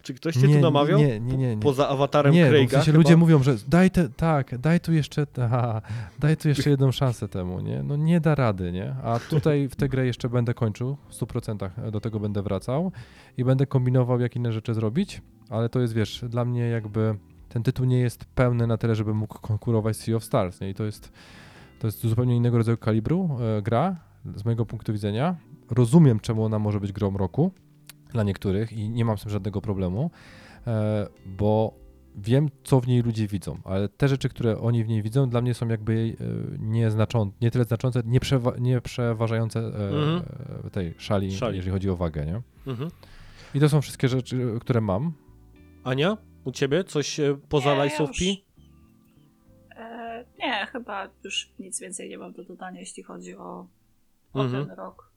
S1: Czy ktoś cię tu namawiał?
S3: Nie, nie, nie. nie.
S1: Poza awatarem
S3: nie,
S1: Craiga
S3: w sensie
S1: chyba?
S3: ludzie mówią, że daj te, tak, daj tu jeszcze, aha, daj tu jeszcze jedną szansę temu, nie? No nie da rady, nie? A tutaj w tę grę jeszcze będę kończył, w 100% do tego będę wracał i będę kombinował, jak inne rzeczy zrobić, ale to jest, wiesz, dla mnie jakby ten tytuł nie jest pełny na tyle, żeby mógł konkurować z Sea of Stars, nie? I to jest, to jest zupełnie innego rodzaju kalibru e, gra, z mojego punktu widzenia. Rozumiem, czemu ona może być grą roku dla niektórych i nie mam z tym żadnego problemu, e, bo wiem, co w niej ludzie widzą, ale te rzeczy, które oni w niej widzą, dla mnie są jakby e, nieznaczące, nie tyle znaczące, nie, przewa- nie przeważające e,
S1: Mhm.
S3: tej szali,
S1: Szali.
S3: jeżeli chodzi o wagę, nie?
S1: Mhm.
S3: I to są wszystkie rzeczy, które mam.
S1: Ania, u ciebie coś e, poza
S2: Nie,
S1: Lies
S2: ja
S1: of P?
S2: E, nie, chyba już nic więcej nie mam do dodania, jeśli chodzi o, o
S1: Mhm.
S2: ten rok.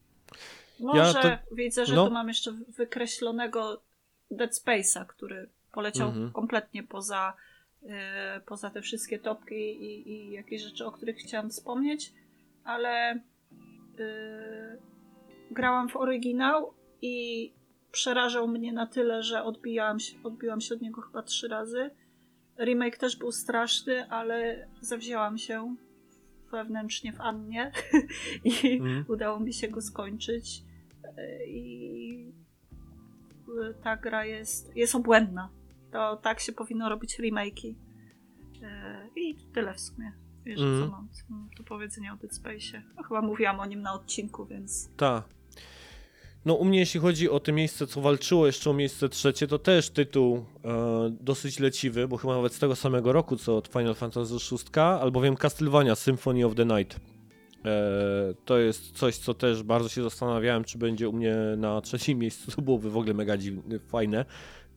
S2: Może
S1: to-
S2: widzę, że
S1: no.
S2: tu mam jeszcze wykreślonego Dead Space'a, który poleciał
S1: Mhm.
S2: kompletnie poza, e, poza te wszystkie topki i, i jakieś rzeczy, o których chciałam wspomnieć, ale e, grałam w oryginał i przerażał mnie na tyle, że odbijałam się, odbiłam się od niego chyba trzy razy. Remake też był straszny, ale zawzięłam się wewnętrznie w Annie i
S1: Mhm.
S2: udało mi się go skończyć. I ta gra jest, jest obłędna. To tak się powinno robić remake'i. E, I tyle w sumie. Wiesz,
S1: Mhm.
S2: co mam, co mam do powiedzenia o Dead Space'ie. Chyba mówiłam o nim na odcinku, więc
S1: Tak. No u mnie jeśli chodzi o te miejsce, co walczyło jeszcze o miejsce trzecie, to też tytuł e, dosyć leciwy, bo chyba nawet z tego samego roku, co od Final Fantasy VI, albowiem Castlevania Symphony of the Night. E, to jest coś, co też bardzo się zastanawiałem, czy będzie u mnie na trzecim miejscu. To byłoby w ogóle mega dziwne, fajne.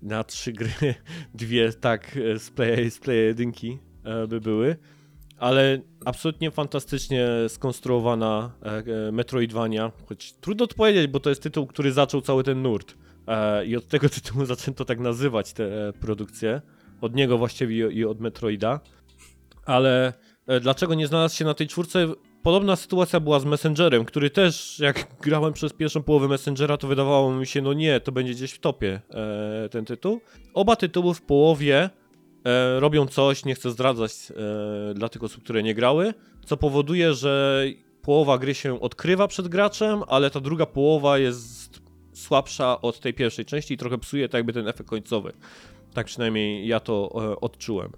S1: Na trzy gry, dwie tak e, z Play, z play jedynki e, by były. Ale absolutnie fantastycznie skonstruowana e, e, Metroidvania, choć trudno to powiedzieć, bo to jest tytuł, który zaczął cały ten nurt. E, I od tego tytułu zaczęto tak nazywać te produkcje. Od niego właściwie i, od Metroida. Ale dlaczego nie znalazł się na tej czwórce? Podobna sytuacja była z Messengerem, który też, jak grałem przez pierwszą połowę Messengera, to wydawało mi się, no nie, to będzie gdzieś w topie ten tytuł. Oba tytuły w połowie e, robią coś, nie chcę zdradzać e, dla tych osób, które nie grały, co powoduje, że połowa gry się odkrywa przed graczem, ale ta druga połowa jest słabsza od tej pierwszej części i trochę psuje tak jakby ten efekt końcowy. Tak przynajmniej ja to e, odczułem.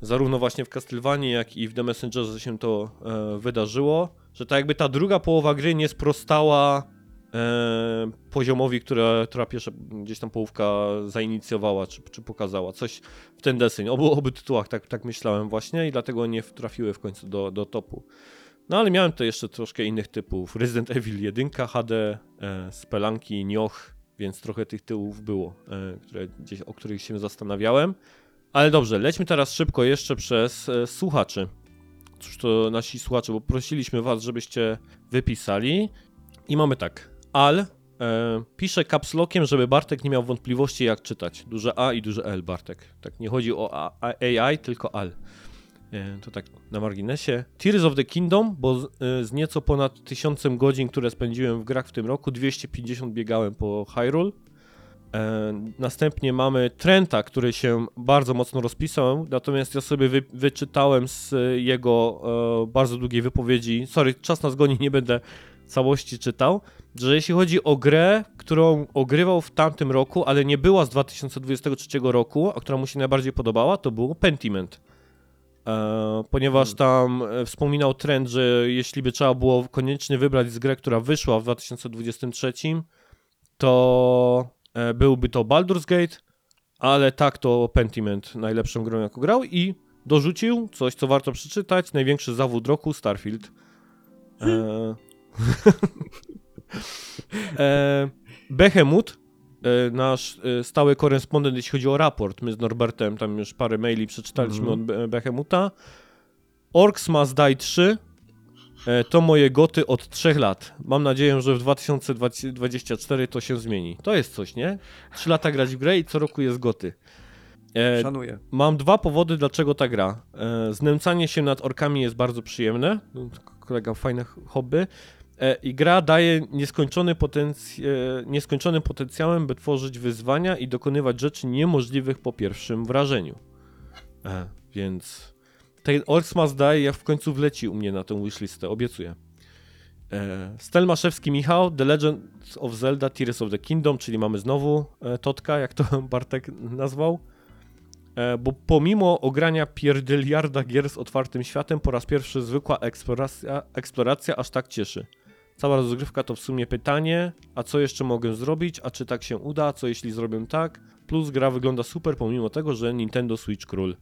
S1: Zarówno właśnie w Castlevanii, jak i w The Messengerze się to e, wydarzyło, że tak jakby ta druga połowa gry nie sprostała poziomowi, która, która pierwsza gdzieś tam połówka zainicjowała, czy, czy pokazała. Coś w ten deseń. Obu, obu tytułach tak, tak myślałem właśnie i dlatego nie trafiły w końcu do, do topu. No ale miałem to jeszcze troszkę innych typów. Resident Evil 1 HD, e, Spelanki, Nioh, więc trochę tych tytułów było, e, które gdzieś, o których się zastanawiałem. Ale dobrze, lećmy teraz szybko jeszcze przez e, słuchaczy. Cóż to nasi słuchacze, bo prosiliśmy was, żebyście wypisali. I mamy tak. Al e, pisze capslockiem, żeby Bartek nie miał wątpliwości jak czytać. Duże A i duże L, Bartek. Tak, nie chodzi o AI, tylko Al. E, to tak na marginesie. Tears of the Kingdom, bo z, e, z nieco ponad tysiącem godzin, które spędziłem w grach w tym roku, 250 biegałem po Hyrule. E, następnie mamy Trenta, który się bardzo mocno rozpisał, natomiast ja sobie wy, wyczytałem z jego e, bardzo długiej wypowiedzi, sorry, czas nas goni, nie będę całości czytał, że jeśli chodzi o grę, którą ogrywał w tamtym roku, ale nie była z 2023 roku, a która mu się najbardziej podobała, to było Pentiment. E, ponieważ tam e, wspominał trend, że jeśli by trzeba było koniecznie wybrać z grę, która wyszła w 2023, to e, byłby to Baldur's Gate, ale tak to Pentiment najlepszą grą jaką grał i dorzucił coś, co warto przeczytać, największy zawód roku Starfield. E, e, Behemoth, e, nasz e, stały korespondent, jeśli chodzi o raport, my z Norbertem tam już parę maili przeczytaliśmy
S4: Mhm.
S1: od Be- Behemuta. Orcs Must Die 3 e, to moje goty od 3 lat. Mam nadzieję, że w 2024 to się zmieni. To jest coś, nie? 3 lata grać w grę i co roku jest goty. E,
S4: Szanuję.
S1: Mam dwa powody, dlaczego ta gra. E, znęcanie się nad orkami jest bardzo przyjemne. No, Kolega, fajne hobby. E, I gra daje nieskończony potenc- e, nieskończonym potencjałem, by tworzyć wyzwania i dokonywać rzeczy niemożliwych po pierwszym wrażeniu. E, więc ten Orcs Must Die jak w końcu wleci u mnie na tę wishlistę, obiecuję. E, Stelmaszewski Michał, The Legend of Zelda Tears of the Kingdom, czyli mamy znowu e, Totka, jak to Bartek nazwał. E, bo pomimo ogrania pierdyliarda gier z otwartym światem, po raz pierwszy zwykła eksploracja, eksploracja aż tak cieszy. Cała rozgrywka to w sumie pytanie, a co jeszcze mogę zrobić, a czy tak się uda, co jeśli zrobię tak? Plus gra wygląda super pomimo tego, że Nintendo Switch Król.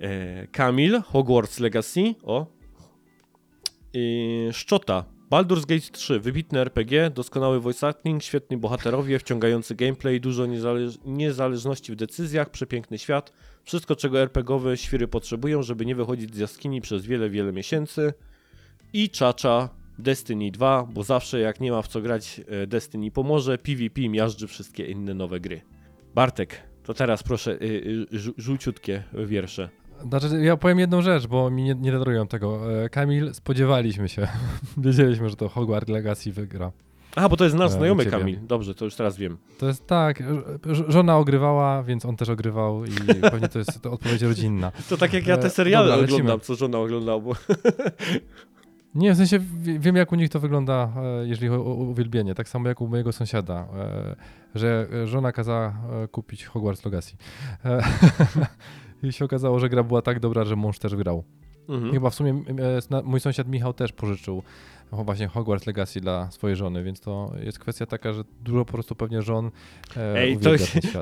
S1: E, Kamil, Hogwarts Legacy, o. Szczota, Baldur's Gate 3, wybitny RPG, doskonały voice acting, świetni bohaterowie, wciągający gameplay, dużo niezależ niezależności w decyzjach, przepiękny świat, wszystko czego RPGowe świry potrzebują, żeby nie wychodzić z jaskini przez wiele, wiele miesięcy. I Czacza, Destiny 2, bo zawsze jak nie ma w co grać e, Destiny pomoże, PvP miażdży wszystkie inne nowe gry. Bartek, to teraz proszę y, żu- żółciutkie wiersze.
S3: Znaczy, ja powiem jedną rzecz, bo mi nie, nie darują tego. E, Kamil, spodziewaliśmy się. Wiedzieliśmy, że to Hogwarts Legacy wygra.
S1: Aha, bo to jest nasz
S3: E,
S1: znajomy
S3: ciebie.
S1: Kamil. Dobrze, to już teraz wiem.
S3: To jest tak, żona ogrywała, więc on też ogrywał i pewnie to jest to odpowiedź rodzinna.
S1: To tak jak ja te
S3: E,
S1: seriale
S3: dobra, lecimy.
S1: oglądam, co żona oglądała, bo
S3: Nie, w sensie wie- wiem, jak u nich to wygląda, e, jeżeli chodzi o uwielbienie. Tak samo jak u mojego sąsiada, e, że e, żona kazała kupić Hogwarts Legacy. I się okazało, że gra była tak dobra, że mąż też grał.
S1: mhm.
S3: Chyba w sumie mój sąsiad Michał też pożyczył właśnie Hogwarts Legacy dla swojej żony, więc to jest kwestia taka, że dużo po prostu pewnie żon e,
S1: Ej, to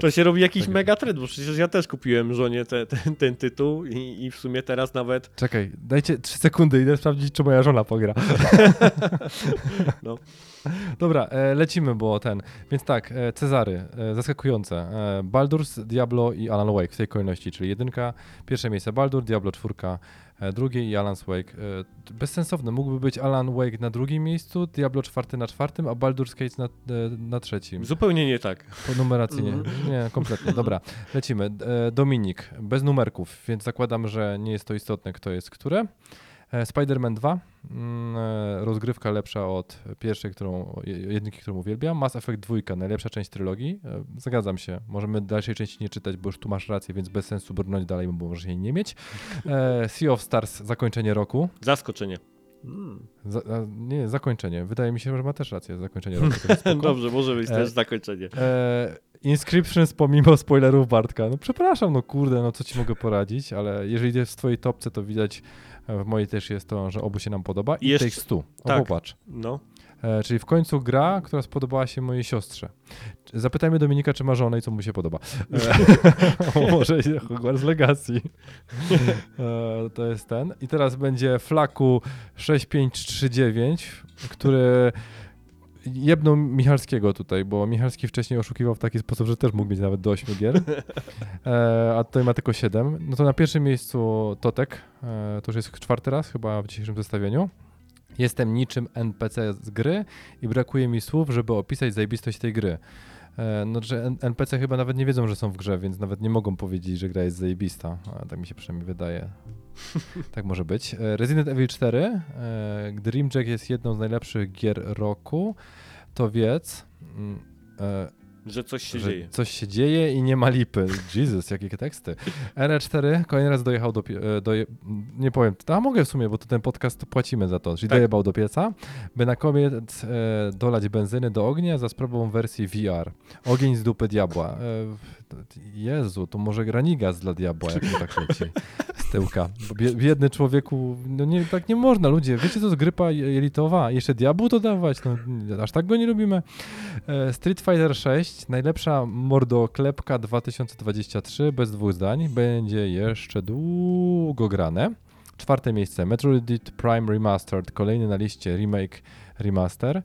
S1: to się robi jakiś
S3: Tak.
S1: mega trend, bo przecież ja też kupiłem żonie te, ten, ten tytuł i, i w sumie teraz nawet
S3: Czekaj, dajcie 3 sekundy, idę sprawdzić, czy moja żona pogra.
S1: No.
S3: Dobra, e, lecimy, bo ten. Więc tak, e, Cezary, e, zaskakujące. Baldur's, Diablo i Alan Wake w tej kolejności, czyli jedynka, pierwsze miejsce Baldur, Diablo czwórka, e, drugie i Alan Wake. E, bezsensowne, mógłby być Alan Wake na drugim miejscu, Diablo czwarty na czwartym, a Baldur's Gate na, e, na trzecim.
S1: zupełnie nie tak.
S3: Po numeracji nie,
S1: Mhm.
S3: nie, kompletnie. Dobra, lecimy. Dominik, bez numerków, więc zakładam, że nie jest to istotne, kto jest które. E, Spider-Man 2, mm, e, rozgrywka lepsza od pierwszej, którą, je- jedynki, którą uwielbiam. Mass Effect 2, najlepsza część trylogii. E, Zgadzam się, możemy dalszej części nie czytać, bo już tu masz rację, więc bez sensu brnąć dalej, bo możesz jej nie mieć. Sea of Stars, zakończenie roku.
S1: Zaskoczenie.
S4: Mm.
S3: Za, nie, zakończenie. Wydaje mi się, że ma też rację, zakończenie roku.
S1: Dobrze, może być
S3: E,
S1: też zakończenie.
S3: E, Inscriptions pomimo spoilerów Bartka. No przepraszam, no kurde, no co ci mogę poradzić, ale jeżeli jest w twojej topce, to widać, w mojej też jest to, że obu się nam podoba. I
S1: Jeszcze-
S3: Takes Two. O,
S1: tak.
S3: popatrz.
S1: No.
S3: E, czyli w końcu gra, która spodobała się mojej siostrze. Zapytajmy Dominika, czy ma żonę i co mu się podoba. E, może Hogwarts Legacy. E, to jest ten. I teraz będzie Flaku 6539, który jebnął Michalskiego tutaj, bo Michalski wcześniej oszukiwał w taki sposób, że też mógł mieć nawet do 8 gier, e, a tutaj ma tylko 7. No to na pierwszym miejscu Totek, e, to już jest czwarty raz chyba w dzisiejszym zestawieniu. Jestem niczym NPC z gry i brakuje mi słów, żeby opisać zajebistość tej gry. E, No, że NPC chyba nawet nie wiedzą, że są w grze, więc nawet nie mogą powiedzieć, że gra jest zajebista. A, tak mi się przynajmniej wydaje. tak może być. E, Resident Evil 4. e, Dream Jack jest jedną z najlepszych gier roku. To wiedz, mm, e,
S1: Że coś się
S3: że
S1: dzieje.
S3: coś się dzieje i nie ma lipy. Jesus, jakie teksty. RE4 kolejny raz dojechał do, e, doje, nie powiem, a mogę w sumie, bo to ten podcast płacimy za to, czyli
S1: Tak.
S3: dojebał do pieca, by na koniec e, dolać benzyny do ognia za sprawą wersji VR. Ogień z dupy diabła. E, Jezu, to może granigas dla diabła, jak mi tak leci z tyłka. Biedny człowieku, no nie, tak nie można, ludzie. Wiecie, to jest grypa jelitowa. Jeszcze diabłu dodawać, no aż tak go nie lubimy. E, Street Fighter 6, najlepsza mordoklepka 2023, bez dwóch zdań, będzie jeszcze długo grane. Czwarte miejsce, Metroid Prime Remastered, kolejny na liście remake, remaster.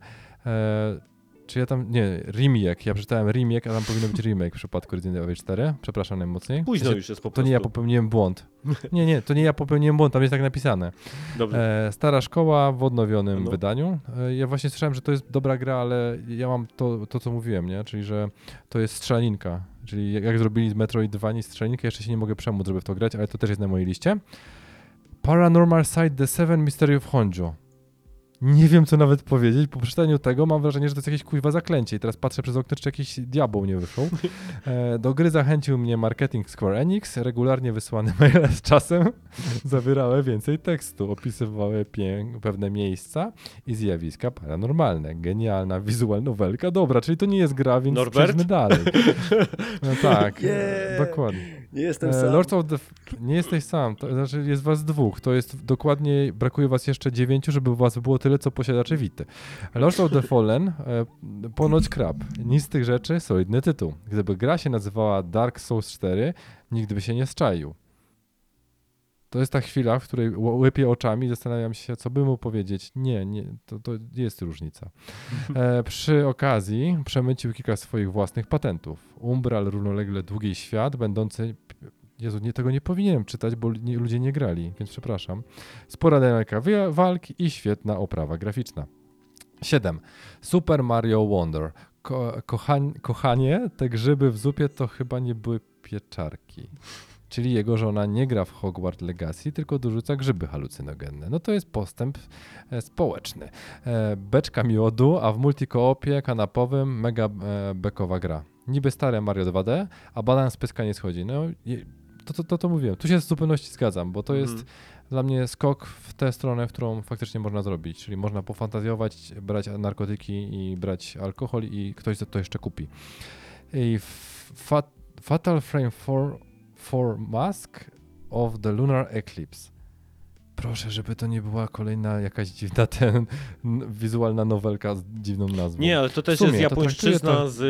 S3: Czy ja tam, nie, remake, ja przeczytałem remake, a tam powinno być remake w przypadku Resident Evil 4, przepraszam najmocniej.
S1: Późno już jest po
S3: To
S1: prostu.
S3: nie ja popełniłem błąd. Nie, nie, to nie ja popełniłem błąd, tam jest tak napisane.
S1: Dobrze.
S3: E, stara szkoła w odnowionym
S1: No.
S3: wydaniu. E, ja właśnie słyszałem, że to jest dobra gra, ale ja mam to, to co mówiłem, nie? Czyli, że to jest strzelaninka. Czyli jak, jak zrobili z Metroid 2 nie strzelaninkę, jeszcze się nie mogę przemóc, żeby w to grać, ale to też jest na mojej liście. Paranormal Side The Seven Mystery of Honjo. Nie wiem, co nawet powiedzieć. Po przeczytaniu tego mam wrażenie, że to jest jakieś kuźwa zaklęcie. I teraz patrzę przez okno, czy jakiś diabeł nie wyszł. E, do gry zachęcił mnie marketing Square Enix. Regularnie wysłane maile z czasem zawierały więcej tekstu. Opisywały pewne miejsca i zjawiska paranormalne. Genialna wizual nowelka. Dobra, czyli to nie jest gra, więc
S1: Norbert?
S3: przejdźmy dalej. No tak, e, dokładnie.
S4: Nie jestem
S3: E,
S4: sam.
S3: Lords of the... Nie jesteś sam, to znaczy jest was dwóch. To jest dokładnie, brakuje was jeszcze dziewięciu, żeby was było tyle, co posiadaczy Wity. Lords of the Fallen, e, ponoć krab. Nic z tych rzeczy, solidny tytuł. Gdyby gra się nazywała Dark Souls 4, nigdy by się nie zczaił. To jest ta chwila, w której łypię oczami i zastanawiam się, co by mu powiedzieć. Nie, nie, to, to jest różnica. E, przy okazji przemycił kilka swoich własnych patentów. Umbral, równolegle Długi Świat, będący... Jezu, nie, tego nie powinienem czytać, bo nie, ludzie nie grali, więc przepraszam. Spora dynamika walk i świetna oprawa graficzna. 7. Super Mario Wonder. Ko- kochań, kochanie, te grzyby w zupie to chyba nie były pieczarki. Czyli jego żona nie gra w Hogwarts Legacy, tylko dorzuca grzyby halucynogenne. No to jest postęp e, społeczny. E, beczka miodu, a w multikoopie kanapowym mega e, bekowa gra. Niby stare Mario 2D, a balans z pyska nie schodzi. No, to, to, to, to mówiłem. Tu się w zupełności zgadzam, bo to jest
S1: Mhm.
S3: dla mnie skok w tę stronę, w którą faktycznie można zrobić. Czyli można pofantazjować, brać narkotyki i brać alkohol i ktoś to jeszcze kupi. I fat, Fatal Frame 4, 4 Mask of the Lunar Eclipse. Proszę, żeby to nie była kolejna jakaś dziwna ten wizualna nowelka z dziwną nazwą.
S1: Nie, ale to też
S3: sumie,
S1: jest
S3: to
S1: japońszczyzna
S3: to-
S1: z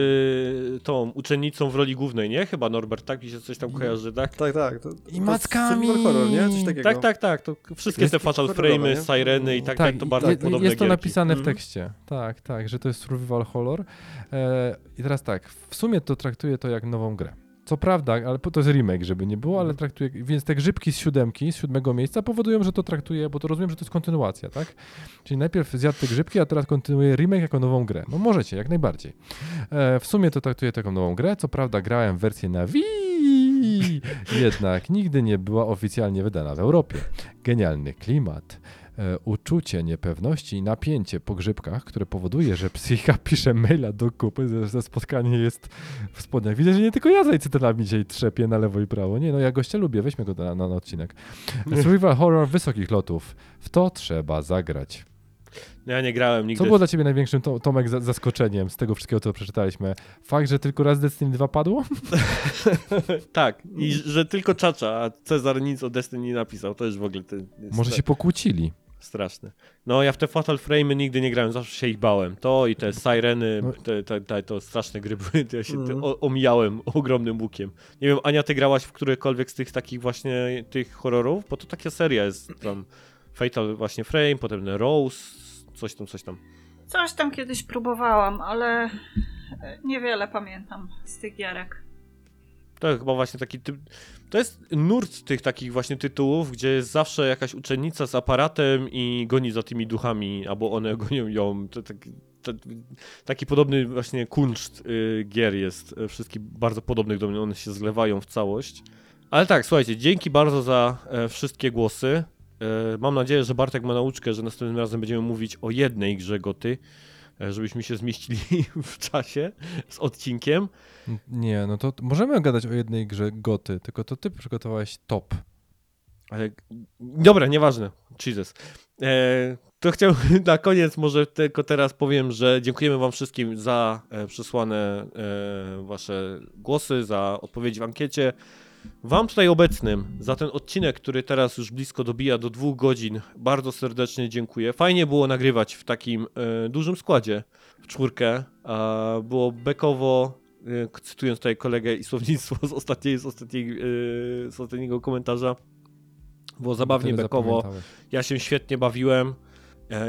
S1: y, tą uczennicą w roli głównej, nie? Chyba Norbert, tak? Mi się coś tam kojarzy, tak?
S4: Tak, tak. To,
S3: I
S4: to
S3: mackami.
S4: horror, nie? Coś takiego.
S1: Tak, tak, tak. To wszystkie
S3: Jest
S1: te Fatal Frame'y? Sireny i tak, tak, to
S3: i-
S1: bardzo
S3: je-
S1: podobne
S3: Jest to
S1: gierki.
S3: napisane w
S1: Mhm.
S3: tekście. Tak, tak, że to jest survival horror. E, I teraz tak, w sumie to traktuję to jak nową grę. Co prawda, ale to jest remake, żeby nie było, ale
S1: Mhm.
S3: traktuję, więc te grzybki z siódemki, z siódmego miejsca powodują, że to traktuję, bo to rozumiem, że to jest kontynuacja, tak? Czyli najpierw zjadł te grzybki, a teraz kontynuuję remake jako nową grę. No możecie, jak najbardziej. E, w sumie to traktuję taką nową grę, co prawda grałem w wersję na Wii, jednak nigdy nie była oficjalnie wydana w Europie. Genialny klimat, uczucie niepewności i napięcie po grzybkach, które powoduje, że psychika pisze maila do kupy, że, że spotkanie jest w spodniach. Widzę, że nie tylko ja tutaj cytatami dzisiaj trzepię na lewo i prawo. Nie, no ja gościa lubię, weźmy go na, na, na odcinek. Survival horror wysokich lotów. W to trzeba zagrać.
S1: No Ja nie grałem nigdy.
S3: Co było dla ciebie największym, to, Tomek, za- zaskoczeniem z tego wszystkiego, co przeczytaliśmy? Fakt, że tylko raz Destiny 2 padło?
S1: tak, i że tylko Czacza, a Cezar nic o Destiny nie napisał. To już w ogóle ten,
S3: Może się pokłócili.
S1: Straszne. No ja w te Fatal Frame'y nigdy nie grałem, zawsze się ich bałem. To i te Sireny,
S3: No.
S1: te, te, te, to straszne gry były, ja się te, o, omijałem ogromnym łukiem. Nie wiem, Ania, ty grałaś w którekolwiek z tych takich właśnie tych horrorów? Bo to taka seria jest tam Fatal właśnie Frame, potem Rose, coś tam, coś tam.
S2: Coś tam kiedyś próbowałam, ale e, niewiele pamiętam z tych gierek.
S1: To chyba właśnie taki typ. To jest nurt tych takich właśnie tytułów, gdzie jest zawsze jakaś uczennica z aparatem i goni za tymi duchami, albo one gonią ją. To, taki, to, taki podobny właśnie kunszt y, gier jest. y, Wszystkich bardzo podobnych do mnie, one się zlewają w całość. Ale tak, słuchajcie, dzięki bardzo za e, wszystkie głosy. E, mam nadzieję, że Bartek ma nauczkę, że następnym razem będziemy mówić o jednej grze goty, żebyśmy się zmieścili w czasie z odcinkiem.
S3: Nie, no to możemy gadać o jednej grze Goty, tylko to ty przygotowałeś top.
S1: Ale dobra, nieważne. Jesus. E, to chciałbym na koniec może tylko teraz powiem, że dziękujemy wam wszystkim za e, przesłane e, wasze głosy, za odpowiedzi w ankiecie. Wam tutaj obecnym za ten odcinek, który teraz już blisko dobija do dwóch godzin, bardzo serdecznie dziękuję. Fajnie było nagrywać w takim e, dużym składzie, w czwórkę. A było bekowo, e, cytując tutaj kolegę i słownictwo z, ostatniej, z, ostatniej, e, z ostatniego komentarza. Było zabawnie,
S3: Tyle
S1: bekowo. Ja się świetnie bawiłem.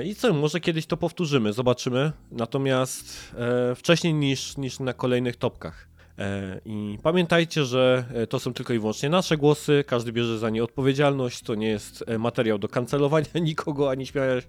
S1: I co, może kiedyś to powtórzymy, zobaczymy. Natomiast wcześniej niż, niż na kolejnych topkach. E, I pamiętajcie, że e, to są tylko i wyłącznie nasze głosy, każdy bierze za nie odpowiedzialność, to nie jest e, materiał do kancelowania nikogo ani śmiania,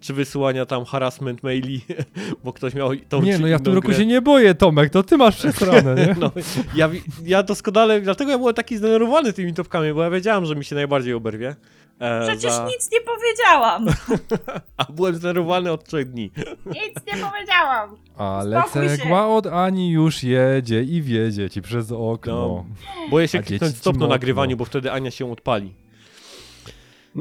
S1: czy wysyłania tam harassment maili, bo ktoś miał tą
S3: Nie, no ja w tym roku
S1: grę.
S3: się nie boję, Tomek, to ty masz przesrane, nie?
S1: No, ja, ja doskonale, dlatego ja byłem taki zdenerwowany tymi topkami, bo ja wiedziałem, że mi się najbardziej oberwie. E,
S2: Przecież
S1: za-
S2: nic nie powiedziałam.
S1: A byłem zdenerwowany od trzech dni.
S2: Nic nie powiedziałam.
S3: Ale cegła od Ani już jedzie i wiedzie ci przez okno.
S1: No. Boję się kliknąć stop na nagrywaniu, bo wtedy Ania się odpali.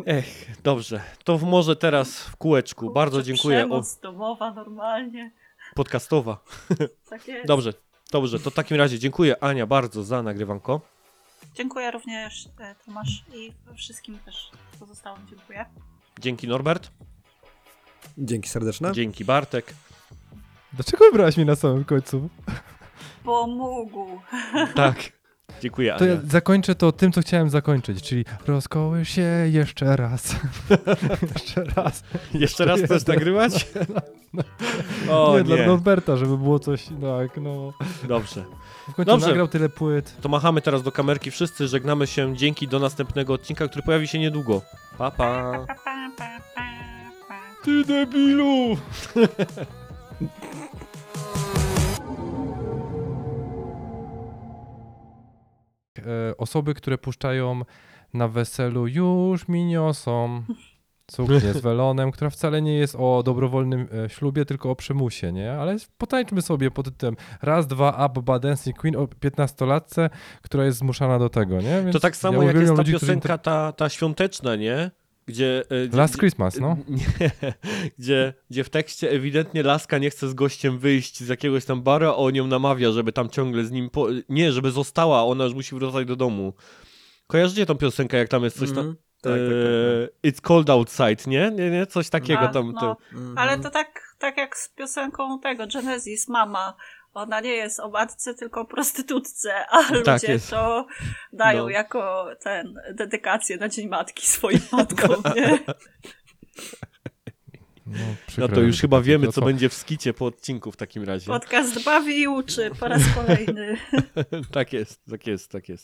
S1: Ech, dobrze. To może teraz w kółeczku. Bardzo
S2: Kurczę,
S1: dziękuję. O,
S2: Przemoc domowa normalnie.
S1: podcastowa.
S2: Tak jest.
S1: Dobrze, dobrze. To w takim razie dziękuję Ania bardzo za nagrywanko.
S2: Dziękuję również e, Tomasz i wszystkim też pozostałym dziękuję.
S1: Dzięki Norbert.
S4: Dzięki serdeczne.
S1: Dzięki Bartek.
S3: Dlaczego wybrałeś mnie na samym końcu?
S2: Bo mógł.
S1: Tak. Dziękuję
S3: To ja zakończę to tym, co chciałem zakończyć, czyli rozkołysz się jeszcze raz. jeszcze raz.
S1: Jeszcze raz chcesz nagrywać? O
S3: nie, dla
S1: nie.
S3: Norberta, żeby było coś tak, no.
S1: Dobrze.
S3: W końcu
S1: Dobrze.
S3: nagrał tyle płyt.
S1: To machamy teraz do kamerki wszyscy. Żegnamy się. Dzięki do następnego odcinka, który pojawi się niedługo. Pa, pa.
S3: Ty debilu! osoby, które puszczają na weselu już mi niosą suknię z welonem, która wcale nie jest o dobrowolnym e, ślubie, tylko o przymusie, nie? Ale potańczmy sobie pod tytułem raz, dwa, Abba Dancing Queen o 15-latce, która jest zmuszana do tego, nie? Więc
S1: To tak samo
S3: ja
S1: jak jest ta
S3: ludzi, którzy
S1: piosenka, ta, ta świąteczna, nie? Gdzie, e, gdzie,
S3: Last Christmas, no.
S1: Nie, gdzie, gdzie w tekście ewidentnie Laska nie chce z gościem wyjść z jakiegoś tam baru, a on ją namawia, żeby tam ciągle z nim. Po... Nie, żeby została, ona już musi wracać do domu. Kojarzycie tą piosenkę, jak tam jest coś tam.
S4: Mhm. Tak, tak, tak,
S1: e, It's cold outside, nie? Nie, nie? Coś takiego
S2: A,
S1: tam.
S2: no,
S1: to-
S4: Mhm.
S2: Ale to tak, tak jak z piosenką tego Genesis, mama. Ona nie jest o matce, tylko o prostytutce, a
S1: Tak
S2: ludzie
S1: jest.
S2: to dają
S1: No.
S2: jako ten dedykację na Dzień Matki swoim matkom, nie?
S3: No,
S1: No to już chyba wiemy, co
S3: co?
S1: będzie w skicie po odcinku w takim razie.
S2: Podcast bawi i uczy po raz kolejny.
S1: tak jest, tak jest, tak jest.